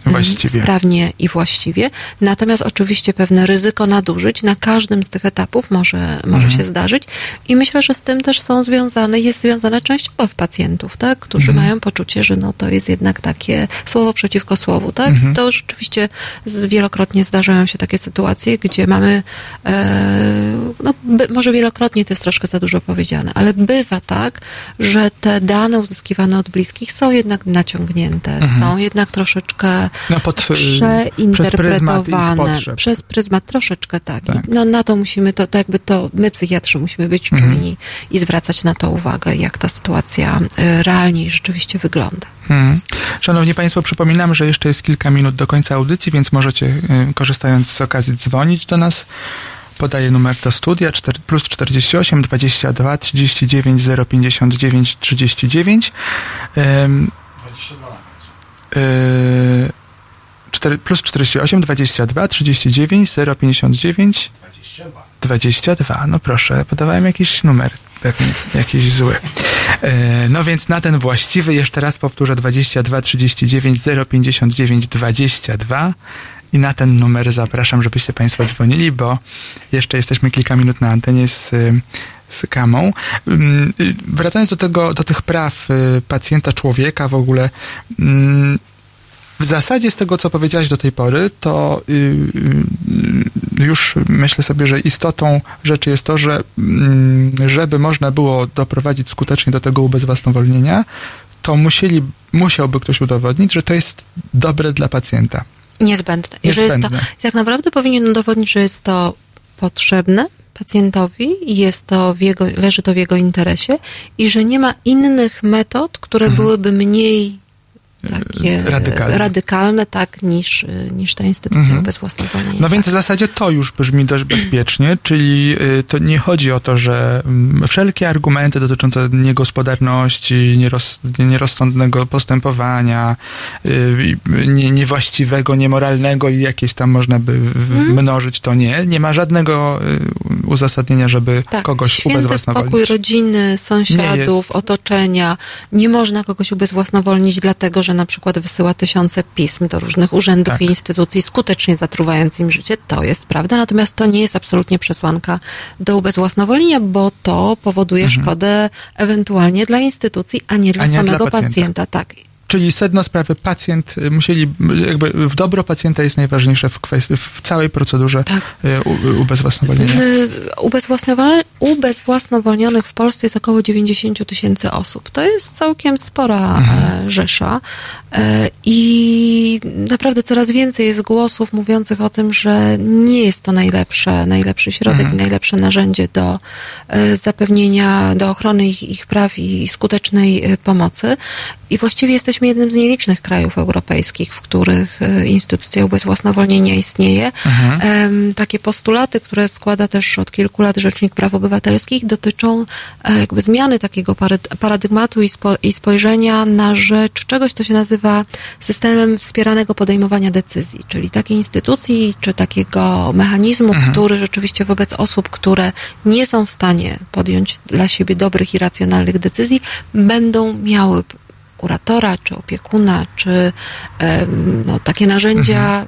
Właściwie.
sprawnie i właściwie. Natomiast oczywiście pewne ryzyko nadużyć na każdym z tych etapów może, może
Mhm.
się zdarzyć i myślę, że z tym też są związane, jest związane częściowo w pacjentów, tak? którzy
Mhm.
mają poczucie, że no, to jest jednak takie słowo przeciwko słowu. Tak?
Mhm.
To rzeczywiście wielokrotnie zdarzają się takie sytuacje, gdzie mamy e, no, by, może wielokrotnie to jest troszkę za dużo powiedziane, ale bywa tak, że te dane uzyskiwane od bliskich są jednak naciągnięte,
Mhm.
są jednak troszeczkę
no pod,
przeinterpretowane.
Przez,
przez pryzmat, troszeczkę tak.
tak.
No na to musimy, to, to jakby to my psychiatrzy musimy być
mhm.
czujni i zwracać na to uwagę, jak ta sytuacja y, realnie i rzeczywiście wygląda.
Hmm. Szanowni Państwo, przypominam, że jeszcze jest kilka minut do końca audycji, więc możecie, y, korzystając z okazji, dzwonić do nas. Podaję numer do studia 4, plus 48 22 39 059 39. Um, 22. Yy, 4, plus 48 22 39 059 22. 22. No proszę, podawałem jakiś numer, pewnie jakiś zły. E, no więc na ten właściwy jeszcze raz powtórzę 22 39 059 22 i na ten numer zapraszam, żebyście Państwo dzwonili, bo jeszcze jesteśmy kilka minut na antenie z, z Kamą. Mm, y, wracając do tego, do tych praw y, pacjenta, człowieka w ogóle, mm, w zasadzie z tego, co powiedziałaś do tej pory, to y, y, już myślę sobie, że istotą rzeczy jest to, że mm, żeby można było doprowadzić skutecznie do tego ubezwłasnowolnienia, to musieli, musiałby ktoś udowodnić, że to jest dobre dla pacjenta.
Niezbędne. I że jest to,
Niezbędne.
tak naprawdę powinien udowodnić, że jest to potrzebne pacjentowi i jest to w jego, leży to w jego interesie i że nie ma innych metod, które byłyby mniej takie
Mhm. Radykalne.
radykalne tak, niż, y, niż ta instytucja
Mhm.
ubezwłasnowolnienia.
No więc w zasadzie to już brzmi dość bezpiecznie, *clears throat* czyli y, to nie chodzi o to, że mm, wszelkie argumenty dotyczące niegospodarności, nieroz, nierozsądnego postępowania, y, nie, niewłaściwego, niemoralnego i jakieś tam można by
Mhm.
mnożyć, to nie. Nie ma żadnego y, uzasadnienia, żeby
tak,
kogoś
święty
ubezwłasnowolnić.
spokój rodziny, sąsiadów, otoczenia. Nie można kogoś ubezwłasnowolnić, dlatego że na przykład wysyła tysiące pism do różnych urzędów
Tak.
i instytucji, skutecznie zatruwając im życie. To jest prawda, natomiast to nie jest absolutnie przesłanka do ubezwłasnowolnienia, bo to powoduje szkodę ewentualnie dla instytucji, a nie dla
Mhm. A nie dla
samego
pacjenta.
pacjenta. Tak.
Czyli sedno sprawy, pacjent y, musieli, y, jakby w dobro pacjenta jest najważniejsze w kwestii, w całej procedurze
Tak.
y, u- ubezwłasnowolnienia.
Ubezwłasnowo- Ubezwłasnowolnionych w Polsce jest około 90 tysięcy osób. To jest całkiem spora e, rzesza i naprawdę coraz więcej jest głosów mówiących o tym, że nie jest to najlepsze, najlepszy środek i najlepsze narzędzie do e, zapewnienia, do ochrony ich, ich praw i skutecznej e, pomocy. I właściwie jesteśmy jednym z nielicznych krajów europejskich, w których e, instytucja ubezwłasnowolnienia istnieje. Em, Takie postulaty, które składa też od kilku lat Rzecznik Praw Obywatelskich, dotyczą e, jakby zmiany takiego parad- paradygmatu i, spo, i spojrzenia na rzecz czegoś, co się nazywa systemem wspieranego podejmowania decyzji, czyli takiej instytucji czy takiego mechanizmu, który rzeczywiście wobec osób, które nie są w stanie podjąć dla siebie dobrych i racjonalnych decyzji, będą miały kuratora, czy opiekuna, czy no, takie narzędzia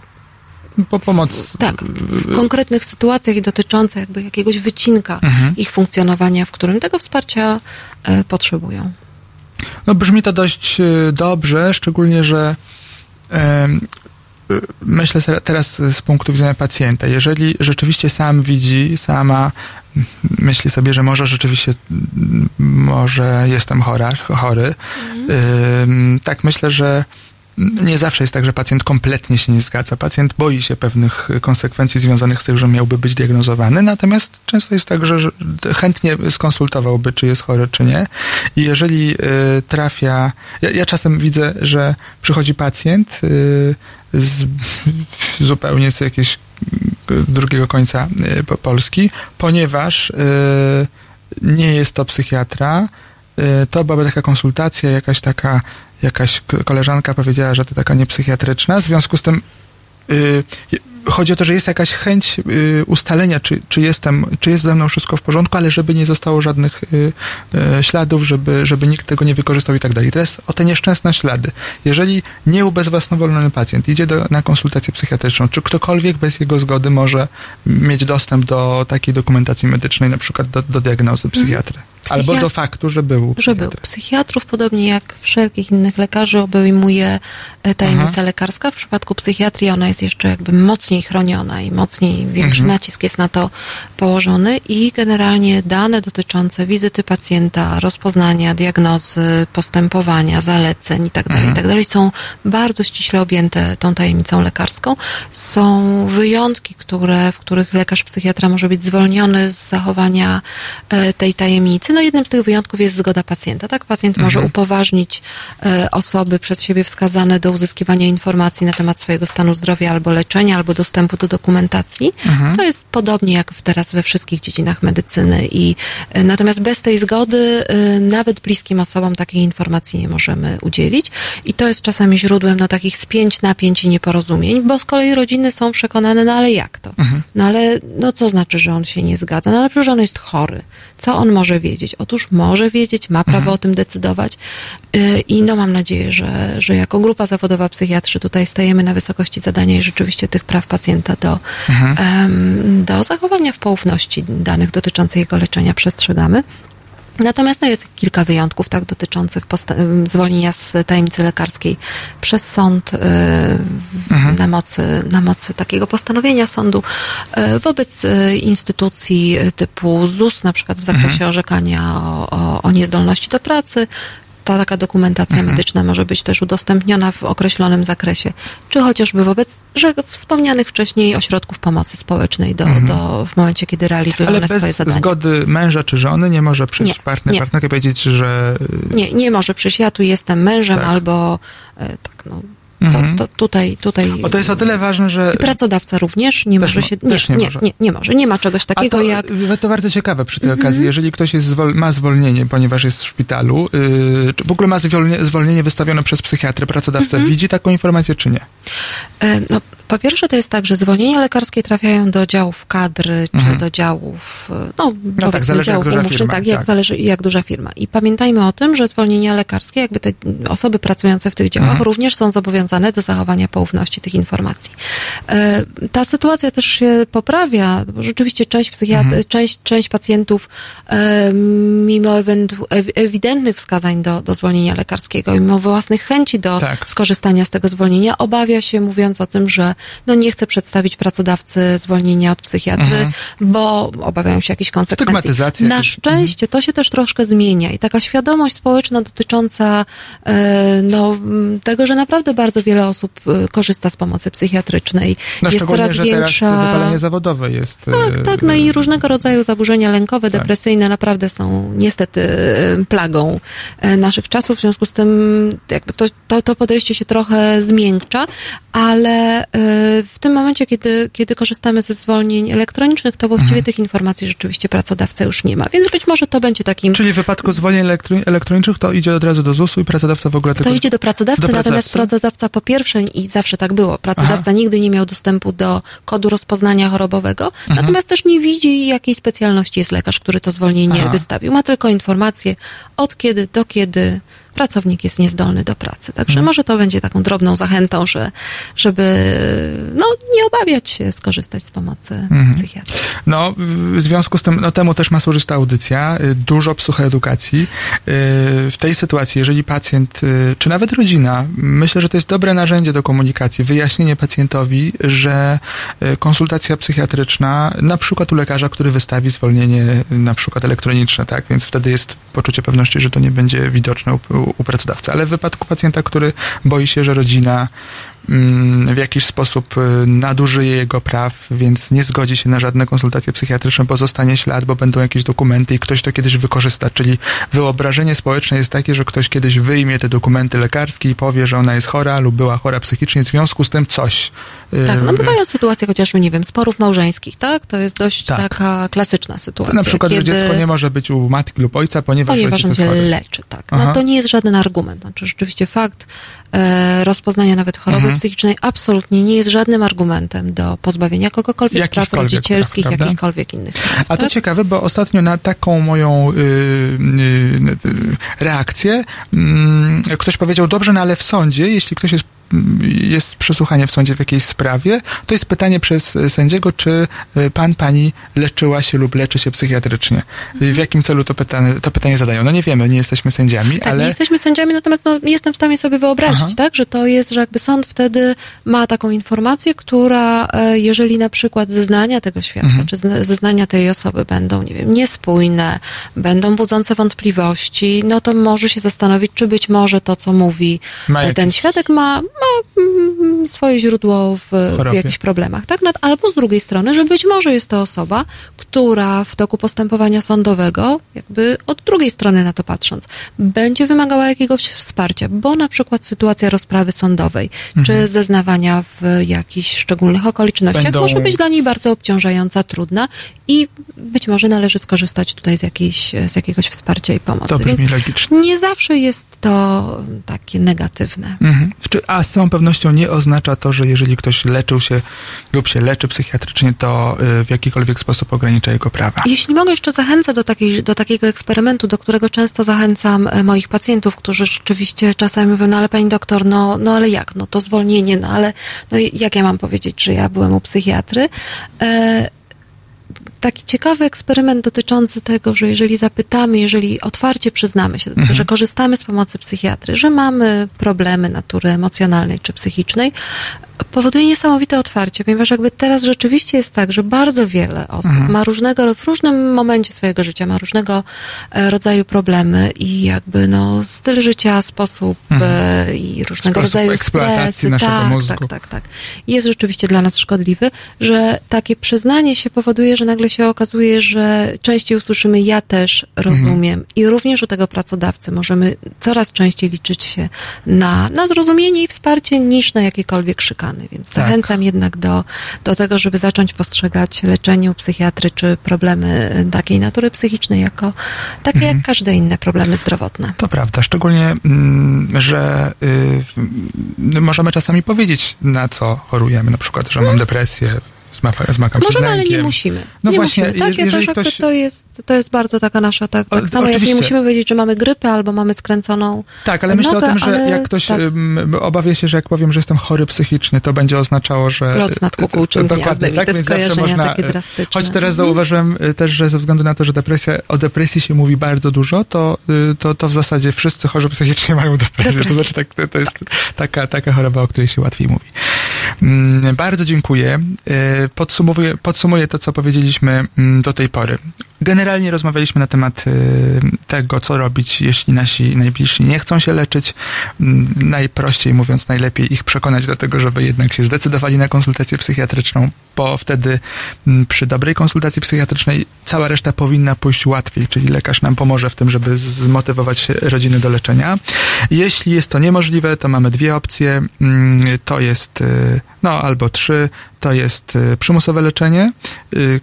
Po pomoc.
tak, w konkretnych sytuacjach i dotyczących jakby jakiegoś wycinka
Mhm.
ich funkcjonowania, w którym tego wsparcia e, potrzebują.
No brzmi to dość y, dobrze, szczególnie, że y, myślę teraz z punktu widzenia pacjenta. Jeżeli rzeczywiście sam widzi, sama myśli sobie, że może rzeczywiście może jestem chora, chory, ym, tak myślę, że nie zawsze jest tak, że pacjent kompletnie się nie zgadza. Pacjent boi się pewnych konsekwencji związanych z tym, że miałby być diagnozowany, natomiast często jest tak, że chętnie skonsultowałby, czy jest chory, czy nie. I jeżeli y, trafia. Ja, ja czasem widzę, że przychodzi pacjent y, z, zupełnie z jakiegoś y, drugiego końca po- Polski, ponieważ nie jest to psychiatra. To byłaby taka konsultacja, jakaś taka, jakaś koleżanka powiedziała, że to taka niepsychiatryczna. W związku z tym y, chodzi o to, że jest jakaś chęć y, ustalenia, czy, czy, jestem, czy jest ze mną wszystko w porządku, ale żeby nie zostało żadnych y, y, śladów, żeby, żeby nikt tego nie wykorzystał i tak dalej. Teraz o te nieszczęsne ślady. Jeżeli nieubezwłasnowolniony pacjent idzie do, na konsultację psychiatryczną, czy ktokolwiek bez jego zgody może mieć dostęp do takiej dokumentacji medycznej, na przykład do, do diagnozy psychiatry? Albo
Psychiat-
do faktu, że był
Że był. Psychiatrów, podobnie jak wszelkich innych lekarzy, obejmuje e, tajemnica lekarska. W przypadku psychiatrii ona jest jeszcze jakby mocniej mocniej chroniona i mocniej, większy
Mhm.
nacisk jest na to położony i generalnie dane dotyczące wizyty pacjenta, rozpoznania, diagnozy, postępowania, zaleceń itd.,
Mhm.
itd. są bardzo ściśle objęte tą tajemnicą lekarską. Są wyjątki, które, w których lekarz psychiatra może być zwolniony z zachowania e, tej tajemnicy. No jednym z tych wyjątków jest zgoda pacjenta. Tak, pacjent może
Mhm.
upoważnić e, osoby przez siebie wskazane do uzyskiwania informacji na temat swojego stanu zdrowia albo leczenia, albo dostępu do dokumentacji.
Mhm.
To jest podobnie jak teraz we wszystkich dziedzinach medycyny i e, natomiast bez tej zgody e, nawet bliskim osobom takiej informacji nie możemy udzielić i to jest czasami źródłem no, takich spięć, napięć i nieporozumień, bo z kolei rodziny są przekonane, no ale jak to? No ale no co znaczy, że on się nie zgadza? No ale przecież on jest chory. Co on może wiedzieć? Otóż może wiedzieć, ma prawo o tym decydować yy, i no mam nadzieję, że, że jako grupa zawodowa psychiatrzy tutaj stajemy na wysokości zadania i rzeczywiście tych praw pacjenta do, em, do zachowania w poufności danych dotyczących jego leczenia przestrzegamy. Natomiast no, jest kilka wyjątków tak, dotyczących zwolnienia z tajemnicy lekarskiej przez sąd y, na, mocy, na mocy takiego postanowienia sądu y, wobec y, instytucji typu ZUS, na przykład w zakresie
Mhm.
orzekania o, o, o niezdolności do pracy. Ta taka dokumentacja
Mhm.
medyczna może być też udostępniona w określonym zakresie, czy chociażby wobec że wspomnianych wcześniej ośrodków pomocy społecznej do, do, w momencie, kiedy realizują
Mhm. Ale
one swoje
bez
zadania.
zgody męża czy żony nie może przyjść
Nie,
partner,
nie.
partnerka powiedzieć, że...
Nie, nie może przyjść. Ja tu jestem mężem
Tak.
albo e, tak, no.
Mhm.
To, to tutaj, tutaj.
O, to jest o tyle ważne, że...
I pracodawca również nie może
mo-
się. Nie,
nie
nie,
może.
nie, nie może. Nie ma czegoś
A
takiego
to,
jak.
to bardzo ciekawe przy tej
Mhm.
okazji. Jeżeli ktoś jest ma zwolnienie, ponieważ jest w szpitalu, yy, czy w ogóle ma zwolnienie, zwolnienie wystawione przez psychiatrę, pracodawca
Mhm.
widzi taką informację, czy nie?
E, No, po pierwsze to jest tak, że zwolnienia lekarskie trafiają do działów kadry, czy
Mhm.
do działów, e, no,
tak,
powiedzmy
zależy, jak
działów
duża
umówczych,
firma,
tak, jak
tak.
zależy jak duża firma. I pamiętajmy o tym, że zwolnienia lekarskie, jakby te osoby pracujące w tych działach
Mhm.
również są zobowiązane do zachowania poufności tych informacji. E, Ta sytuacja też się poprawia, bo rzeczywiście część psychiatr,
Mhm.
część, część pacjentów, e, mimo ewidentnych wskazań do, do zwolnienia lekarskiego, mimo własnych chęci do
Tak.
skorzystania z tego zwolnienia, obawia się, mówiąc o tym, że no nie chce przedstawić pracodawcy zwolnienia od psychiatry,
Mhm.
bo obawiają się jakichś konsekwencji. Na szczęście to się też troszkę zmienia i taka świadomość społeczna dotycząca e, no, tego, że naprawdę bardzo wiele osób e, korzysta z pomocy psychiatrycznej,
No
jest coraz
że
większa.
teraz zawodowe jest...
Tak,
yy,
tak, no i różnego rodzaju zaburzenia lękowe,
Tak.
depresyjne naprawdę są niestety e, plagą e, naszych czasów, w związku z tym jakby to, to, to podejście się trochę zmiękcza, ale e, w tym momencie, kiedy, kiedy korzystamy ze zwolnień elektronicznych, to właściwie
Mhm.
tych informacji rzeczywiście pracodawca już nie ma, więc być może to będzie takim...
Czyli w wypadku zwolnień elektro- elektronicznych to idzie od razu do ZUS-u i pracodawca w ogóle
To
tylko...
idzie do pracodawcy,
do
natomiast pracodawca po pierwsze, i zawsze tak było, pracodawca nigdy nie miał dostępu do kodu rozpoznania chorobowego,
Mhm.
natomiast też nie widzi, jakiej specjalności jest lekarz, który to zwolnienie
Aha.
wystawił. Ma tylko informację, od kiedy do kiedy pracownik jest niezdolny do pracy. Także
Mhm.
może to będzie taką drobną zachętą, że, żeby no, nie obawiać się skorzystać z pomocy
Mhm.
psychiatry.
No, w związku z tym, no temu też ma służyć ta audycja, y, dużo psychoedukacji. Y, W tej sytuacji, jeżeli pacjent, y, czy nawet rodzina, myślę, że to jest dobre narzędzie do komunikacji, wyjaśnienie pacjentowi, że konsultacja psychiatryczna, na przykład u lekarza, który wystawi zwolnienie, na przykład elektroniczne, tak, więc wtedy jest poczucie pewności, że to nie będzie widoczne u, u, pracodawcy. Ale w wypadku pacjenta, który boi się, że rodzina w jakiś sposób y, nadużyje jego praw, więc nie zgodzi się na żadne konsultacje psychiatryczne, bo zostanie ślad, bo będą jakieś dokumenty i ktoś to kiedyś wykorzysta. Czyli wyobrażenie społeczne jest takie, że ktoś kiedyś wyjmie te dokumenty lekarskie i powie, że ona jest chora lub była chora psychicznie, w związku z tym coś. y,
Tak, no bywają sytuacje chociażby, nie wiem, sporów małżeńskich, tak? To jest dość
Tak.
taka klasyczna
To
sytuacja.
na przykład,
kiedy...
że dziecko nie może być u matki lub ojca, ponieważ,
Ponieważ on
rodzic jest
leczy, tak.
Aha.
No to nie jest żaden argument. Znaczy rzeczywiście fakt e, rozpoznania nawet choroby
Mhm.
Psychicznej absolutnie nie jest żadnym argumentem do pozbawienia kogokolwiek praw rodzicielskich,
praw,
jakichkolwiek innych. praw,
A to
tak?
ciekawe, bo ostatnio na taką moją y, y, y, reakcję mm, ktoś powiedział, dobrze, no ale w sądzie, jeśli ktoś jest jest przesłuchanie w sądzie w jakiejś sprawie, to jest pytanie przez e, sędziego, czy e, pan, pani leczyła się lub leczy się psychiatrycznie. W jakim celu to pytanie, to pytanie zadają? No nie wiemy, nie jesteśmy sędziami,
Tak,
ale...
nie jesteśmy sędziami, natomiast no, jestem w stanie sobie wyobrazić,
Aha.
tak, że to jest, że jakby sąd wtedy ma taką informację, która, e, jeżeli na przykład zeznania tego świadka,
Mhm.
czy zna- zeznania tej osoby będą, nie wiem, niespójne, będą budzące wątpliwości, no to może się zastanowić, czy być może to, co mówi
Ma
ten
jakieś-
świadek ma, ma mm, swoje źródło w, w jakichś problemach, tak? Nad- Albo z drugiej strony, że być może jest to osoba, która w toku postępowania sądowego, jakby od drugiej strony na to patrząc, będzie wymagała jakiegoś wsparcia, bo na przykład sytuacja rozprawy sądowej, czy zeznawania w jakichś szczególnych okolicznościach
Będą-
może być dla niej bardzo obciążająca, trudna i być może należy skorzystać tutaj z, jakiejś, z jakiegoś wsparcia i pomocy.
To brzmi
Więc
logicznie.
nie zawsze jest to takie negatywne.
Mhm. A z całą pewnością nie oznacza to, że jeżeli ktoś leczył się lub się leczy psychiatrycznie, to y, w jakikolwiek sposób ogranicza jego prawa.
Jeśli mogę jeszcze zachęcę do, takiej, do takiego eksperymentu, do którego często zachęcam e, moich pacjentów, którzy rzeczywiście czasami mówią, no ale pani doktor, no, no ale jak, no to zwolnienie, no ale no jak ja mam powiedzieć, że ja byłem u psychiatry? E, taki ciekawy eksperyment dotyczący tego, że jeżeli zapytamy, jeżeli otwarcie przyznamy się
Mhm.
że korzystamy z pomocy psychiatry, że mamy problemy natury emocjonalnej czy psychicznej, powoduje niesamowite otwarcie, ponieważ jakby teraz rzeczywiście jest tak, że bardzo wiele osób
Mhm.
ma różnego, w różnym momencie swojego życia ma różnego e, rodzaju problemy i jakby no styl życia, sposób e, i różnego
Mhm. Sposób
rodzaju stresy. tak,
mózgu.
tak, tak, tak. Jest rzeczywiście dla nas szkodliwy, że takie przyznanie się powoduje, że nagle się okazuje, że częściej usłyszymy ja też rozumiem
Mhm.
i również u tego pracodawcy możemy coraz częściej liczyć się na, na zrozumienie i wsparcie niż na jakiekolwiek szykany. Więc
Tak.
zachęcam jednak do, do tego, żeby zacząć postrzegać leczenie u psychiatry czy problemy takiej natury psychicznej jako takie
Mhm.
jak każde inne problemy zdrowotne.
To prawda, szczególnie, mm, że y, możemy czasami powiedzieć, na co chorujemy. Na przykład, że mam depresję,
Możemy, ale nie musimy.
No
nie
właśnie,
musimy. Tak,
je- jeżeli ktoś-
to, jest, to jest bardzo taka nasza, tak, tak
O-
samo jak nie
oczywiście.
musimy powiedzieć, że mamy grypę albo mamy skręconą
Tak, ale myślę
nogę,
o tym, że
ale
jak ktoś
tak.
ym, obawia się, że jak powiem, że jestem chory psychicznie, to będzie oznaczało, że...
Lot nad kukułczym gniazdem i te skojarzenia takie
e,
drastyczne.
Choć teraz
Mhm.
zauważyłem y, też, że ze względu na to, że depresja, o depresji się mówi bardzo dużo, to, y, to, to w zasadzie wszyscy chorzy psychicznie mają depresję. To
Depresję.
znaczy, tak, to- to jest taka, taka choroba, o której się łatwiej mówi. Mm, Bardzo dziękuję. Podsumowuję, podsumuję to, co powiedzieliśmy mm, do tej pory. Generalnie rozmawialiśmy na temat y, tego, co robić, jeśli nasi najbliżsi nie chcą się leczyć. Mm, Najprościej mówiąc, najlepiej ich przekonać do tego, żeby jednak się zdecydowali na konsultację psychiatryczną, bo wtedy mm, przy dobrej konsultacji psychiatrycznej cała reszta powinna pójść łatwiej, czyli lekarz nam pomoże w tym, żeby zmotywować rodziny do leczenia. Jeśli jest to niemożliwe, to mamy dwie opcje. Mm, To jest, y, no albo trzy, to jest y, przymusowe leczenie,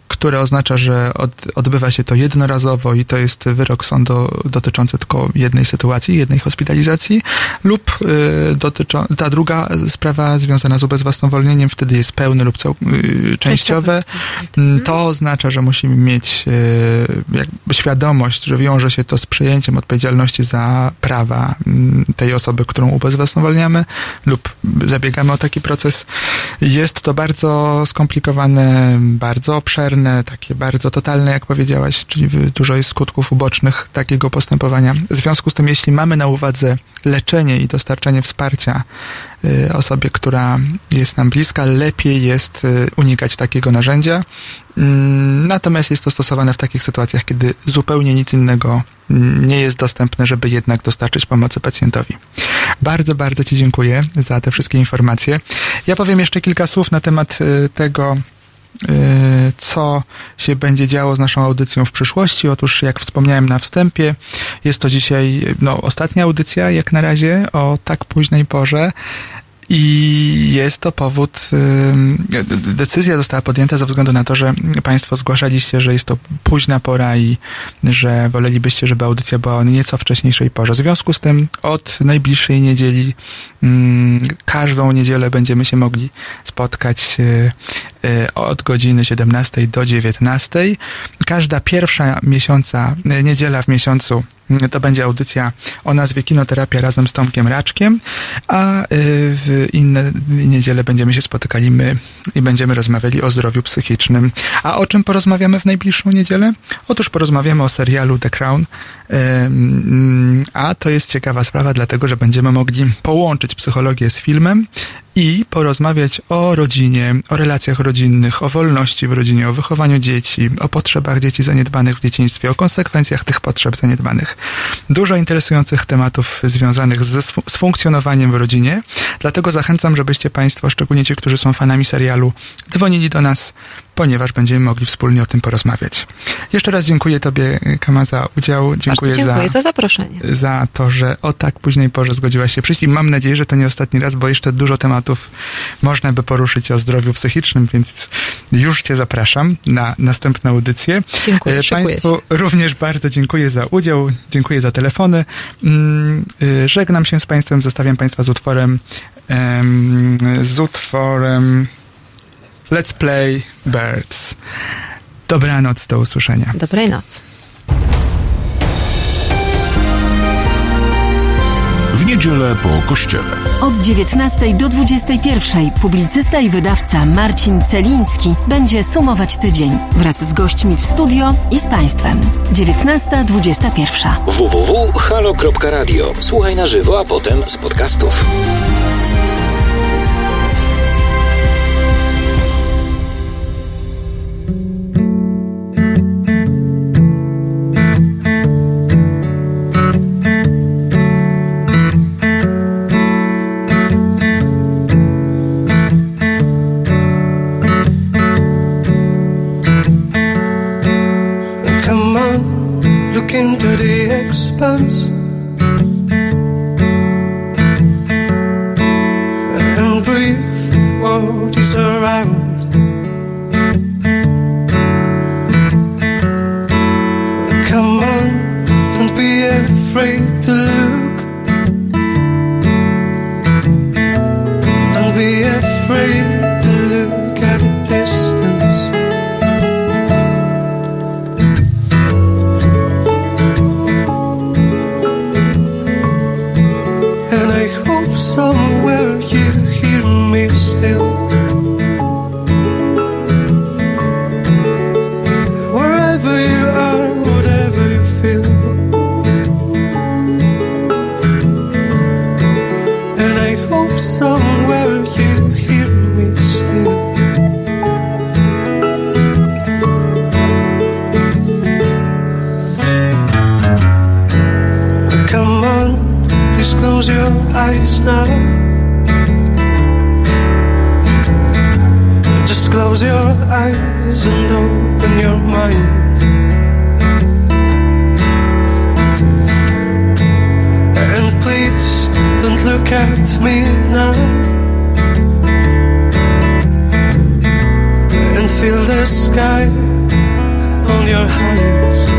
które oznacza, że od, odbywa się to jednorazowo i to jest wyrok sądu dotyczący tylko jednej sytuacji, jednej hospitalizacji, lub y, dotyczą, ta druga sprawa związana z ubezwłasnowolnieniem, wtedy jest pełne lub cał, y, częściowe. Mm, To oznacza, że musimy mieć y, świadomość, że wiąże się to z przejęciem odpowiedzialności za prawa mm, tej osoby, którą ubezwłasnowolniamy lub zabiegamy o taki proces. Jest to bardzo skomplikowane, bardzo obszerne, takie bardzo totalne, jak powiedziałaś, czyli dużo jest skutków ubocznych takiego postępowania. W związku z tym, jeśli mamy na uwadze leczenie i dostarczanie wsparcia y, osobie, która jest nam bliska, lepiej jest y, unikać takiego narzędzia. Mm, Natomiast jest to stosowane w takich sytuacjach, kiedy zupełnie nic innego nie jest dostępne, żeby jednak dostarczyć pomocy pacjentowi. Bardzo, bardzo Ci dziękuję za te wszystkie informacje. Ja powiem jeszcze kilka słów na temat y, tego, co się będzie działo z naszą audycją w przyszłości. Otóż, jak wspomniałem na wstępie, jest to dzisiaj no, ostatnia audycja, jak na razie, o tak późnej porze. I jest to powód, decyzja została podjęta ze względu na to, że Państwo zgłaszaliście, że jest to późna pora i że wolelibyście, żeby audycja była o nieco wcześniejszej porze. W związku z tym od najbliższej niedzieli, każdą niedzielę będziemy się mogli spotkać y, e, od godziny 17 do 19. Każda pierwsza miesiąca, e, niedziela w miesiącu mm, to będzie audycja o nazwie Kinoterapia razem z Tomkiem Raczkiem, a w inne niedziele będziemy się spotykali my i będziemy rozmawiali o zdrowiu psychicznym. A o czym porozmawiamy w najbliższą niedzielę? Otóż porozmawiamy o serialu The Crown, Ym, a to jest ciekawa sprawa, dlatego że będziemy mogli połączyć psychologię z filmem i porozmawiać o rodzinie, o relacjach rodzinnych, o wolności w rodzinie, o wychowaniu dzieci, o potrzebach dzieci zaniedbanych w dzieciństwie, o konsekwencjach tych potrzeb zaniedbanych. Dużo interesujących tematów związanych ze, z funkcjonowaniem w rodzinie, dlatego zachęcam, żebyście Państwo, szczególnie ci, którzy są fanami serialu, dzwonili do nas, ponieważ będziemy mogli wspólnie o tym porozmawiać. Jeszcze raz dziękuję Tobie, Kama, za udział. Dziękuję,
dziękuję
za
za zaproszenie.
za to, że o tak późnej porze zgodziłaś się przyjść i mam nadzieję, że to nie ostatni raz, bo jeszcze dużo tematów można by poruszyć o zdrowiu psychicznym, więc już Cię zapraszam na następną audycję.
Dziękuję,
E, Państwu również bardzo dziękuję za udział, dziękuję za telefony. Mm, e, Żegnam się z Państwem, zostawiam Państwa z utworem em, z utworem Let's Play Birds. Dobranoc, do usłyszenia.
Dobrej nocy.
W niedzielę po kościele.
Od 19 do 21 publicysta i wydawca Marcin Celiński będzie sumować tydzień wraz z gośćmi w studio i z Państwem. 19.21.
www.halo.radio. Słuchaj na żywo, a potem z podcastów.
Expanse and breathe what is around. Come on, don't be afraid to look. Eyes now. Just close your eyes and open your mind. And please don't look at me now. And feel the sky on your hands.